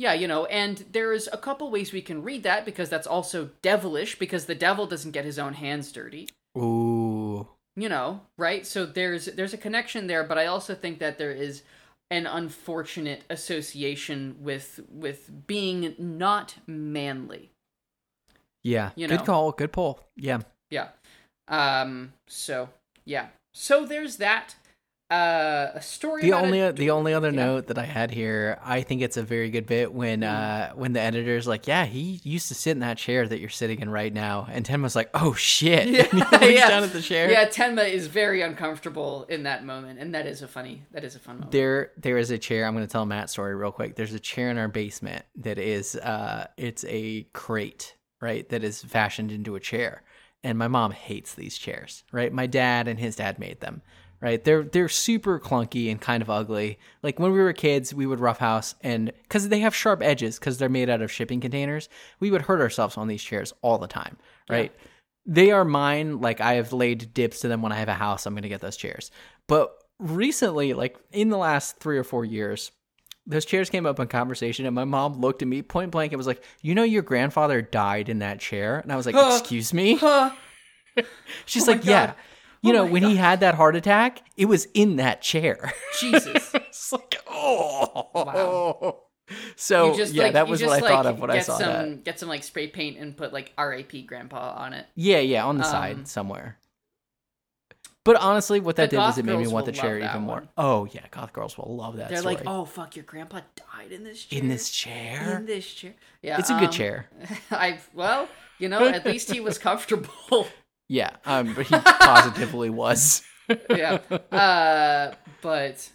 Yeah, you know, and there's a couple ways we can read that because that's also devilish because the devil doesn't get his own hands dirty. Ooh. you know right so there's there's a connection there but i also think that there is an unfortunate association with with being not manly Yeah. You Good call. Good pull. Yeah. yeah um so yeah so there's that uh a story The only a- the only other yeah. note that I had here, I think it's a very good bit when Mm-hmm. uh when the editor's like, "Yeah, he used to sit in that chair that you're sitting in right now," and Tim was like, "Oh shit!" Yeah, yeah. down at the chair. yeah tenma is very uncomfortable in that moment and that is a funny that is a fun moment There, there is a chair. I'm going to tell Matt's story real quick. There's a chair in our basement that is, uh, it's a crate, right? That is fashioned into a chair, and my mom hates these chairs, right? My dad and his dad made them, right? They're they're super clunky and kind of ugly. Like when we were kids, we would roughhouse, and because they have sharp edges, because they're made out of shipping containers, we would hurt ourselves on these chairs all the time, right? They are mine. Like I have laid dips to them when I have a house. I'm going to get those chairs. But recently, like in the last three or four years, those chairs came up in conversation, and my mom looked at me point blank and was like, "You know, your grandfather died in that chair." And I was like, Huh. "Excuse me." Huh. She's Oh like, "Yeah." God. You Oh know, when he had that heart attack, it was in that chair. jesus it's like, oh, Wow. So yeah, like- that was what I like, thought of when I get saw some, that. Get some like spray paint and put like R.A.P. Grandpa on it. Yeah, yeah, on the Um, side somewhere. But honestly, what that did was it made me want the chair even more. one. Oh yeah, goth girls will love that. They're story. like, "Oh fuck, your grandpa died in this chair." in this chair. In this chair. Yeah, it's a good um, chair. I well, you know, at least he was comfortable. Yeah, um, but he positively was. yeah. Uh, but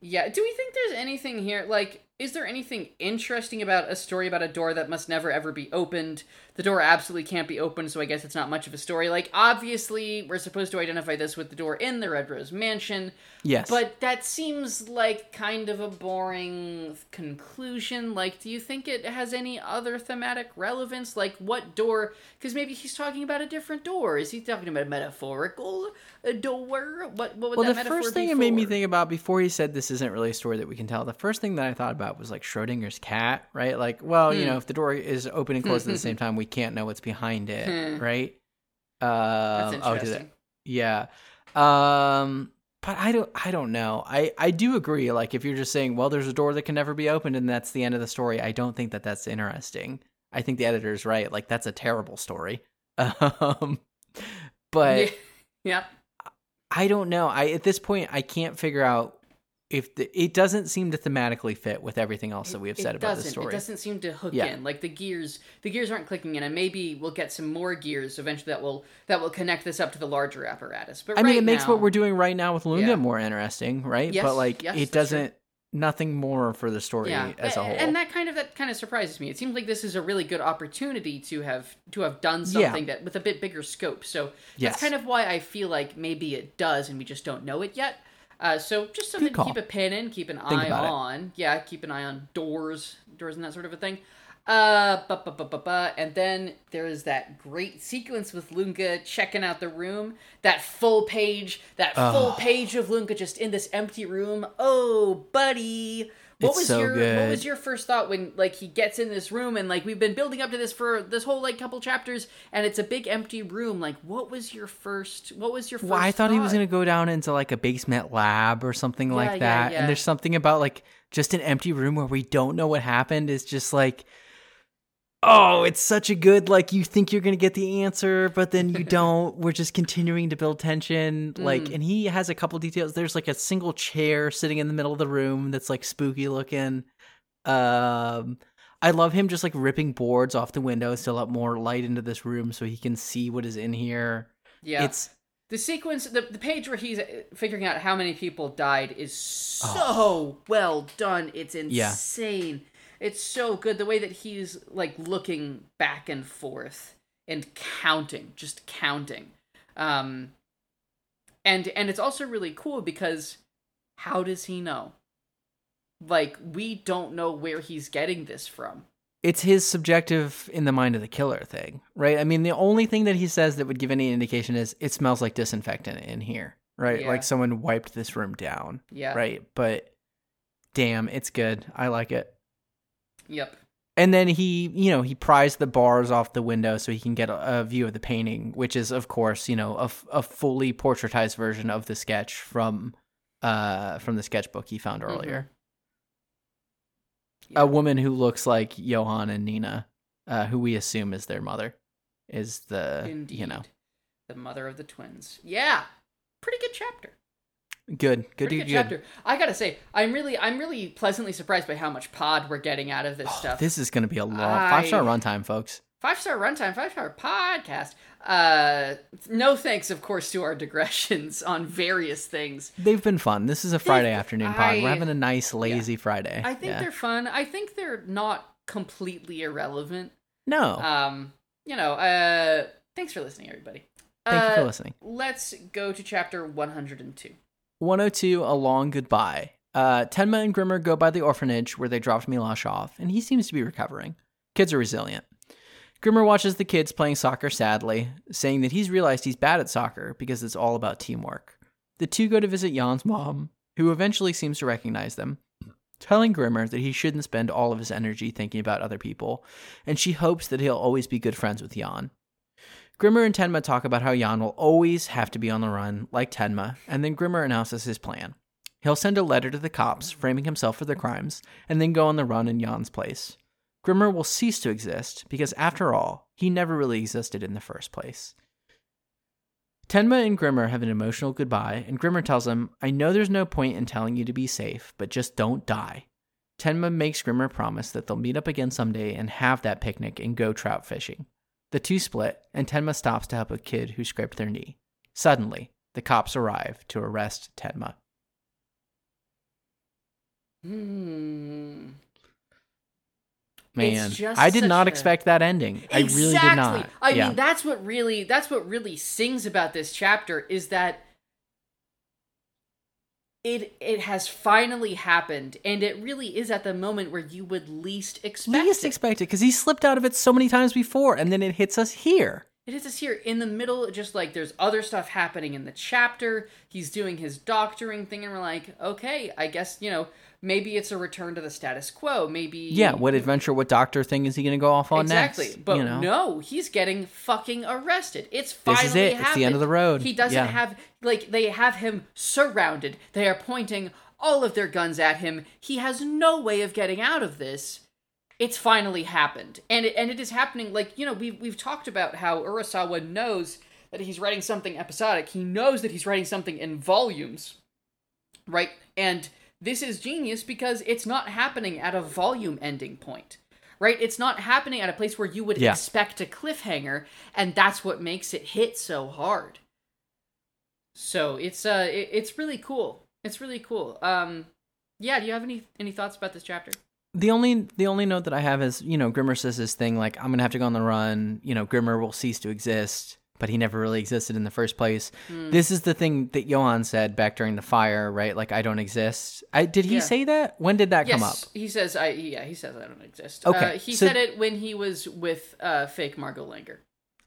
yeah, do we think there's anything here? Like, is there anything interesting about a story about a door that must never ever be opened? The door absolutely can't be opened, so I guess it's not much of a story. Like, obviously, we're supposed to identify this with the door in the Red Rose Mansion, Yes, but that seems like kind of a boring conclusion. Like, do you think it has any other thematic relevance? Like, what door? Because maybe he's talking about a different door. Is he talking about a metaphorical door? What, what would well, the first thing it made me think about before he said this isn't really a story that we can tell. The first thing that I thought about was like Schrodinger's cat, right? Like, well, you Hmm. know, if the door is open and closed at the same time, we can't know what's behind it, right? Uh, That's oh, did interesting. it- yeah. Um, but I don't, I don't know. I, I do agree. Like, if you're just saying, well, there's a door that can never be opened, and that's the end of the story, I don't think that that's interesting. I think the editor's right. Like, that's a terrible story. Um, but yeah. yeah. I don't know. I at this point I can't figure out if the, it doesn't seem to thematically fit with everything else that we have said about the story. It doesn't seem to hook Yeah. in. Like the gears, the gears aren't clicking in, and maybe we'll get some more gears eventually that will that will connect this up to the larger apparatus. But I mean, right it makes what we're doing right now with Lunge Yeah. more interesting, right? Yes, but like yes, it doesn't nothing more for the story yeah, as a whole. and that kind of that kind of surprises me. It seems like this is a really good opportunity to have to have done something that with a bit bigger scope. So Yes. that's kind of why I feel like maybe it does, and we just don't know it yet. Uh, so just something to keep a pin in, keep an Think eye about it. on. Yeah, keep an eye on doors, doors, and that sort of a thing. Uh, ba ba ba, and then there is that great sequence with Lunge checking out the room. That full page, that full page of Lunge just in this empty room. Oh, buddy, what It's was so your what was your first thought when like he gets in this room and like we've been building up to this for this whole like couple chapters and it's a big empty room. Like, what was your first? What was your first? well, I thought he was going to go down into like a basement lab or something Yeah, like yeah, that. yeah. And there's something about like just an empty room where we don't know what happened is just like oh, it's such a good like you think you're going to get the answer but then you don't. We're just continuing to build tension like Mm. and he has a couple details. There's like a single chair sitting in the middle of the room that's like spooky looking. Um I love him just like ripping boards off the windows to let more light into this room so he can see what is in here. Yeah, It's the sequence, the the page where he's uh, figuring out how many people died is so Oh. well done. It's Yeah. It's so good the way that he's like looking back and forth and counting, just counting. Um and and it's also really cool because how does he know? Like we don't know where he's getting this from. It's his subjective in the mind of the killer thing, right? I mean, the only thing that he says that would give any indication is it smells like disinfectant in here, right? Yeah. Like someone wiped this room down, Yeah. right? But damn, it's good. I like it. Yep. And then he, you know, he pries the bars off the window so he can get a, a view of the painting, which is, of course, you know, a, f- a fully portraitized version of the sketch from, uh, from the sketchbook he found earlier. Yeah. A woman who looks like Johan and Nina, uh, who we assume is their mother, is the, Indeed. you know, the mother of the twins. Yeah. Pretty good chapter. Good, good, good, good chapter. I gotta say, I'm really, I'm really pleasantly surprised by how much pod we're getting out of this Oh, stuff. this is going to be a long five star runtime, folks. Five star runtime, five star podcast. Uh, no thanks, of course, to our digressions on various things. They've been fun. This is a Friday afternoon pod. I- We're having a nice, lazy Friday. I think Yeah. they're fun. I think they're not completely irrelevant. no. Um, you know, uh, thanks for listening, everybody. Thank you Uh, for listening. Let's go to chapter 102. 102 A Long Goodbye. Uh, Tenma and Grimmer go by the orphanage where they dropped Milosh off, and he seems to be recovering. Kids are resilient. Grimmer watches the kids playing soccer sadly, saying that he's realized he's bad at soccer because it's all about teamwork. The two go to visit Jan's mom, who eventually seems to recognize them, telling Grimmer that he shouldn't spend all of his energy thinking about other people, and she hopes that he'll always be good friends with Jan. Grimmer and Tenma talk about how Jan will always have to be on the run, like Tenma, and then Grimmer announces his plan. He'll send a letter to the cops, framing himself for the crimes, and then go on the run in Jan's place. Grimmer will cease to exist because, after all, he never really existed in the first place. Tenma and Grimmer have an emotional goodbye, and Grimmer tells him, I know there's no point in telling you to be safe, but just don't die. Tenma makes Grimmer promise that they'll meet up again someday and have that picnic and go trout fishing. The two split, and Tenma stops to help a kid who scraped their knee. Suddenly, the cops arrive to arrest Tenma. Hmm. Man, I did not a- expect that ending. I really did not. I yeah. mean, that's what really that's what really sings about this chapter is that it it has finally happened, and it really is at the moment where you would least expect least it. expected because he slipped out of it so many times before, and then it hits us here. It hits us here in the middle, just like there's other stuff happening in the chapter. He's doing his doctoring thing, and we're like, okay, I guess, you know, maybe it's a return to the status quo. Maybe. Yeah, what adventure, what doctor thing is he going to go off on exactly. next? Exactly. But you know? no, he's getting fucking arrested. It's This finally is it. It's the end of the road. He doesn't Yeah. have like they have him surrounded. They are pointing all of their guns at him. He has no way of getting out of this. It's finally happened, and it, and it is happening. Like you know, we've we've talked about how Urasawa knows that he's writing something episodic. He knows that he's writing something in volumes, right? And this is genius because it's not happening at a volume ending point. Right? It's not happening at a place where you would Yeah. expect a cliffhanger, and that's what makes it hit so hard. So it's uh it, it's really cool. It's really cool. Um yeah, do you have any any thoughts about this chapter? The only the only note that I have is you know Grimmer says this thing like I'm gonna have to go on the run. You know Grimmer will cease to exist, but he never really existed in the first place. Hmm. This is the thing that Johan said back during the fire, right? Like I don't exist. I did he Yeah. say that? When did that yes, come up? he says I yeah, he says I don't exist. Okay, Uh, he so- said it when he was with uh fake Margot Langer.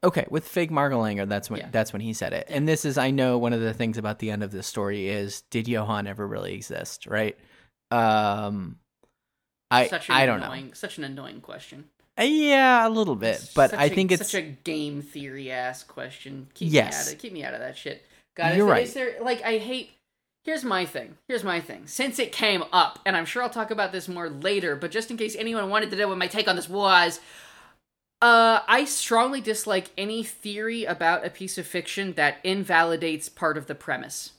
Okay, with fake Margot Langer, that's when Yeah. that's when he said it. And this is I know one of the things about the end of this story is did Johan ever really exist, right? Um I such an I don't annoying, Such an annoying question. Uh, Yeah, a little bit, but Such I a- think it's such a game theory ass question. Keep Yes. me out of keep me out of that shit. God, You're is, right. is there like I hate Here's my thing. Here's my thing. Since it came up, and I'm sure I'll talk about this more later, but just in case anyone wanted to know what my take on this was, uh, I strongly dislike any theory about a piece of fiction that invalidates part of the premise.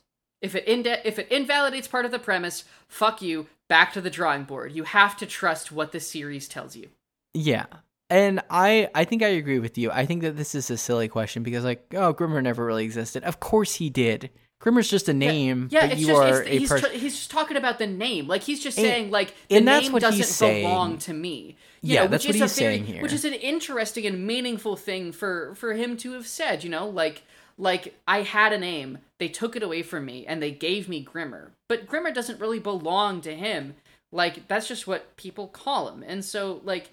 If it inde- if it invalidates part of the premise, fuck you. Back to the drawing board. You have to trust what the series tells you. Yeah. And I I think I agree with you. I think that this is a silly question because like, oh, Grimmer never really existed. Of course he did. Grimmer's just a name, Yeah, but it's you just are a he's, person. he's just talking about the name. Like he's just And- saying like the name doesn't belong to me. You Yeah, know, that's which what is he's a very, saying here. Which is an interesting and meaningful thing for for him to have said. You know, like like I had a name, they took it away from me, and they gave me Grimmer. But Grimmer doesn't really belong to him. Like that's just what people call him, and so like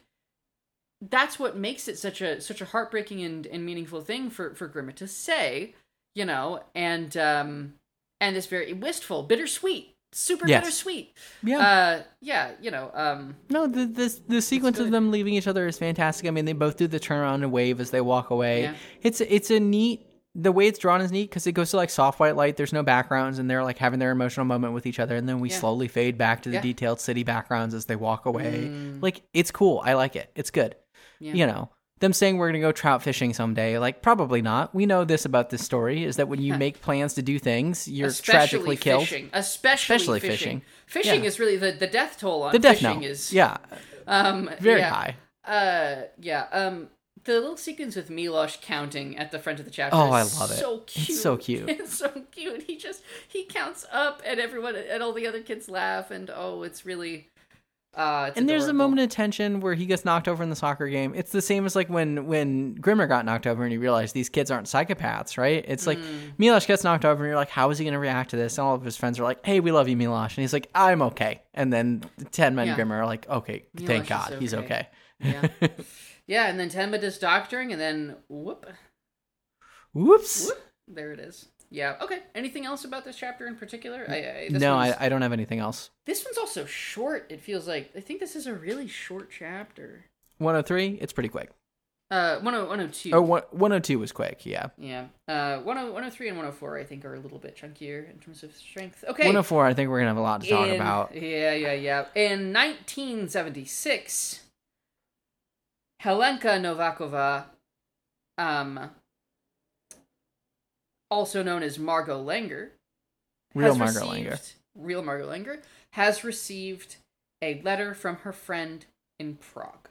that's what makes it such a such a heartbreaking and, and meaningful thing for for Grimmer to say, you know, and um and it's very wistful, bittersweet, super Yes. bittersweet. yeah. Uh yeah, you know, um no, the the the sequence of them leaving each other is fantastic. I mean, they both do the turnaround and wave as they walk away. Yeah. It's it's a neat. The way it's drawn is neat because it goes to like soft white light. There's no backgrounds, and they're like having their emotional moment with each other, and then we Yeah. slowly fade back to the Yeah. detailed city backgrounds as they walk away. Mm. Like it's cool. I like it. It's good. Yeah. You know, them saying we're gonna go trout fishing someday, like probably not. We know this about this story is that when you make plans to do things, you're especially tragically killed. fishing. Especially, Especially fishing. fishing. Fishing is really the, the death toll on The death fishing note, is yeah, um very high. Uh yeah, um the little sequence with Milosh counting at the front of the chapter Oh, I love it. so cute. It's so cute. It's so cute. He just he counts up and everyone and all the other kids laugh and oh it's really uh it's And there's a moment of tension where he gets knocked over in the soccer game. It's the same as like when when Grimmer got knocked over and he realized these kids aren't psychopaths, right? It's like Mm. Milosh gets knocked over and you're like, how is he going to react to this? And all of his friends are like, hey, we love you, Milosh, and he's like, I'm okay. And then ten men Yeah. Grimmer are like, okay, Milosh thank God, he's okay. okay. Yeah. yeah, and then Tenma does doctoring and then whoop Whoops. Whoop. There it is. Yeah. Okay. Anything else about this chapter in particular? I, I this no, I, I don't have anything else. This one's also short. It feels like I think this is a really short chapter. 103, it's pretty quick. Uh, 10 102. Oh, one- 102 was quick, yeah. Yeah. Uh, 10 103 and 104 I think are a little bit chunkier in terms of strength. Okay. 104, I think we're going to have a lot to talk In- about. Yeah, yeah, yeah. In 1976, Helenka Novakova, um, also known as Margot Langer, Real Margot Langer. Real Margot Langer has received a letter from her friend in Prague,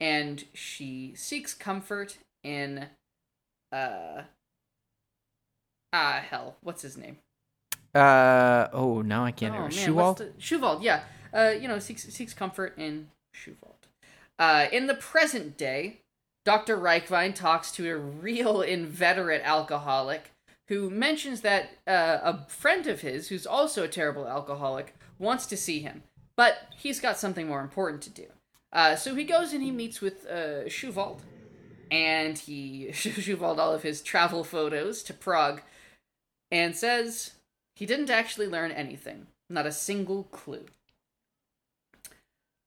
and she seeks comfort in, uh, ah hell, what's his name? Uh, oh, now I can't oh, remember. man, Schuwald? the- Schuwald, yeah. Uh, you know, seeks seeks comfort in Schuwald. Uh, in the present day, Dr. Reichwein talks to a real inveterate alcoholic who mentions that uh, a friend of his, who's also a terrible alcoholic, wants to see him, but he's got something more important to do. Uh, so he goes and he meets with uh, Schuwald, and he shows Schuwald all of his travel photos to Prague, and says he didn't actually learn anything, not a single clue.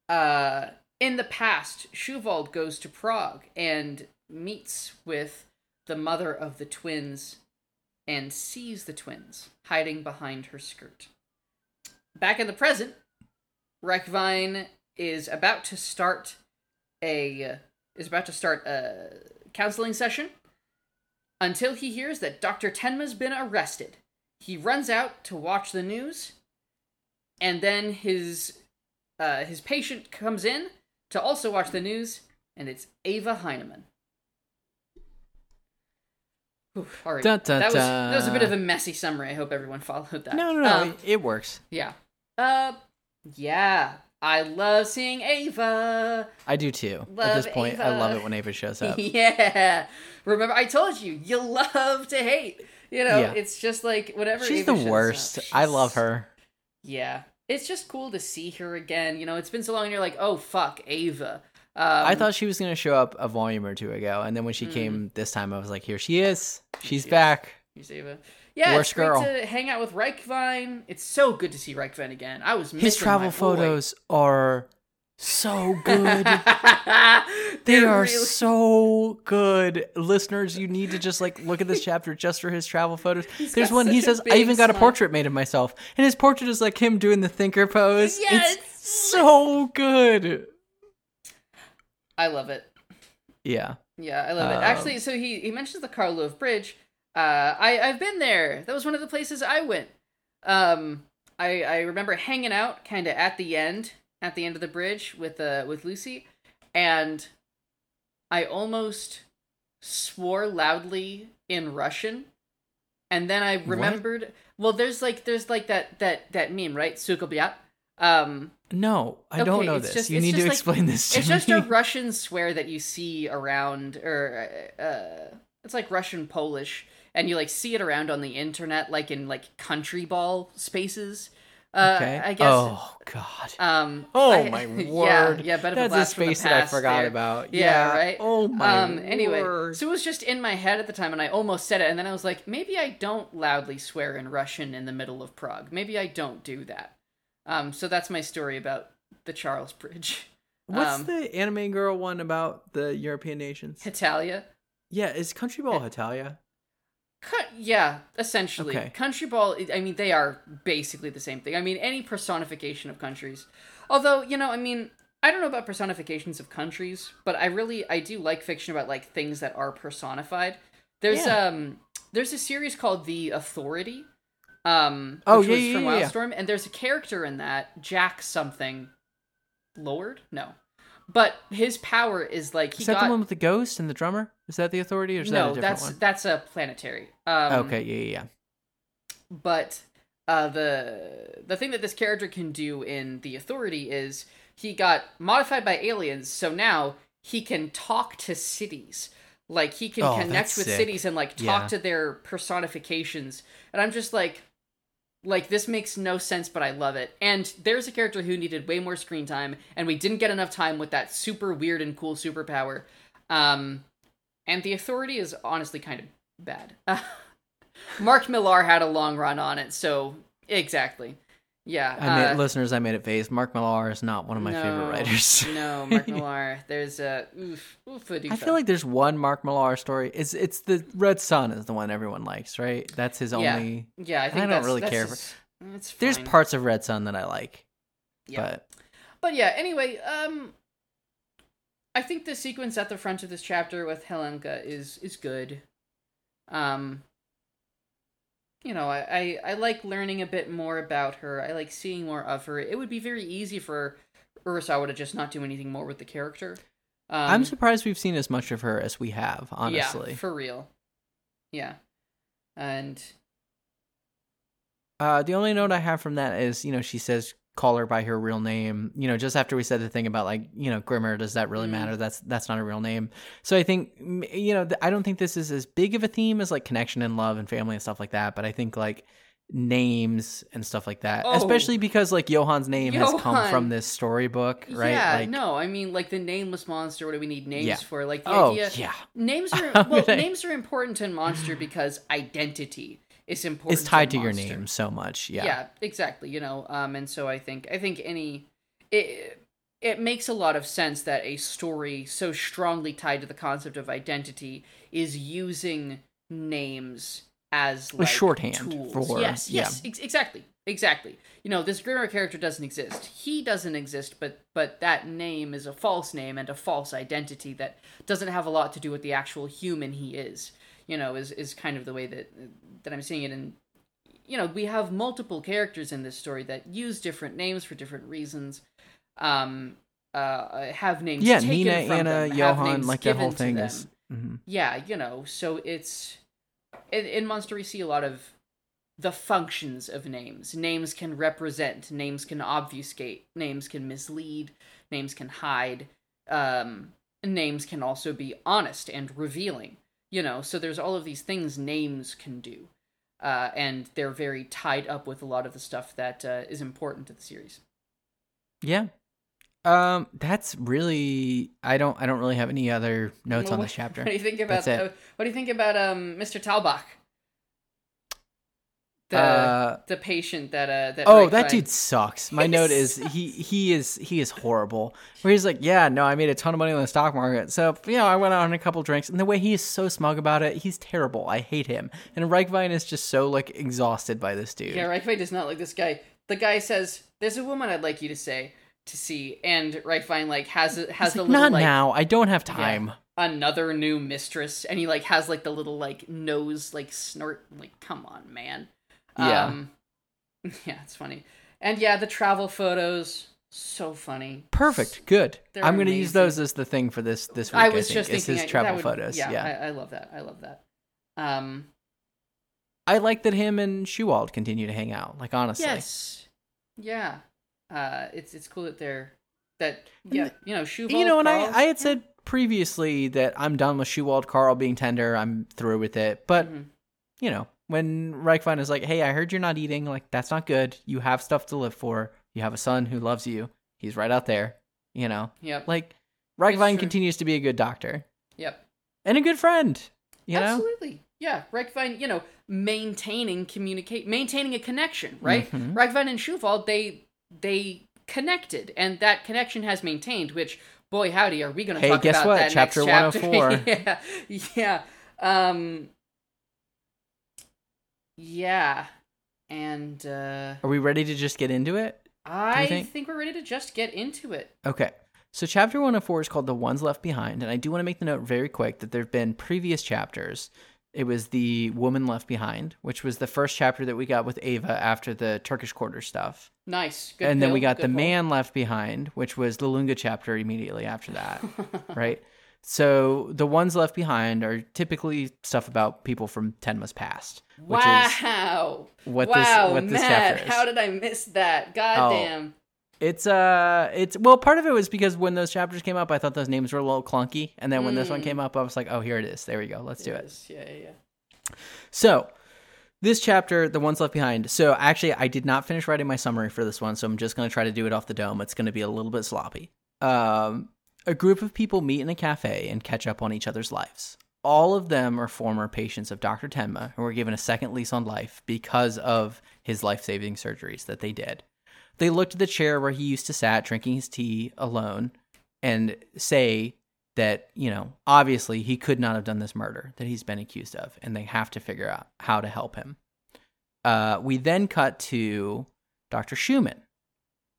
Uh, in the past, Schuwald goes to Prague and meets with the mother of the twins and sees the twins hiding behind her skirt. Back in the present, Reichwein is about to start a is about to start a counseling session until he hears that Dr. Tenma's been arrested. He runs out to watch the news, and then his uh, his patient comes in to also watch the news, and it's Ava Heinemann. Whew, all right, Dun, dun, that was that was a bit of a messy summary. I hope everyone followed that. No, no, no. Um, it, works. yeah. Uh, yeah. I love seeing Ava. I do too. At this point, I love it when Ava shows up. yeah. Remember, I told you, you love to hate. You know, Yeah. it's just like whatever. She's Ava the worst. up, I love her. Yeah. It's just cool to see her again. You know, it's been so long and you're like, oh, fuck, Ava. Um, I thought she was going to show up a volume or two ago, and then when she Mm. came this time, I was like, "Here she is. She's back." Here's Ava. Yeah, Worst it's great girl. to hang out with Reichwein. It's so good to see Reichwein again. I was missing His travel my boy. photos are so good. They really- so good. Listeners, you need to just like look at this chapter just for his travel photos. He's There's one he says, I even got a portrait made of myself. And his portrait is like him doing the thinker pose. Yeah, it's so good. I love it. Yeah. Yeah, I love it. Um, Actually, so he he mentions the Karlov Bridge. Uh, I I've been there. That was one of the places I went. Um, I I remember hanging out kind of at the end, at the end of the bridge with uh with Lucy, and I almost swore loudly in Russian and then I remembered. Well, there's like there's like that that that meme, right? Sukobiat. Um, No, I don't know this. just- you need to like- explain this to it's me. just a Russian swear that you see around, or uh, it's like Russian Polish, and you like see it around on the internet, like in like country ball spaces. Uh, okay. I guess. Oh God. Um. Oh I- my yeah, word. Yeah, bit of That's a blast from the space that I forgot there. about. Yeah, right? Oh my um anyway word. so it was just in my head at the time and i almost said it and then i was like maybe i don't loudly swear in russian in the middle of prague maybe i don't do that um so that's my story about the charles bridge What's um, the anime girl one about the European nations? Hetalia Yeah, is Country Ball Hetalia? Yeah essentially Okay. country ball i mean they are basically the same thing i mean any personification of countries although you know i mean i don't know about personifications of countries but i really i do like fiction about like things that are personified there's Yeah. um there's a series called the authority um Oh, which yeah, was yeah, from yeah, yeah. wildstorm and there's a character in that jack something lord no but his power is like he Is that got the one with the ghost and the drummer? Is that the authority or is that a no different that's one? that's a planetary um okay, yeah, yeah, yeah. but uh, the the thing that this character can do in the authority is he got modified by aliens so now he can talk to cities like he can Oh, connect with sick. cities and like talk Yeah. to their personifications and i'm just like like this makes no sense but i love it. And there's a character who needed way more screen time and we didn't get enough time with that super weird and cool superpower. Um and the authority is honestly kind of bad. Mark millar had a long run on it so exactly yeah I made, uh, listeners, I made it face. Mark Millar is not one of my favorite writers. no mark millar there's a oof oof I feel like there's one Mark Millar story. It's it's the Red Son is the one everyone likes, right? That's his Yeah. only. yeah i think I don't really care his- it's There's parts of Red Son that I like, Yeah. but But yeah, anyway, um I think the sequence at the front of this chapter with Helenka is is good. Um you know, I, I, I like learning a bit more about her. I like seeing more of her. It would be very easy for Urasawa to just not do anything more with the character. Um, I'm surprised we've seen as much of her as we have. Honestly, yeah, for real. Yeah. And Uh, the only note I have from that is, you know, she says call her by her real name. You know, just after we said the thing about like, you know, Grimmer, does that really Mm. matter? That's that's not a real name. So I think, you know, I don't think this is as big of a theme as like connection and love and family and stuff like that. But I think like names and stuff like that, Oh. especially because like Johan's name has come from this storybook, right? yeah, like, no, I mean like the nameless monster. What do we need names Yeah. for? Like the Oh idea. yeah, Names are well, names are important in Monster because identity is important. it's tied to in your name so much. Yeah. Yeah. exactly. You know, um, and so I think I think any it it makes a lot of sense that a story so strongly tied to the concept of identity is using names as like shorthand tools. for- yes, yeah. yes, ex- exactly, exactly. You know, this Grimmer character doesn't exist. He doesn't exist, but but that name is a false name and a false identity that doesn't have a lot to do with the actual human he is. You know, is is kind of the way that that I'm seeing it. And you know, we have multiple characters in this story that use different names for different reasons. Um, uh, have names Yeah, Nina, Anna, them, Johan, like that whole thing is. mhm. Yeah, you know, so it's in, in Monster we see a lot of the functions of names. Names can represent, names can obfuscate, names can mislead, names can hide. Um, names can also be honest and revealing. You know, so there's all of these things names can do, uh, and they're very tied up with a lot of the stuff that uh, is important to the series. Yeah. Um, that's really I don't I don't really have any other notes Well, on this chapter. What do you think about? Uh, what do you think about um, Mr. Talbach? The Uh, the patient that uh that Oh, that dude sucks. My note is he he is he is horrible. Where he's like, yeah, no, I made a ton of money on the stock market, so you know, I went out on a couple drinks, and the way he is so smug about it, he's terrible. I hate him. And Reichwein is just so like exhausted by this dude. Yeah, Reichwein does not like this guy. The guy says, "There's a woman I'd like you to say to see," and Reichwein like has has It's the like, little not like now. I don't have time. another new mistress, and he like has like the little like nose like snort. Like, come on, man. Yeah. Um, yeah, it's funny. And yeah, the travel photos so funny. Perfect. Good. They're I'm going to use those as the thing for this this week. I was think, just thinking his I- travel would- photos. Yeah, Yeah. I, I love that. I love that. Um, I like that him and Schuwald continue to hang out. Like honestly, Yes. Yeah. Uh, it's it's cool that they're that yeah you know Shuval. you know, and I Karl- I had said previously that I'm done with Schuwald Karl being tender. I'm through with it. But Mhm. you know, when Reichwein is like, "Hey, I heard you're not eating. Like that's not good. You have stuff to live for. You have a son who loves you. He's right out there. You know, Yep. like Reichwein continues to be a good doctor Yep. and a good friend. You know, Absolutely. Yeah. Reichwein, you know, maintaining communicate, maintaining a connection, right? Reichwein and Schuwald, they they connected, and that connection has maintained. Which, boy, howdy, are we going to Hey, talk guess about what? that Chapter next chapter? 104. yeah. Yeah. Um. Yeah. And uh, are we ready to just get into it? I think? think we're ready to just get into it. Okay. So chapter 104 is called The Ones Left Behind, and I do want to make the note very quick that there have been previous chapters. It was The Woman Left Behind, which was the first chapter that we got with Ava after the Turkish quarter stuff. Nice. Good and then we got The pull. Man Left Behind, which was the Lunge chapter immediately after that, right? So the ones left behind are typically stuff about people from Tenma's past, which is wow. what this wow, what this Matt, chapter is. how did I miss that? God Oh. damn. It's uh, it's well, part of it was because when those chapters came up, I thought those names were a little clunky, and then when this one Mm. came up, I was like, oh, here it is. There we go. Let's do it. Yes, Yeah, yeah, yeah. So, this chapter, the ones left behind. So, actually, I did not finish writing my summary for this one, so I'm just going to try to do it off the dome. It's going to be a little bit sloppy. Um, a group of people meet in a cafe and catch up on each other's lives. All of them are former patients of Dr. Tenma who were given a second lease on life because of his life saving surgeries that they did. They look at the chair where he used to sat drinking his tea alone and say that, you know, obviously he could not have done this murder that he's been accused of, and they have to figure out how to help him. Uh, we then cut to Dr. Schumann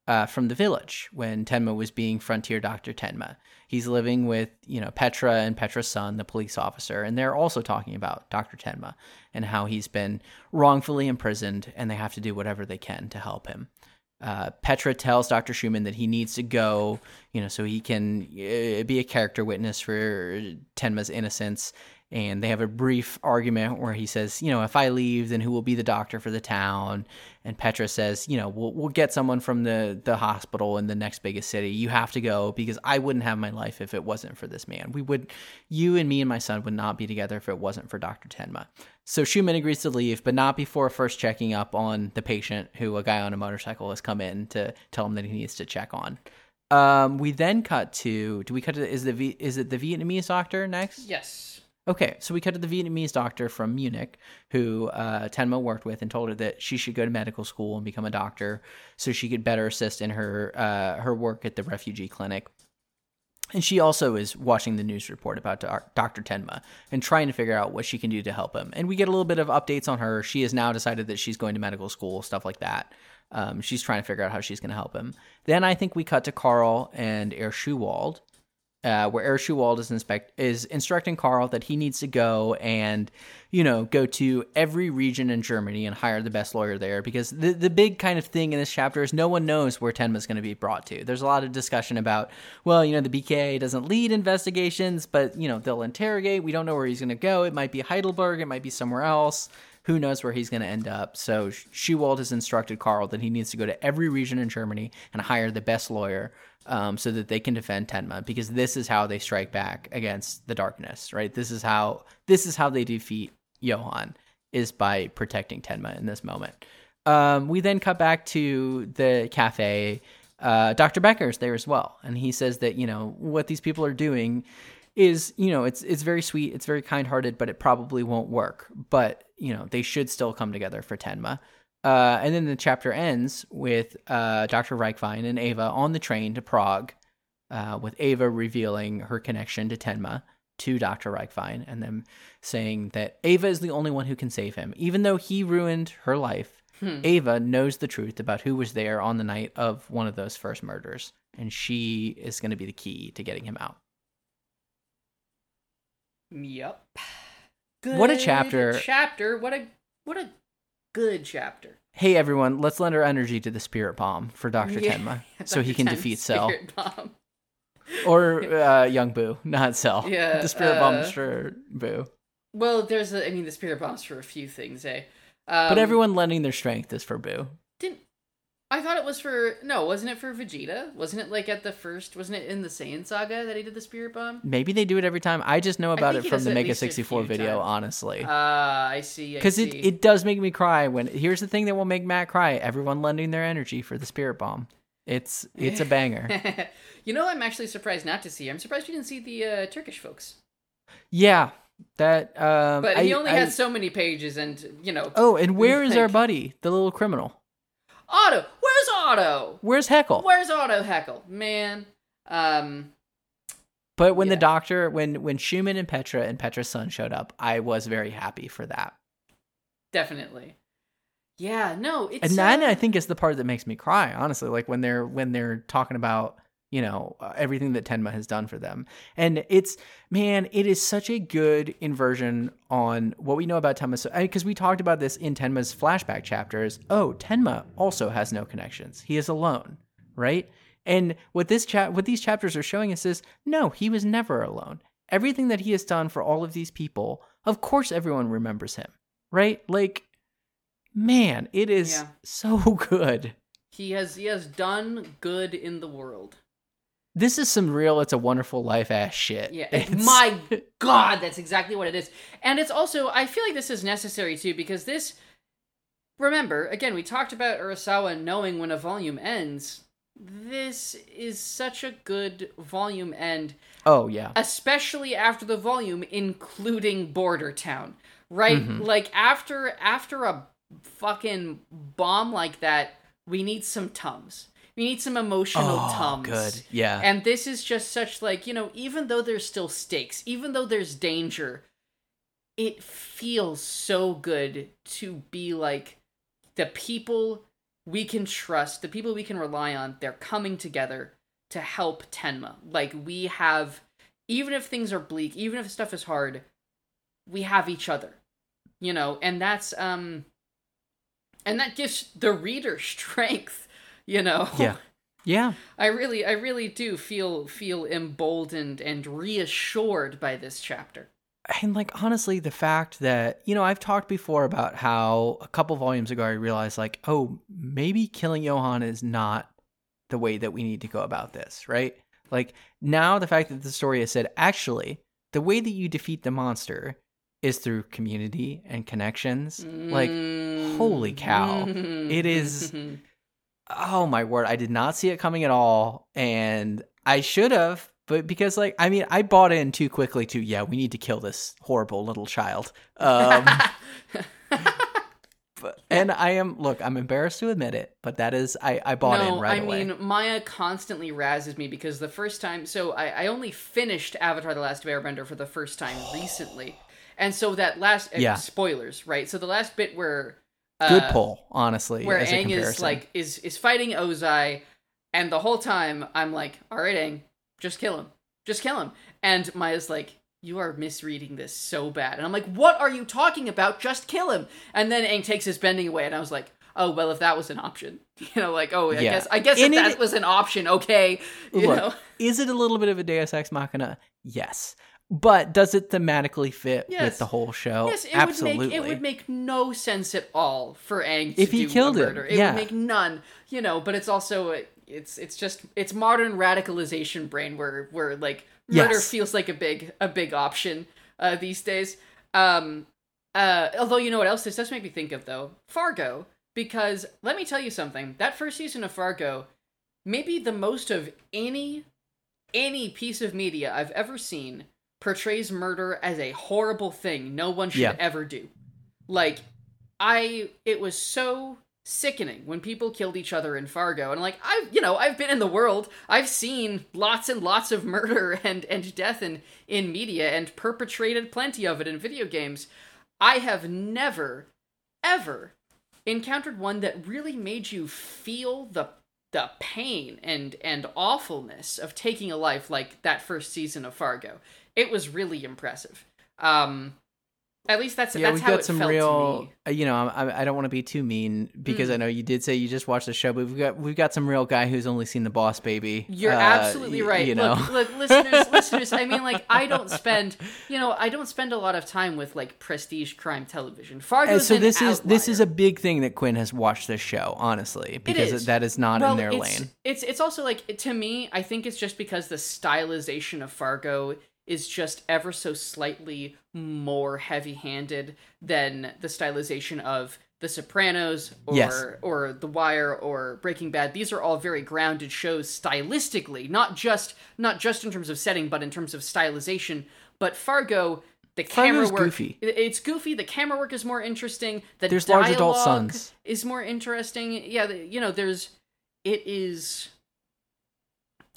uh, from the village when Tenma was being Frontier Dr. Tenma. He's living with, you know, Petra and Petra's son, the police officer, and they're also talking about Dr. Tenma and how he's been wrongfully imprisoned and they have to do whatever they can to help him. Uh, Petra tells Dr. Schumann that he needs to go, you know, so he can uh, be a character witness for Tenma's innocence. And they have a brief argument where he says, you know, if I leave, then who will be the doctor for the town? And Petra says, you know, we'll, we'll get someone from the, the hospital in the next biggest city. You have to go because I wouldn't have my life if it wasn't for this man. We would, you and me and my son would not be together if it wasn't for Dr. Tenma. So Schumann agrees to leave, but not before first checking up on the patient who a guy on a motorcycle has come in to tell him that he needs to check on. Um, we then cut to, do we cut to, is the, is it the Vietnamese doctor next? Yes. Okay, so we cut to the Vietnamese doctor from Munich who uh, Tenma worked with and told her that she should go to medical school and become a doctor so she could better assist in her uh, her work at the refugee clinic. And she also is watching the news report about Dr. Tenma and trying to figure out what she can do to help him. And we get a little bit of updates on her. She has now decided that she's going to medical school, stuff like that. Um, she's trying to figure out how she's going to help him. Then I think we cut to Karl and Herr Schuwald uh, where Herr Schuwald is, inspect- is instructing Karl that he needs to go and, you know, go to every region in Germany and hire the best lawyer there because the, the big kind of thing in this chapter is no one knows where Tenma is going to be brought to. There's a lot of discussion about, well, you know, the BKA doesn't lead investigations, but, you know, they'll interrogate. We don't know where he's going to go. It might be Heidelberg, it might be somewhere else. Who knows where he's going to end up? So Schuwald has instructed Karl that he needs to go to every region in Germany and hire the best lawyer um, so that they can defend Tenma because this is how they strike back against the darkness, right? This is how this is how they defeat Johan is by protecting Tenma in this moment. Um, we then cut back to the cafe. Uh, Dr. Becker's there as well, and he says that you know what these people are doing is you know it's it's very sweet, it's very kind-hearted, but it probably won't work. But you know they should still come together for Tenma. Uh, and then the chapter ends with uh, Dr. Reichwein and Ava on the train to Prague, uh, with Ava revealing her connection to Tenma to Dr. Reichwein and them saying that Ava is the only one who can save him. Even though he ruined her life, Hmm. Ava knows the truth about who was there on the night of one of those first murders, and she is going to be the key to getting him out. Yep. Good what a chapter. Chapter. What a what a good chapter. Hey everyone, let's lend our energy to the spirit bomb for Dr. Yeah, Tenma so he can Ten's defeat Cell. bomb. Or uh, Young Boo, not Cell. Yeah, the spirit uh, bomb's for Boo. Well, there's a, I mean, the spirit bombs for a few things, eh? Um, but everyone lending their strength is for Boo. I thought it was for no, wasn't it for Vegeta? Wasn't it like at the first? Wasn't it in the Saiyan saga that he did the spirit bomb? Maybe they do it every time. I just know about it from the Mega 64 video, times. honestly. Ah, I see. Because it, it does make me cry when here's the thing that will make Matt cry. Everyone lending their energy for the spirit bomb. It's it's a banger. you know, I'm actually surprised not to see. I'm surprised you didn't see the uh, Turkish folks. yeah. That um But I- he only I- had so many pages, and you know. Oh, and where is our buddy, the little criminal? Otto, where's Otto? Where's Heckel? Where's Otto Heckel, man? Um, But when the doctor, when when Schumann and Petra and Petra's son showed up, I was very happy for that. definitely. Yeah, no, it's and that uh, I think is the part that makes me cry. Honestly, like when they're when they're talking about you know uh, everything that Tenma has done for them, and it's man, it is such a good inversion on what we know about Tenma. So because we talked about this in Tenma's flashback chapters. Oh, Tenma also has no connections. He is alone, right? And what this chat, what these chapters are showing us is no, he was never alone. Everything that he has done for all of these people, of course, everyone remembers him, right? Like, man, it is Yeah. so good. he has he has done good in the world. This is some real "It's a Wonderful Life" ass shit. Yeah, It's- my God, that's exactly what it is. And it's also, I feel like this is necessary too because this. Remember, again, we talked about Urasawa knowing when a volume ends. This is such a good volume end, oh yeah, especially after the volume including Border Town, right? Mhm. Like after after a fucking bomb like that, we need some tums. We need some emotional oh tums. good, yeah, And this is just such like, you know, even though there's still stakes, even though there's danger, it feels so good to be like the people we can trust, the people we can rely on, they're coming together to help Tenma. Like we have even if things are bleak, even if stuff is hard, we have each other. You know, and that's um and that gives the reader strength, you know. yeah, yeah. I really I really do feel feel emboldened and reassured by this chapter. and like honestly the fact that you know i've talked before about how a couple volumes ago i realized like oh maybe killing johan is not the way that we need to go about this right like now the fact that the story has said actually the way that you defeat the monster is through community and connections like holy cow. It is- mm. oh my word i did not see it coming at all and i should have but because like i mean i bought in too quickly to yeah we need to kill this horrible little child um but, and i am look i'm embarrassed to admit it but that is i i bought no, in right away. I away mean Maya constantly razzes me because the first time so I, I only finished Avatar the Last Airbender for the first time recently. And so that last Yeah. spoilers, right? So the last bit where good uh, pull honestly where as a Aang is like is is fighting Ozai, and the whole time I'm like, all right, Aang, just kill him, just kill him. And Maya's like, you are misreading this so bad, and I'm like, what are you talking about? Just kill him. And then Aang takes his bending away, and I was like, oh well, if that was an option, you know, like oh, I Yeah. guess I guess if it- that was an option, okay, you Look, know. is it a little bit of a deus ex machina yes but does it thematically fit Yes. with the whole show Yes, it absolutely would make it would make no sense at all for Aang to If he do killed a him, murder. It would make none, you know. But it's also it's it's just it's modern radicalization brain where where like murder Yes. feels like a big a big option uh, these days. Um, uh, although you know what else this does make me think of though Fargo because let me tell you something that first season of Fargo maybe the most of any any piece of media I've ever seen portrays murder as a horrible thing no one should Yeah. ever do. Like I it was so sickening when people killed each other in Fargo and like I've you know I've been in the world I've seen lots and lots of murder and and death in in media and perpetrated plenty of it in video games I have never ever encountered one that really made you feel the the pain and and awfulness of taking a life like that first season of Fargo. It was really impressive. Um At least that's yeah, that's we've how got it some felt real. to me. uh, You know, I, I don't want to be too mean because Mm. I know you did say you just watched the show, but we've got we've got some real guy who's only seen the Boss Baby. You're uh, absolutely y- right. You know, Look, look, listeners, listeners. I mean, like, I don't spend, you know, I don't spend a lot of time with like prestige crime television. Fargo. And so this is this is a big thing that Quinn has watched this show, honestly, because is. that is not well, in their it's, lane. It's it's also like to me, I think it's just because the stylization of Fargo is just ever so slightly more heavy-handed than the stylization of The Sopranos or Yes. or The Wire or Breaking Bad. These are all very grounded shows stylistically, not just not just in terms of setting, but in terms of stylization. But Fargo. The camera Fargo's work, goofy. it's goofy. The camera work is more interesting. The There's large adult sons. is more interesting. Yeah, you know, there's it is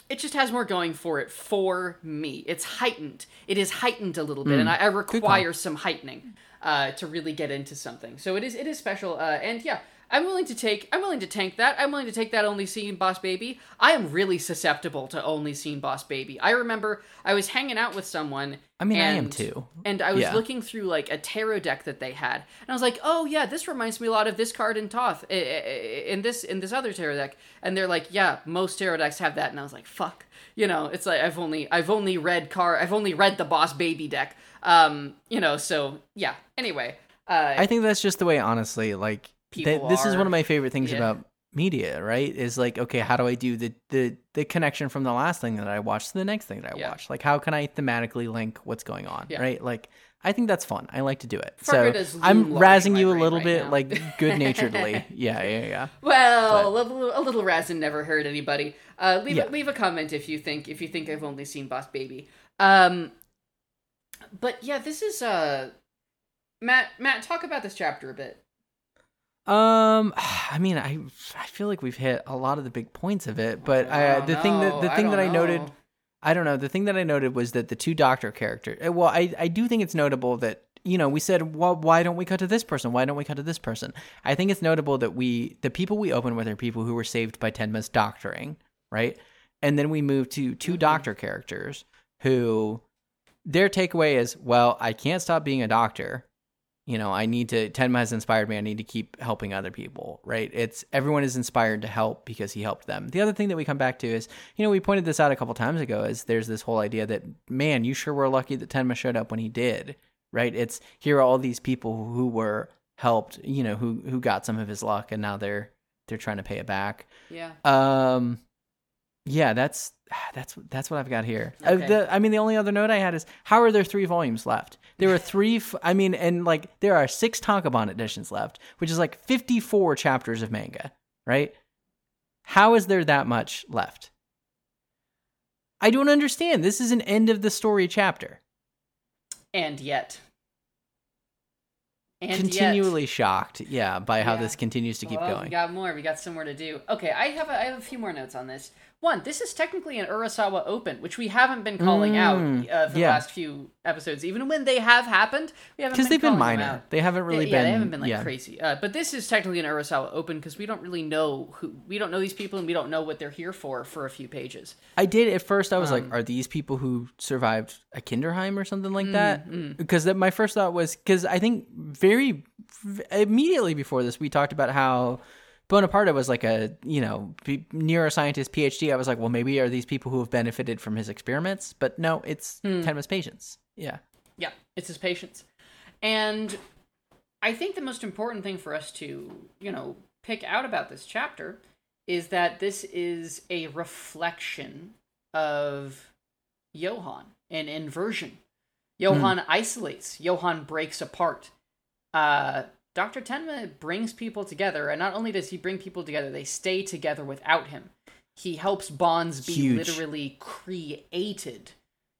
it just has more going for it for me. It's heightened. It is heightened a little bit, and I, I require some heightening uh, to really get into something. So it is it is special, uh, and yeah, I'm willing to take I'm willing to tank that. I'm willing to take that only seen Boss Baby. I am really susceptible to only seen Boss Baby. I remember I was hanging out with someone. I mean, I am too. And I was Yeah. looking through like a tarot deck that they had, and I was like, "Oh yeah, this reminds me a lot of this card in Thoth, in this in this other tarot deck." And they're like, "Yeah, most tarot decks have that." And I was like, "Fuck," you know. It's like I've only I've only read card I've only read the Boss Baby deck, um, you know. So yeah. Anyway, uh, I think that's just the way, honestly. Like People that, this is one of my favorite things yeah. about media, right? Is like, okay, how do I do the the the connection from the last thing that I watched to the next thing that I Yeah. watched? Like, how can I thematically link what's going on, Yeah. right? Like, I think that's fun. I like to do it. Fargo so I'm razzing you a little right bit, now. like good naturedly. yeah, yeah, yeah. Well, a little, a little Razin never hurt anybody. Uh, leave Yeah. a, leave a comment if you think if you think I've only seen Boss Baby. Um, but yeah, this is uh, Matt. Matt, talk about this chapter a bit. Um, I mean, I I feel like we've hit a lot of the big points of it, but I I, the thing that know. the I thing that don't I noted, know. I don't know, the thing that I noted was that the two doctor characters. Well, I I do think it's notable that you know we said, well, why don't we cut to this person? Why don't we cut to this person? I think it's notable that we the people we open with are people who were saved by Tenma's doctoring, right? And then we move to 2 Mhm. doctor characters who their takeaway is, well, I can't stop being a doctor you know, I need to Tenma has inspired me. I need to keep helping other people, right? It's everyone is inspired to help because he helped them. The other thing that we come back to is, you know, we pointed this out a couple times ago is there's this whole idea that man, you sure were lucky that Tenma showed up when he did, right? It's here are all these people who were helped, you know, who who got some of his luck and now they're they're trying to pay it back. Yeah. Um, yeah, that's that's that's what I've got here. Uh, the, I mean, the only other note I had is how are there three volumes left? There are three. F- I mean, and like there are six Tankobon editions left, which is like fifty-four chapters of manga, right? How is there that much left? I don't understand. This is an end of the story chapter. And yet. And Continually yet. shocked, yeah, by how Yeah. this continues to keep Well, We got more. We got some more to do. Okay, I have a, I have a few more notes on this. One, this is technically an Urasawa Open, which we haven't been calling Mm, out uh, for the yeah. last few episodes. Even when they have happened, we haven't Because they've been minor. They haven't really yeah, been. they haven't been like yeah. crazy. Uh, but this is technically an Urasawa Open because we don't really know who we don't know these people and we don't know what they're here for for a few pages. I did at first. I was Um, like, "Are these people who survived a Kinderheim or something like that?" mm. Because that my first thought was because I think very v- immediately before this we talked about how Bonaparta was like a you know p- neuroscientist PhD. I was like, "Well, maybe are these people who have benefited from his experiments?" But no, it's Hmm. Tenma's patients. Yeah, Yeah, it's his patients, And I think the most important thing for us to, you know, pick out about this chapter is that this is a reflection of Johan, an inversion. Johan isolates, Johan breaks apart. Uh, Dr. Tenma brings people together, and not only does he bring people together, they stay together without him. He helps bonds be Huge. literally created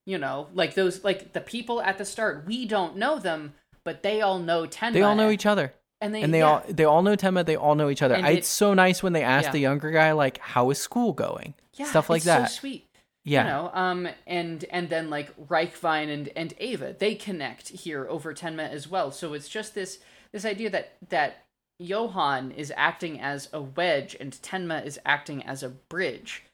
you know like those like the people at the start we don't know them but they all know Tenma they all know each other, and they, and they yeah. all they all know Tenma. They all know each other. I- it- it's so nice when they ask Yeah. the younger guy like, "How is school going?" yeah, Stuff like it's that. so sweet Yeah, you know um and and then like Reichwein and and Ava they connect here over Tenma as well so it's just this this idea that that Johan is acting as a wedge and Tenma is acting as a bridge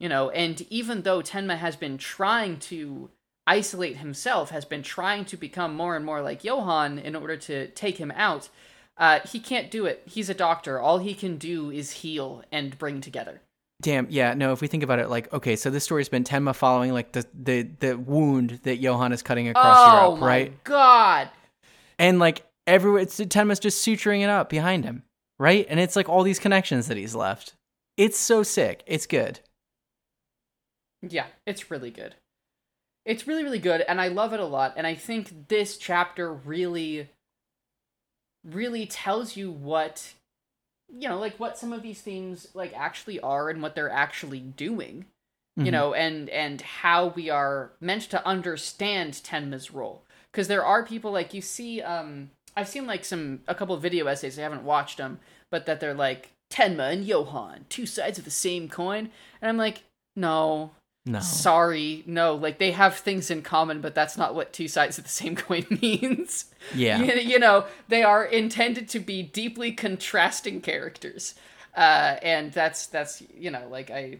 you know and even though Tenma has been trying to isolate himself, has been trying to become more and more like Johan in order to take him out. Uh, he can't do it. He's a doctor. All he can do is heal and bring together. Damn, yeah, no, if we think about it like okay, so this story's been Tenma following like the the the wound that Johan is cutting across oh Europe, right? god. And like everywhere it's Tenma's just suturing it up behind him, right? And it's like all these connections that he's left. It's so sick. It's good. Yeah, it's really good. It's really, really good, and I love it a lot. And I think this chapter really, really tells you what, you know, like what some of these themes like actually are and what they're actually doing. You Mhm. know, and and how we are meant to understand Tenma's role. Because there are people like you see. um I've seen like some a couple of video essays. I haven't watched them, but that they're like Tenma and Johan, two sides of the same coin. And I'm like, no, no. Sorry, no, like they have things in common, but that's not what two sides of the same coin means. yeah. You, you know, they are intended to be deeply contrasting characters. Uh, and that's, that's, you know, like I.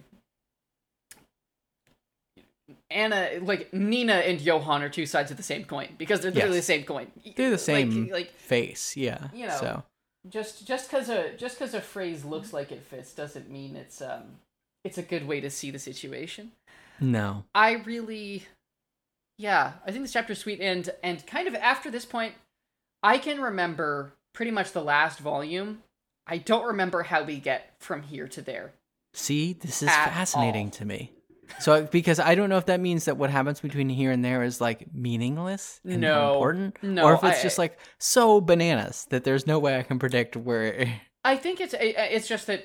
Anna, like Nina and Johan are two sides of the same coin because they're literally Yes. the same coin. They're the same Like, face, yeah. you know, so just just because a just because a phrase looks like it fits doesn't mean it's um it's a good way to see the situation. no. I really, yeah, I think this chapter's sweet, and and kind of after this point, I can remember pretty much the last volume. I don't remember how we get from here to there. See, this is fascinating all. to me. So because I don't know if that means that what happens between here and there is like meaningless and No. important, No, or if it's I- just like so bananas that there's no way I can predict where. I think it's it's just that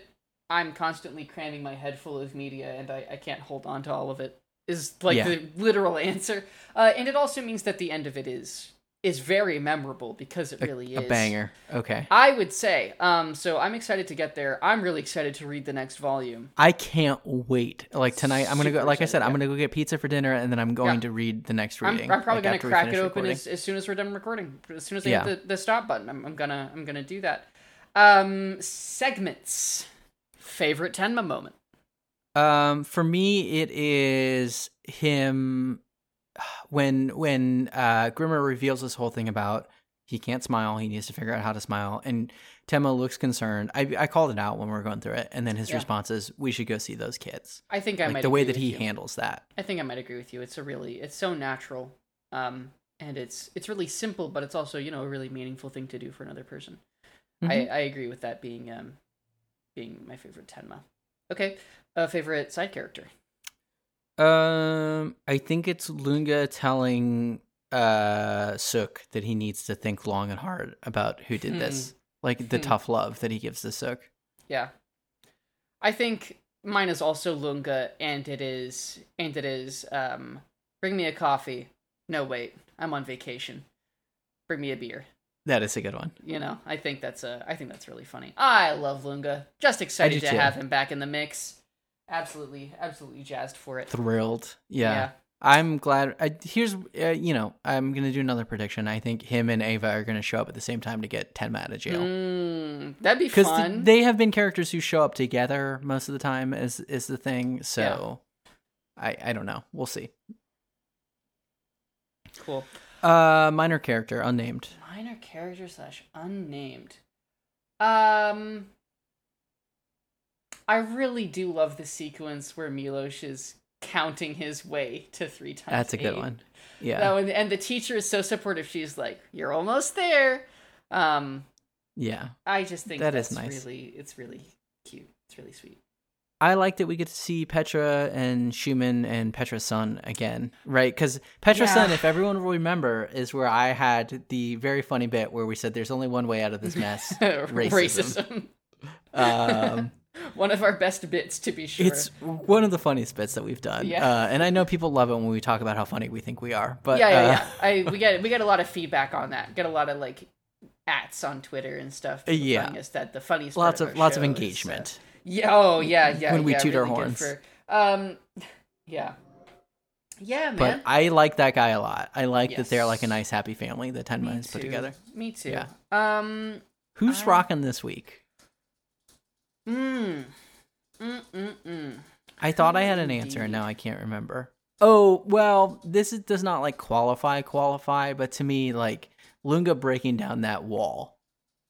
I'm constantly cramming my head full of media, and I, I can't hold on to all of it. Is like Yeah. the literal answer, uh, and it also means that the end of it is is very memorable because it really a is a banger. Okay. I would say. Um, so I'm excited to get there. I'm really excited to read the next volume. I can't wait. Like tonight, I'm gonna go. Super Like I said, I'm gonna go get pizza for dinner, and then I'm going Yeah. to read the next I'm, reading. I'm probably like, gonna crack it open as, as soon as we're done recording. As soon as I Yeah. hit the, the stop button, I'm, I'm gonna I'm gonna do that. Um, segments. Favorite Tenma moment. Um, for me, it is him when when uh Grimmer reveals this whole thing about he can't smile, he needs to figure out how to smile, and Tenma looks concerned. I I called it out when we were going through it, and then his Yeah. response is, "We should go see those kids." I think I like might the way agree that with he you. handles that. I think I might agree with you. It's a really it's so natural. Um, and it's it's really simple, but it's also you know a really meaningful thing to do for another person. I Mhm. I agree with that being um being my favorite Tenma. Okay, uh, favorite side character. Um, I think it's Lunge telling uh Suk that he needs to think long and hard about who did this. Like the Hmm. tough love that he gives to Suk. Yeah. I think mine is also Lunge and it is and it is um bring me a coffee. No wait, I'm on vacation. Bring me a beer. That is a good one. You know, I think that's a I think that's really funny. I love Lunge. Just excited to too. have him back in the mix. Absolutely, absolutely jazzed for it. Thrilled. Yeah. I'm glad. I, here's, uh, you know, I'm gonna do another prediction. I think him and Ava are gonna show up at the same time to get Tenma out of jail Mm, that'd be because fun. they have been characters who show up together most of the time. Is is the thing? So, I I don't know. We'll see. cool. Uh, minor character, unnamed. Minor character slash unnamed. Um, I really do love the sequence where Milos is counting his way to three times. That's a good one. Yeah, No, and, and the teacher is so supportive. She's like, "You're almost there." Um, yeah. I just think That is that's nice. really, it's really cute. It's really sweet. I like that we get to see Petra and Schumann and Petra's son again, right? Because Petra's Yeah. son, if everyone will remember, is where I had the very funny bit where we said there's only one way out of this mess. Racism. Um, One of our best bits, to be sure. It's one of the funniest bits that we've done. Yeah. Uh, and I know people love it when we talk about how funny we think we are. But yeah, yeah, uh, yeah. I we get we get a lot of feedback on that. Get a lot of like ats on Twitter and stuff. Yeah. us that the funniest lots of our lots of show is, uh, engagement. yeah. Oh yeah. Yeah. When we yeah, toot our really good horns. For, um. Yeah. Yeah, man. But I like that guy a lot. I like that they're like a nice happy family that Tenma Me has put together. Me too. Yeah. Um. Who's I- rocking this week? Mm. Mm. Mm. Mm. I thought I had an answer and now I can't remember. Oh well, this is, does not like qualify qualify, but to me, like Lunge breaking down that wall,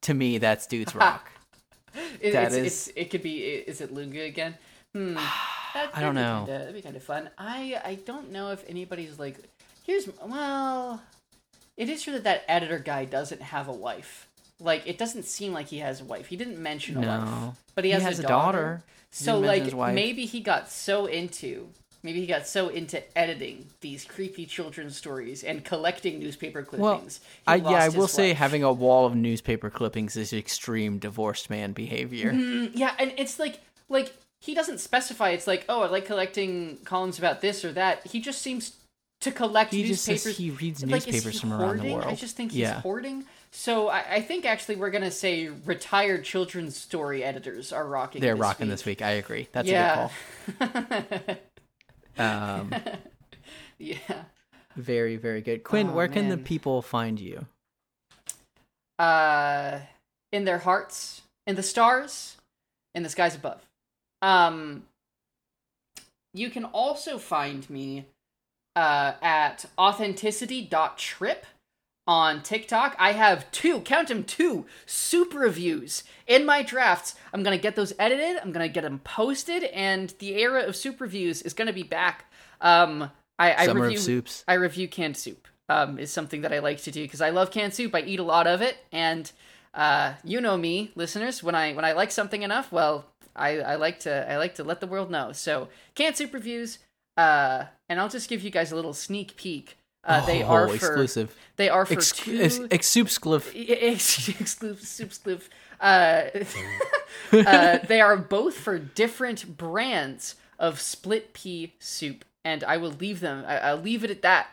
to me that's dude's rock. It, That it's, is- it's, it could be. Is it Lunge again? Hmm. That, I don't that'd be know. Kinda, that'd be kind of fun. I I don't know if anybody's like. Here's well, it is true that that editor guy doesn't have a wife. Like it doesn't seem like he has a wife. He didn't mention a wife, but he he has, has a a daughter. daughter. So like maybe he got so into maybe he got so into editing these creepy children's stories and collecting newspaper Well, clippings. he I yeah, I will his say having a wall of newspaper clippings is extreme divorced man behavior. Mm, yeah, and it's like like he doesn't specify. It's like oh, I like collecting columns about this or that. He just seems to collect He just newspapers. says he reads like, newspapers he from around the world. I just think he's yeah. hoarding. So I, I think actually we're gonna say retired children's story editors are rocking. They're this rocking week. this week. I agree. That's yeah. a good call. Um, yeah. very very good. Quinn, Oh, where can the people find you? uh, in their hearts, in the stars, in the skies above. Um, you can also find me uh, at authenticity.trip on TikTok. I have two, count them, two super reviews in my drafts. I'm going to get those edited, I'm going to get them posted, and the era of super reviews is going to be back. Um, I, I Summer review, of soups. I review canned soup. Um, is something that I like to do because I love canned soup. I eat a lot of it, and uh, you know me, listeners. When I when I like something enough, well, I, I like to I like to let the world know. So canned soup reviews, uh, and I'll just give you guys a little sneak peek. Uh, they Oh, are for exclusive. they are for Ex- two ex- exclusive. exclusive exclusive. Uh, uh, they are both for different brands of split pea soup, and I will leave them. I, I'll leave it at that.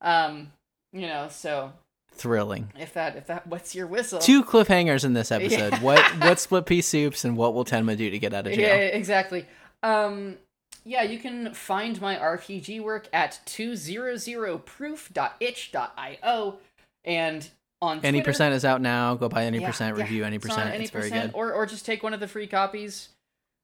Um, you know, so Thrilling. if that if that what's your whistle? Two cliffhangers in this episode. Yeah. What what split pea soups and what will Tenma do to get out of jail? Yeah, exactly. Um, yeah, you can find my RPG work at 200proof.itch.io and on Any Twitter- percent is out now. Go buy any Yeah, percent. yeah, Review any it's percent. any It's very good. Or or just take one of the free copies.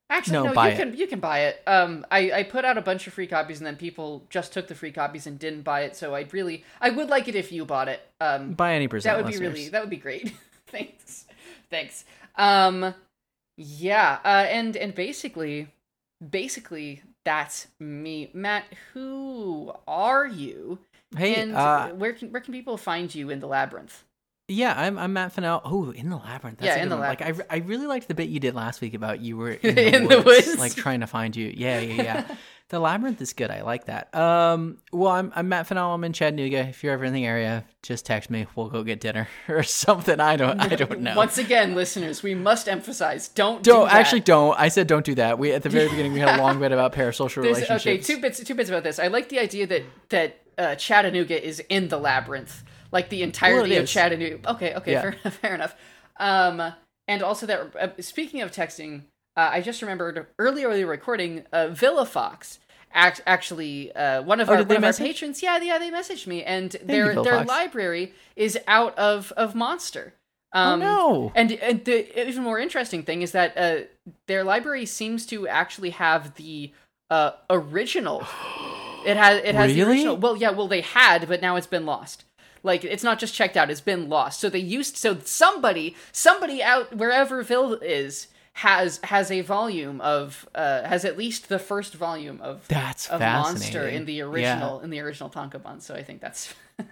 Actually, No, no, you it. can you can buy it. Um, I I put out a bunch of free copies and then people just took the free copies and didn't buy it. So I'd really I would like it if you bought it. Um, Buy any percent. that would be listeners. really that would be great. Thanks, thanks. Um, yeah. Uh, and and basically, basically that's me, Matt. Who are you? Hey, and uh, where can where can people find you in the labyrinth? yeah, I'm I'm Matt Fennell. Oh, in the labyrinth. That's Yeah, in the one. Like I. I really liked the bit you did last week about you were in the, In the woods, woods. like trying to find you. Yeah, yeah, yeah. the labyrinth is good. I like that. Um, well, I'm I'm Matt Fennell. I'm in Chattanooga. If you're ever in the area, just text me. We'll go get dinner or something. I don't I don't know. Once again, listeners, we must emphasize: don't do don't that. actually don't. I said don't do that. We at the very beginning we had a long bit about parasocial There's, relationships. okay, two bits. Two bits about this. I like the idea that that uh, Chattanooga is in the labyrinth, like the entirety Well, of. Chattanooga. Okay, okay, Yeah. fair enough. Fair enough. Um, and also that uh, speaking of texting, uh, I just remembered earlier earlier recording. Uh, Villa Fox. Act, actually, uh, one of Oh, our one of our patrons, yeah, yeah, they messaged me, and their you, their Fox. library is out of of Monster. oh Um, no. and, and the even more interesting thing is that uh, their library seems to actually have the uh, original. It has it has the original. Well, yeah, well they had, but now it's been lost. Like it's not just checked out; it's been lost. So they used so somebody somebody out wherever Phil is has has a volume of uh, has at least the first volume of That's of. Monster in the Yeah. original in the original Tankobon. So I think that's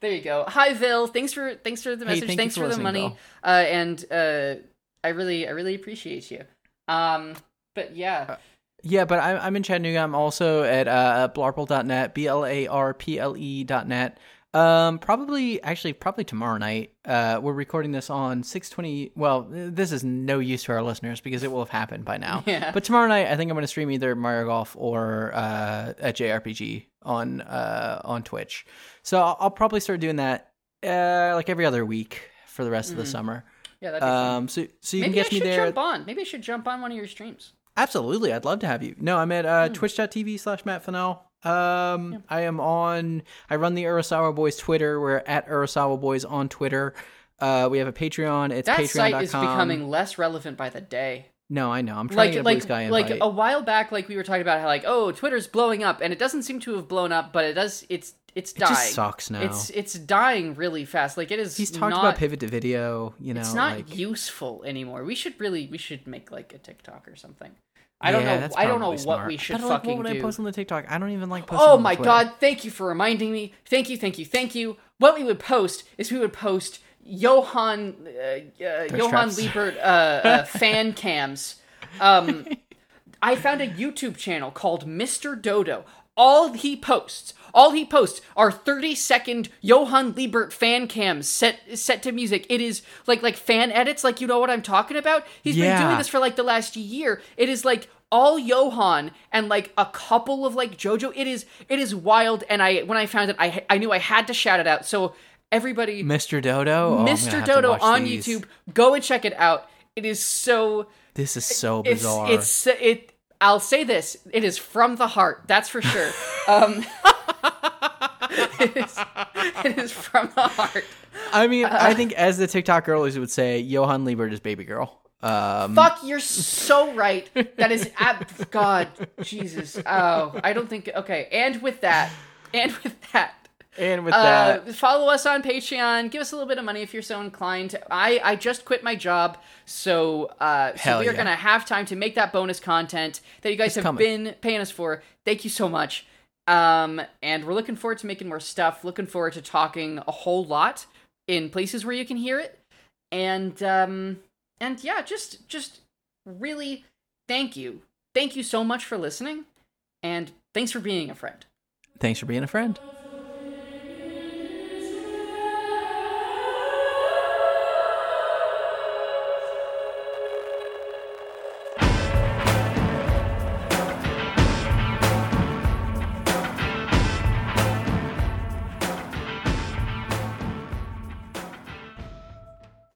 there you go. Hi Vil, thanks for thanks for the Hey, message. thank thanks for for, the money. Uh, and uh, I really I really appreciate you. Um, but yeah, Yeah, but I'm, I'm in Chattanooga. I'm also at uh, blarple.net, B L A R P L E dot net. Um, probably, actually, probably tomorrow night. Uh, we're recording this on 620. Well, this is no use to our listeners because it will have happened by now. Yeah. But tomorrow night, I think I'm going to stream either Mario Golf or uh, at JRPG on uh, on Twitch. So I'll, I'll probably start doing that uh, like every other week for the rest of the summer. yeah, that'd be fun. Um, so so you Maybe can catch me should there. jump on. Maybe I should jump on one of your streams. Absolutely, I'd love to have you. No, I'm at uh, Hmm. twitch.tv slash Matt Fennell. Um, I am on, I run the Urasawa Boys Twitter. We're at Urasawa Boys on Twitter. Uh, we have a Patreon. It's That patreon.com. site is becoming less relevant by the day. No, I know. I'm trying like to get like Blue Sky like a while back like we were talking about how like oh twitter's blowing up and it doesn't seem to have blown up but it does it's it's dying. it just sucks now. it's it's dying really fast like it is He's talked not, about pivot to video. You know, it's not like, useful anymore we should really we should make like a tiktok or something i don't Yeah, know that's i don't know probably what smart. we should But, like, fucking what would do I post on the TikTok? I don't even like posting. Oh on my Twitter. god, thank you for reminding me. Thank you, thank you, thank you. What we would post is we would post Johan uh, uh, Johan traps. Liebert uh, uh, fan cams. Um, I found a YouTube channel called Mr. Dodo. All he posts, all he posts are 30 second Johan Liebert fan cams set set to music. It is like like fan edits, like you know what I'm talking about. He's been doing this for like the last year. It is like all Johan and like a couple of like JoJo. It is it is wild. And I when I found it, I I knew I had to shout it out. So everybody, Mr. Dodo. Oh, Mr. Dodo on these. YouTube, go and check it out. It is so This is so it's bizarre. it's it. I'll say this: it is from the heart. That's for sure. um, it, is, it is from the heart. I mean, uh, I think as the TikTok girlies would say, Johan Liebert is baby girl. Um, Fuck, you're so right. That is ab- God, Jesus. Oh, I don't think. Okay, and with that, and with that. And with Uh, that, follow us on Patreon. Give us a little bit of money if you're so inclined. I I just quit my job, so uh, so we are yeah. gonna have time to make that bonus content that you guys have coming. been paying us for. Thank you so much. Um, and we're looking forward to making more stuff. Looking forward to talking a whole lot in places where you can hear it. And um, and yeah, just just really thank you, thank you so much for listening, and thanks for being a friend. thanks for being a friend.